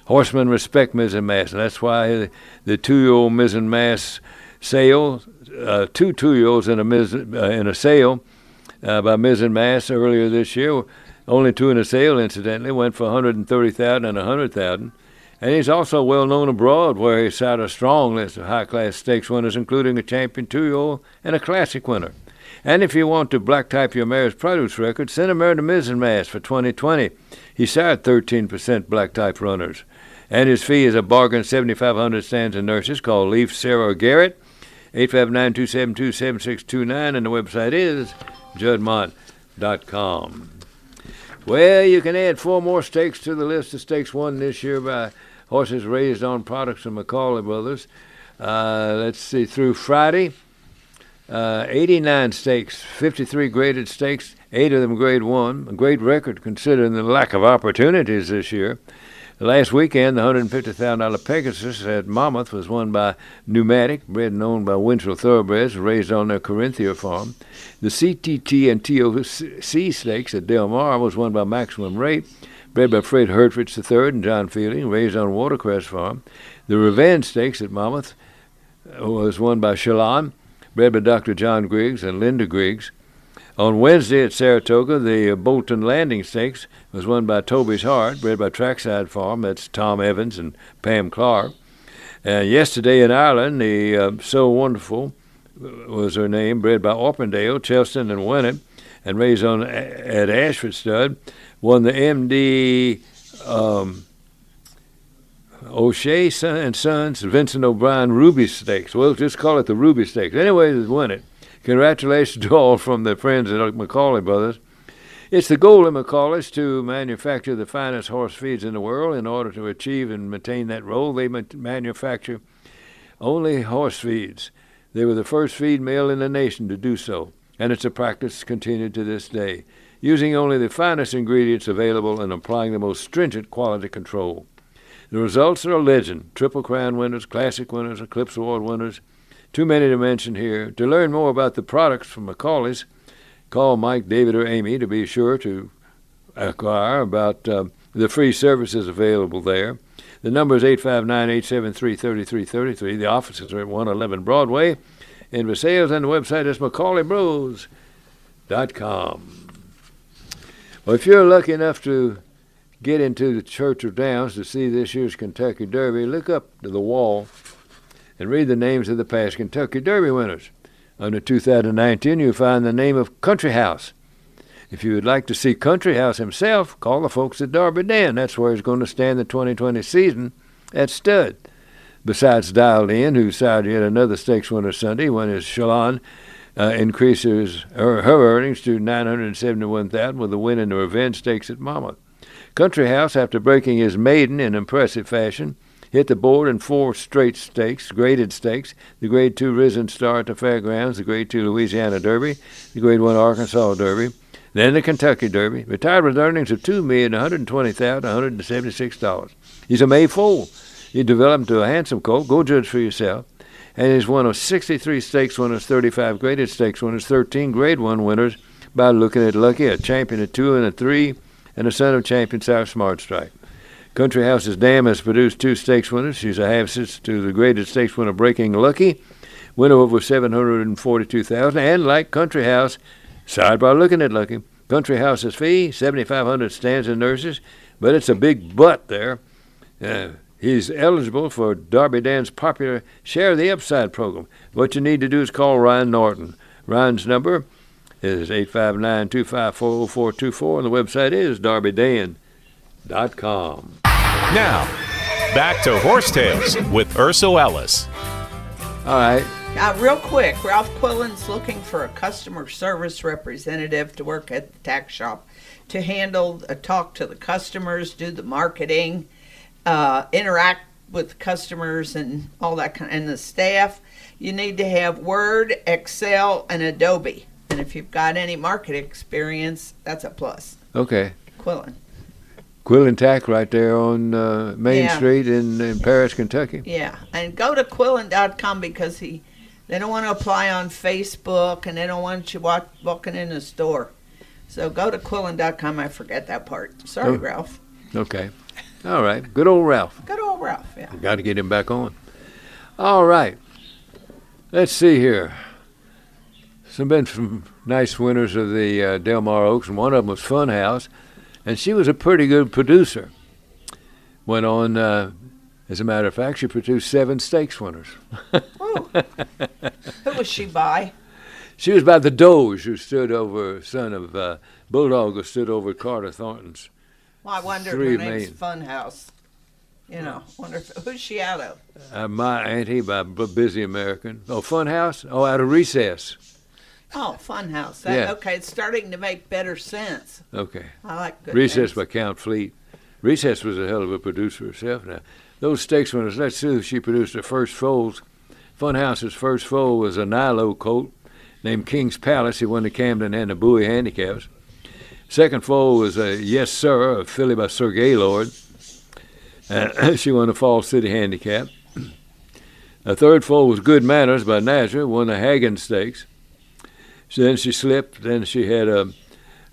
Horsemen respect Mizzen Mast, and that's why the two-year-old Mizzen Mast sale, uh, two two-year-olds in a uh, in a sale uh, by Mizzen Mast earlier this year, only two in a sale, incidentally, went for 130,000 and 100,000. And he's also well known abroad, where he sat a strong list of high-class stakes winners, including a champion two-year-old and a classic winner. And if you want to black type your mare's produce record, send a mare to Mizzen Mast for 2020. He sired 13% black type runners. And his fee is a bargain 7,500 stands and nurses. Call Leaf Sarah Garrett, 859 272 7629, and the website is juddmonte.com. Well, you can add four more stakes to the list of stakes won this year by horses raised on products of McCauley Brothers. Uh, let's see, through Friday, uh, 89 stakes, 53 graded stakes, eight of them grade one, a great record considering the lack of opportunities this year. Last weekend, the $150,000 Pegasus at Monmouth was won by Pneumatic, bred and owned by Winchell Thoroughbreds, raised on their Corinthia farm. The CTT and TOC stakes at Del Mar was won by Maximum Rate, bred by Fred Hertrich III and John Fielding, raised on Watercress Farm. The Revenge Stakes at Monmouth was won by Shalon, bred by Dr. John Griggs and Linda Griggs. On Wednesday at Saratoga, the Bolton Landing Stakes was won by Toby's Heart, bred by Trackside Farm. That's Tom Evans and Pam Clark. Uh, yesterday in Ireland, the uh, So Wonderful was her name, bred by Orpendale, Chelston, and Wynatt, and raised on at Ashford Stud, won the MD um, O'Shea and Sons Vincent O'Brien Ruby Stakes. We'll just call it the Ruby Stakes. Anyway, they won it. Congratulations to all from the friends at McCauley Brothers. It's the goal of McCauley's to manufacture the finest horse feeds in the world. In order to achieve and maintain that role, they manufacture only horse feeds. They were the first feed mill in the nation to do so, and it's a practice continued to this day, using only the finest ingredients available and applying the most stringent quality control. The results are a legend Triple Crown winners, Classic winners, Eclipse Award winners. Too many to mention here. To learn more about the products from McCauley's, call Mike, David, or Amy to be sure to inquire about uh, the free services available there. The number is 859 873 3333. The offices are at 111 Broadway. And for sales and the website is McCauleyBros.com. Well, if you're lucky enough to get into the Churchill Downs to see this year's Kentucky Derby, look up to the wall and read the names of the past Kentucky Derby winners. Under 2019, you'll find the name of Country House. If you would like to see Country House himself, call the folks at Darby Dan. That's where he's going to stand the 2020 season at stud. Besides Dialed In, who sired yet another stakes winner Sunday when his Shalon uh, increases her, her earnings to 971000 with a win in the Revenge Stakes at Monmouth. Country House, after breaking his maiden in impressive fashion, hit the board in four straight stakes, graded stakes, the Grade 2 Risen Star at the Fairgrounds, the Grade 2 Louisiana Derby, the Grade 1 Arkansas Derby, then the Kentucky Derby, retired with earnings of $2,120,176. He's a May foal. He developed into a handsome colt. Go judge for yourself. And he's won of 63 stakes winners, 35 graded stakes winners, 13 Grade 1 winners by Lookin At Lucky, a champion at 2 and a 3, and a son of champion South Smart Strike. Country House's dam has produced two stakes winners. She's a half sister to the graded stakes winner Breaking Lucky, winner over 742000 and like Country House, sidebar Lookin At Lucky. Country House's fee, 7500 stands and nurses, but it's a big but there. Uh, he's eligible for Darby Dan's popular Share the Upside program. What you need to do is call Ryan Norton. Ryan's number is 859 254 0424, and the website is darbydan.com. Now, back to Horse Tales with Ercel Ellis. All right. Uh, real quick, Ralph Quillin's looking for a customer service representative to work at the tax shop to handle, uh, talk to the customers, do the marketing, uh, interact with customers and all that kind and the staff. You need to have Word, Excel, and Adobe. And if you've got any market experience, that's a plus. Okay. Quillin. Quillin Tack right there on uh, Main Yeah. Street in, in Paris, Kentucky. Yeah, and go to Quillin.com because he, they don't want to apply on Facebook and they don't want you walk, walking in the store. So go to Quillin.com. I forget that part. Sorry, Oh. Ralph. Okay. All right. Good old Ralph. Good old Ralph. Yeah. Got to get him back on. All right. Let's see here. Some been some nice winners of the uh, Del Mar Oaks, and one of them was Funhouse, and she was a pretty good producer. Went on, uh, as a matter of fact, she produced seven stakes winners. Who was she by? She was by the Doge, who stood over, son of uh, Bulldog, who stood over Carter Thornton's. Well, I wonder Three her name's. Funhouse. You know, wonder if, who's she out of? Uh, my auntie by B- Busy American. Oh, Funhouse? Oh, out of Recess. Oh, Funhouse. That, Yeah. Okay, it's starting to make better sense. Okay. I like good Recess names. by Count Fleet. Recess was a hell of a producer herself. Now, those steaks winners, let's see she produced her first foals. Funhouse's first foal was a Nilo colt named King's Palace. He won the Camden and the Bowie handicaps. Second foal was a Yes Sir, a filly by Sir Gaylord. Uh, she won the Fall City handicap. A third foal was Good Manners by Nazareth, won the Hagen Stakes. So then she slipped. Then she had a,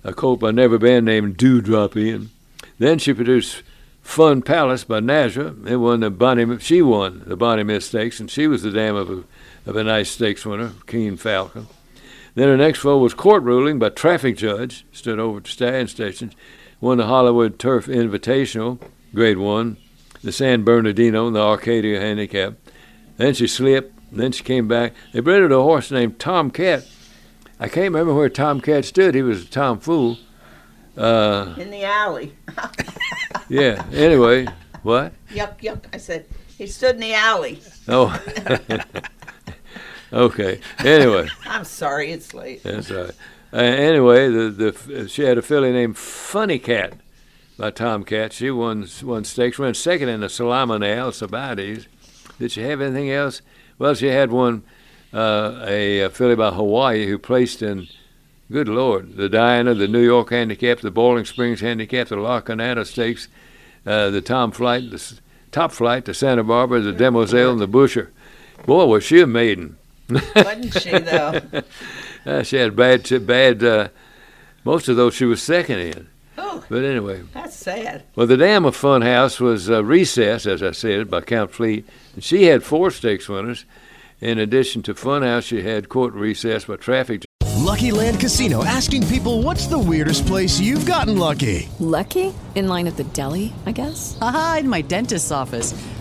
a colt by Never Been named Dewdrop Ian. Then she produced Fun Palace by Nazra. They won the Bonnie. She won the Bonnie Miss Stakes, and she was the dam of a of a nice stakes winner, Keen Falcon. Then her next foal was Court Ruling by Traffic Judge. Stood over at Stallion Station. Won the Hollywood Turf Invitational, Grade One, the San Bernardino, and the Arcadia Handicap. Then she slipped. Then she came back. They bred her to a horse named Tom Cat. I can't remember where Tom Cat stood. He was a Tom Fool. Uh, In the alley. yeah. Anyway, what? Yuck, yuck. I said, he stood in the alley. Oh. okay. Anyway, I'm sorry, it's late. that's all right. Uh, anyway, the the she had a filly named Funny Cat by Tom Cat. She won won stakes. Ran second in the Now Sabates. Did she have anything else? Well, she had one uh, a, filly by Hawaii who placed in. Good Lord, the Diana, the New York Handicap, the Boiling Springs Handicap, the La Canada Stakes, uh, the Tom Flight, the S- Top Flight, the Santa Barbara, the Demoiselle, and the Busher. Boy, was she a maiden. Wasn't she, though? Uh, she had bad, bad. Uh, most of those she was second in. Oh. But anyway, That's sad. well, the dam of Funhouse was uh, Recess, as I said, by Count Fleet, and she had four stakes winners. In addition to Funhouse, she had Court Recess but Traffic. Lucky Land Casino asking people what's the weirdest place you've gotten lucky? Lucky? In line at the deli, I guess? Aha, in my dentist's office.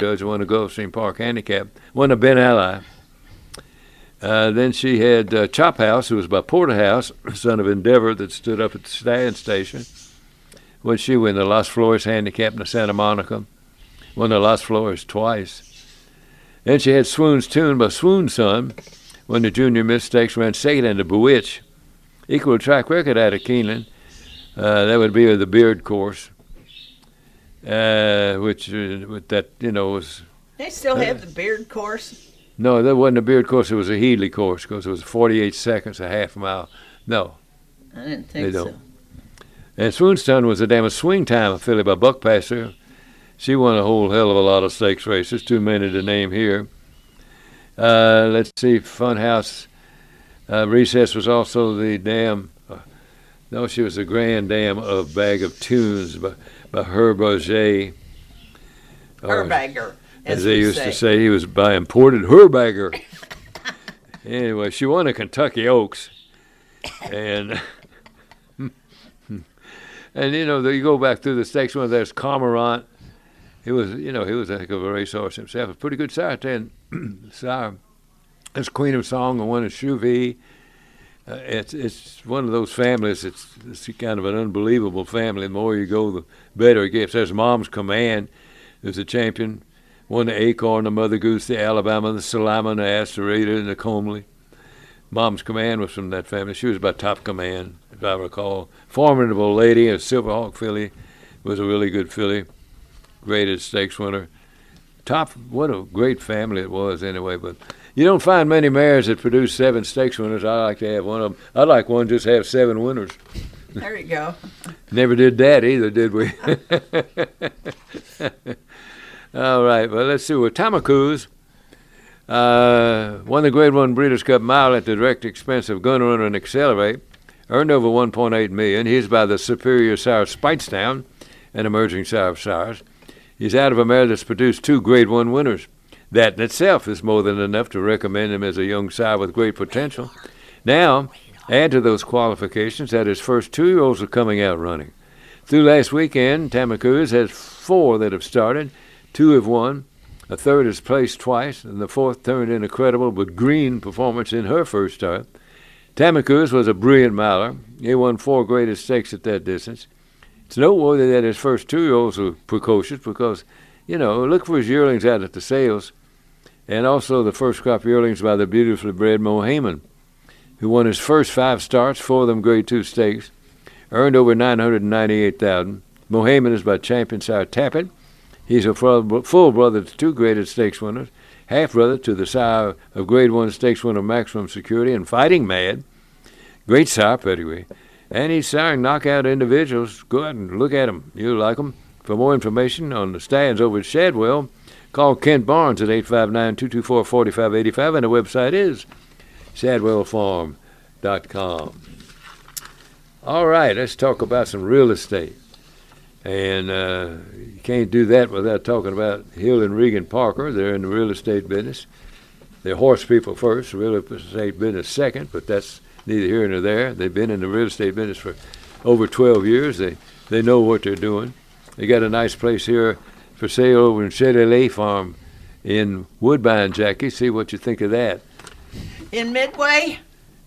Judge won the Gulfstream Park Handicap, won a Ben Ali. Uh, then she had uh, Chop House, who was by Porterhouse, son of Endeavor, that stood up at the Stallion Station. When she won the Las Flores Handicap in Santa Monica, won the Las Flores twice. Then she had Swoon's Tune by Swoon's Son, won the Junior Mistakes, Stakes, ran second in the Bewitch. Equal track record out of Keeneland. Uh, that would be the Beard course, uh, which uh, with that you know was They still have the beard course. no, that wasn't a beard course. It was a Headley course because it was 48 seconds, a half mile. No, I didn't they think don't. so. And Swoon's Tune was a damn swing time filly by Buckpasser. She won a whole hell of a lot of stakes races. Too many to name here. Uh, let's see, Funhouse uh, Recess was also the dam. Uh, no, she was the grand dam of Bag of Tunes by, by Herbager. Uh, or, Herbager, as, as they used say. to say, he was by imported Herbager. anyway, she won a Kentucky Oaks, and and you know you go back through the stakes. One there's Cormorant. He was, you know, he was a heck of a racehorse himself. A pretty good sire ten sire. That's Queen of Song and one is Chuvie. Uh, it's it's one of those families. It's it's kind of an unbelievable family. The more you go, the better it gets. There's Mom's Command, who's a champion. Won the Acorn, the Mother Goose, the Alabama, the Salama, the Astarita, and the Comely. Mom's Command was from that family. She was about top command, if I recall. Formidable lady, a Silverhawk filly, was a really good filly. Graded stakes winner. Top, what a great family it was anyway. But you don't find many mares that produce seven stakes winners. I like to have one of them. I'd like one just have seven winners. There you go. Never did that either, did we? All right. Well, let's see. Well, Tamarkuz uh, won the Grade One Breeders' Cup Mile at the direct expense of Gun Runner and Accelerate. Earned over 1.8 million. He's by the Superior Sire Speightstown, an emerging sire of sires. He's out of a mare that's produced two Grade One winners. That in itself is more than enough to recommend him as a young sire with great potential. Now, add to those qualifications that his first two year olds are coming out running. Through last weekend, Tamarkuz has four that have started, two have won, a third has placed twice, and the fourth turned in a credible but green performance in her first start. Tamarkuz was a brilliant miler. He won four greatest stakes at that distance. It's noteworthy that his first two year olds were precocious because, you know, look for his yearlings out at the sales, and also the first crop yearlings by the beautifully bred Mohaymen, who won his first five starts, four of them grade two stakes, earned over 998000 Mohaymen is by champion sire Tapit. He's a full brother to two graded stakes winners, half brother to the sire of grade one stakes winner Maximum Security and Fighting Mad. Great sire pedigree. And he's siring knockout individuals. Go out and look at him. You'll like him. For more information on the stands over at Shadwell, call Kent Barnes at 859 224 4585, and the website is shadwellfarm.com. All right, let's talk about some real estate. And uh, you can't do that without talking about Hill and Regan Parker. They're in the real estate business. They're horse people first, real estate business second, but that's neither here nor there. They've been in the real estate business for over 12 years. They they know what they're doing. They got a nice place here for sale over in Chedelet Farm in Woodbine, Jackie. See what you think of that. In Midway?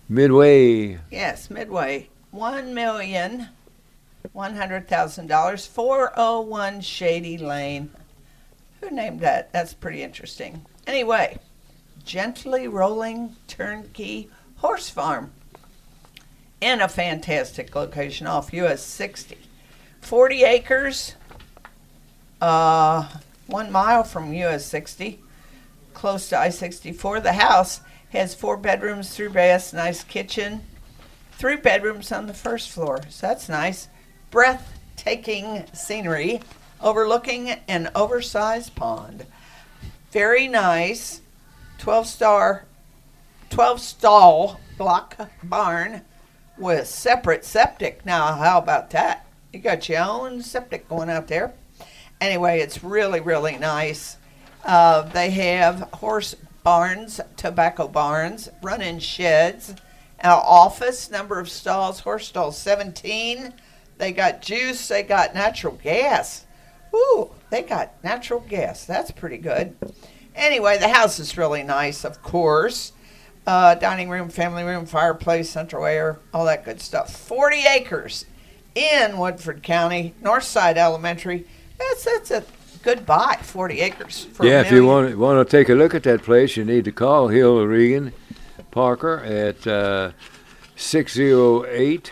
Midway. Yes, Midway. One million one hundred thousand dollars. Four oh one Shady Lane. Who named that? That's pretty interesting. Anyway, gently rolling turnkey horse farm in a fantastic location off US 60. 40 acres, uh, one mile from US 60, close to I 64. The house has four bedrooms, three baths, nice kitchen, three bedrooms on the first floor. So that's nice. Breathtaking scenery overlooking an oversized pond. Very nice. 12 star, 12 stall block barn with separate septic. Now, how about that? You got your own septic going out there. Anyway, it's really, really nice. Uh, they have horse barns, tobacco barns, run-in sheds, an office, number of stalls, horse stalls 17. They got juice, they got natural gas. Ooh, they got natural gas. That's pretty good. Anyway, the house is really nice, of course. Uh, dining room, family room, fireplace, central air, all that good stuff. 40 acres in Woodford County, Northside Elementary. That's that's a good buy, 40 acres. For yeah, if you want want to take a look at that place, you need to call Hill Regan Parker at uh, 608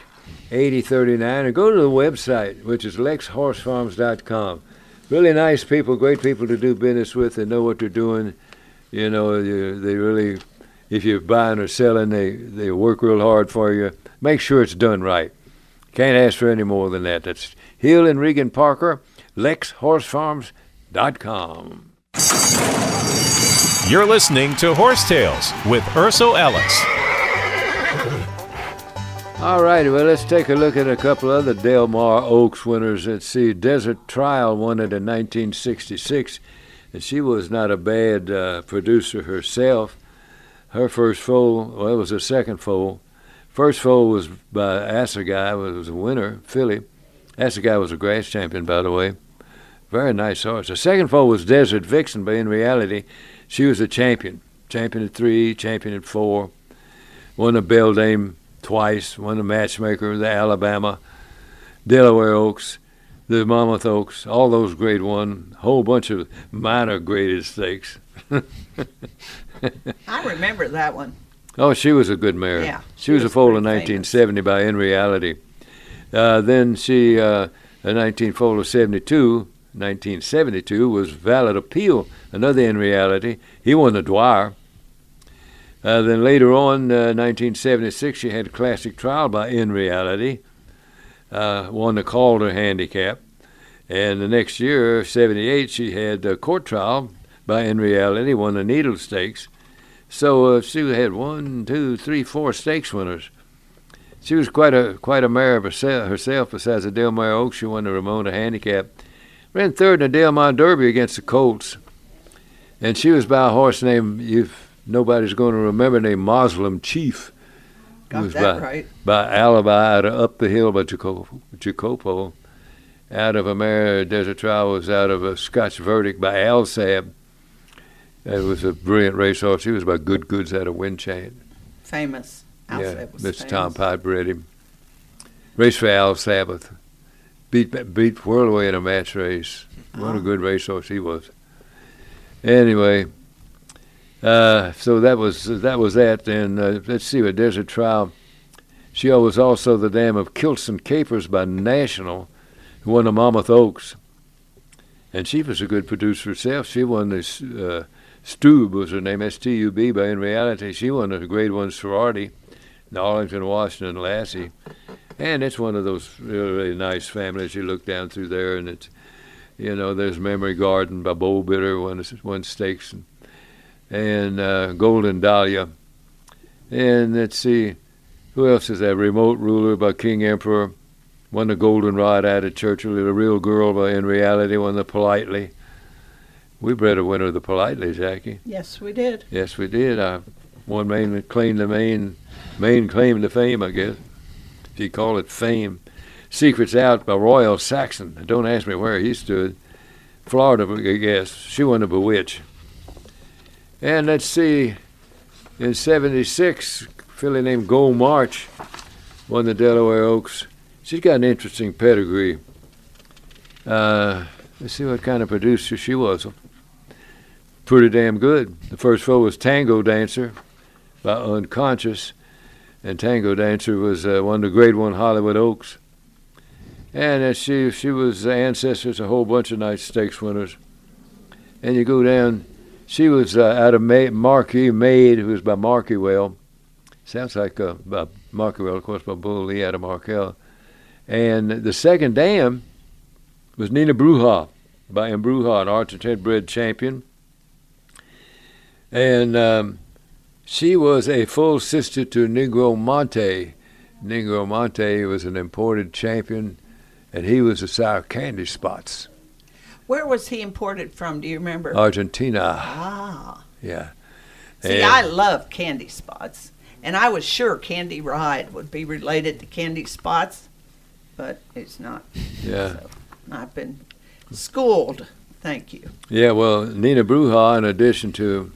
8039 or go to the website, which is lexhorsefarms.com. Really nice people, great people to do business with. They know what they're doing. You know, you, they really, if you're buying or selling, they, they work real hard for you. Make sure it's done right. Can't ask for any more than that. That's Hill and Regan Parker, lexhorsefarms.com. You're listening to Horse Tales with Ercel Ellis. All righty, well, let's take a look at a couple other Del Mar Oaks winners. Let's see, Desert Trial won it in 1966, and she was not a bad uh, producer herself. Her first foal, well, it was her second foal. First foal was by Assegai, was a winner, filly. Assegai was a grass champion, by the way. Very nice horse. The second foal was Desert Vixen, but in reality, she was a champion. Champion at three, champion at four. Won the Beldame twice. Won the Matchmaker, the Alabama, Delaware Oaks, the Monmouth Oaks, all those grade one, whole bunch of minor graded stakes. I remember that one. Oh, she was a good mare. Yeah, she, was, a foal in 1970 by In Reality. Uh, then she, uh, in 19 foal of 72, 1972 was Valid Appeal, another In Reality. He won the Dwyer. Uh, then later on, uh, 1976, she had a Classic Trial by In Reality, uh, won the Calder Handicap, And the next year, '78, she had a court trial by in reality won the Needle Stakes. So uh, she had one, two, three, four stakes winners. She was quite a quite a mare herself. Besides the Del Mar Oaks, she won the Ramona Handicap. Ran third in the Del Mar Derby against the Colts, and she was by a horse named if nobody's going to remember named Moslem Chief. Got was that by, right. by Alibi out of up the hill by Jacopo, Jacopo. Out of a mare, Desert Trial was out of a Scotch Verdict by Alsab. It was a brilliant racehorse. He was by Good Goods out of Winchant. Famous. Yeah, Alsab was Mr. famous. Tom Pipe bred him. Race for Al Sabath. Beat beat Whirlaway in a match race. What a good racehorse he was. Anyway, uh, so that was that was that. And uh, let's see what Desert Trial. She was also the dam of Kilson Capers by National, who won the Monmouth Oaks. And she was a good producer herself. She won this. Uh, Stube was her name, S T U B, but in reality, she won a grade one sorority in Arlington, Washington, Lassie. And it's one of those really, nice families. You look down through there, and it's, you know, there's Memory Garden by Bull Bitter, one, one stakes, and, and uh, Golden Dahlia. And let's see, who else is that? Remote Ruler by King Emperor. Won the Golden Rod out of Churchill. The Real Girl by In Reality won the Politely. We bred a winner of the Politely, Jackie. Yes, we did. Yes, we did. I one main claim the main, main claim to fame, I guess. If you call it fame. Secrets Out by Royal Saxon. Don't ask me where he stood. Florida, I guess. She won the Bewitch. And let's see, in 76, a filly named Gold March won the Delaware Oaks. She's got an interesting pedigree. Uh, let's see what kind of producer she was pretty damn good. The first four was Tango Dancer by Unconscious, and Tango Dancer was uh, one of the Grade One Hollywood Oaks. And uh, she she was the ancestors of a whole bunch of nice stakes winners. And you go down, she was uh, out of May, Marquis Maid, who was by Marquis Well. Sounds like uh, by of course, by Bull Lea out of Markel. And the second dam was Nina Bruja by Embrujo, an Argentine bred champion. And um, she was a full sister to Nigromante. Negro Monte was an imported champion, and he was a sour candy spots. Where was he imported from? Do you remember? Argentina. Ah. Yeah. See, And- I love candy spots, and I was sure Candy Ride would be related to Candy Spots, but it's not. Yeah. I've been schooled. Thank you. Yeah, well, Nina Bruja, in addition to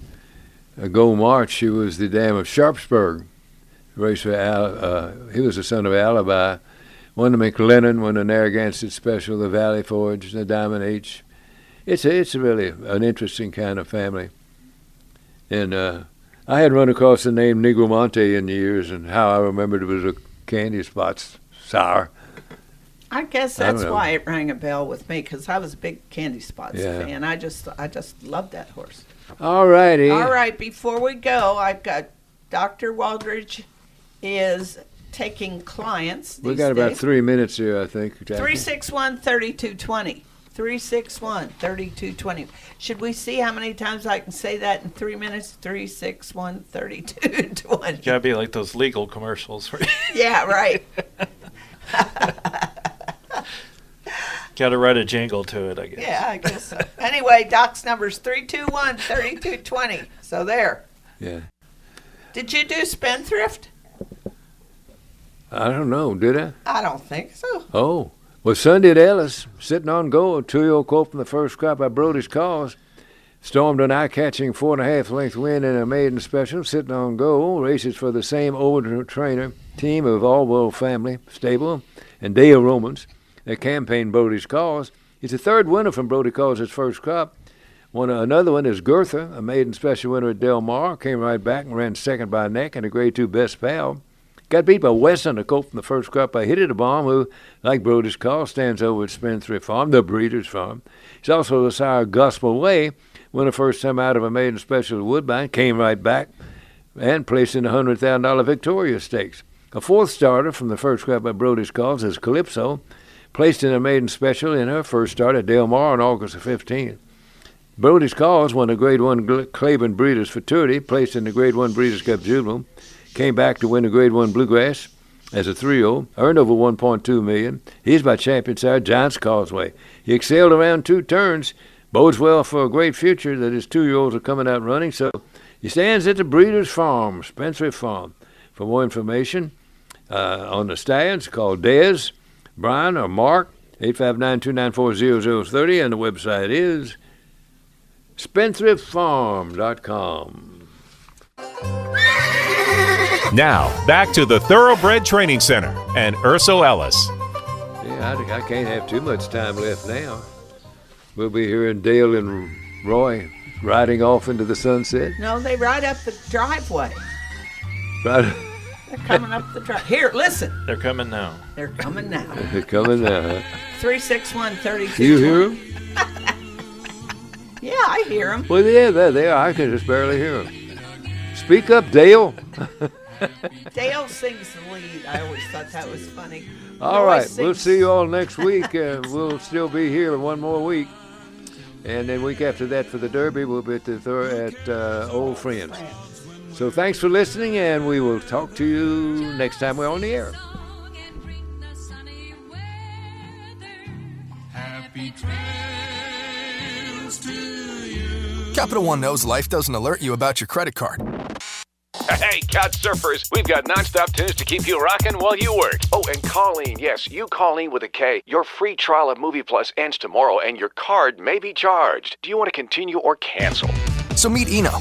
Gold March, she was the dam of Sharpsburg. Race for Al, uh, he was the son of Alibhai. Won the McLennan, won the Narragansett Special, the Valley Forge, the Diamond H. It's a, it's a really an interesting kind of family. And uh, I had run across the name Nigromante in the years, and how I remembered it was a candy spots sour. I guess that's know. why it rang a bell with me because I was a big Candy Spots Yeah. fan. I just, I just loved that horse. All righty. All right, before we go, I've got Dr. Waldridge is taking clients. We these got about days. three minutes here, I think. Jackie. 361 3220. 361 3220. Should we see how many times I can say that in three minutes? 361 3220. Gotta be like those legal commercials. Yeah, right. gotta write a jingle to it, I guess. Yeah, I guess so. Anyway, Doc's number's 321 3220. So there. Yeah. Did you do Spendthrift? I don't know, did I? I don't think so. Oh, well, Sunday at Ellis, Sittin On Go, two year old quote from the first crop I by Brody's Cause. Stormed an eye-catching four-and-a-half length win in a maiden special, Sittin On Go. Races for the same old trainer team of Albaugh family stable and Dale Romans. They campaigned Brody's Cause. He's the third winner from Brody Cause's first crop. One another one is Gertha, a maiden special winner at Del Mar. Came right back and ran second by neck in a grade two best pal. Got beat by Weston, a colt from the first crop by Hit It a Bomb, who, like Brody's Cause, stands over at Spendthrift Farm, the breeder's farm. He's also the sire Gospel Way, the first time out of a maiden special at Woodbine, came right back and placed in the $100,000 Victoria Stakes. A fourth starter from the first crop by Brody's Cause is Calypso. Placed in a maiden special in her first start at Del Mar on August the 15th. Brody's Cause won the Grade 1 Gl- Claiborne Breeders' Futurity, placed in the Grade 1 Breeders' Cup Juvenile, came back to win the Grade 1 Bluegrass as a 3-0, earned over 1.2 million. He's by champion sire Giant's Causeway. He excelled around two turns, bodes well for a great future that his two-year-olds are coming out running. So he stands at the Breeders' Farm, Spencer Farm. For more information uh, on the stallions, call Dez, Brian, or Mark, 859-294-0030, and the website is spendthriftfarm.com. Now, back to the Thoroughbred Training Center and Ercel Ellis. Yeah, I, think I can't have too much time left now. We'll be hearing Dale and Roy riding off into the sunset. No, they ride up the driveway. Right, They're coming up the drive. Here, listen. They're coming now. They're coming now. they're coming now. Huh? 361 32. You hear them? Yeah, I hear them. Well, yeah, there they are. I can just barely hear them. Speak up, Dale. Dale sings the lead. I always thought that was funny. All Roy right, we'll see you all next week. Uh, we'll still be here one more week, and then week after that for the Derby, we'll be at the Thor- at uh, Old Friends. So thanks for listening, and we will talk to you next time we're on the air. Capital One knows life doesn't alert you about your credit card. Hey, couch surfers, we've got nonstop tunes to keep you rocking while you work. Oh, and Colleen, yes, you Colleen with a K. Your free trial of Movie Plus ends tomorrow, and your card may be charged. Do you want to continue or cancel? So meet Eno,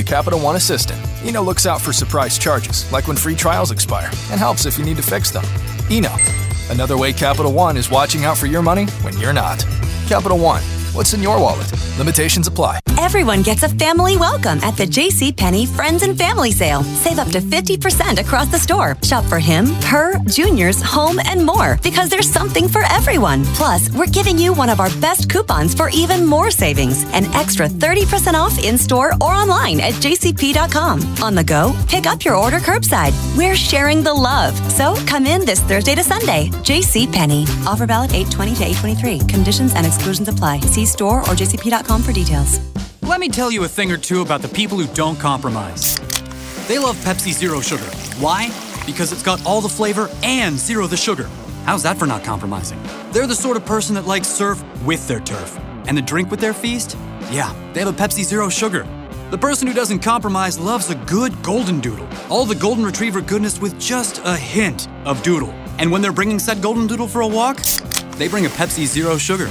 the Capital One assistant. Eno looks out for surprise charges, like when free trials expire, and helps if you need to fix them. Eno, another way Capital One is watching out for your money when you're not. Capital One, what's in your wallet? Limitations apply. Everyone gets a family welcome at the J.C. Penney Friends and Family Sale. Save up to 50% across the store. Shop for him, her, juniors, home, and more because there's something for everyone. Plus, we're giving you one of our best coupons for even more savings. An extra 30% off in store or online at jcp.com. On the go, pick up your order curbside. We're sharing the love. So come in this Thursday to Sunday. J.C. Penney. Offer valid 820 to 823. Conditions and exclusions apply. See store or jcp.com for details. Let me tell you a thing or two about the people who don't compromise. They love Pepsi Zero Sugar. Why? Because it's got all the flavor and zero the sugar. How's that for not compromising? They're the sort of person that likes surf with their turf. And the drink with their feast? Yeah, they have a Pepsi Zero Sugar. The person who doesn't compromise loves a good golden doodle. All the golden retriever goodness with just a hint of doodle. And when they're bringing said golden doodle for a walk, they bring a Pepsi Zero Sugar.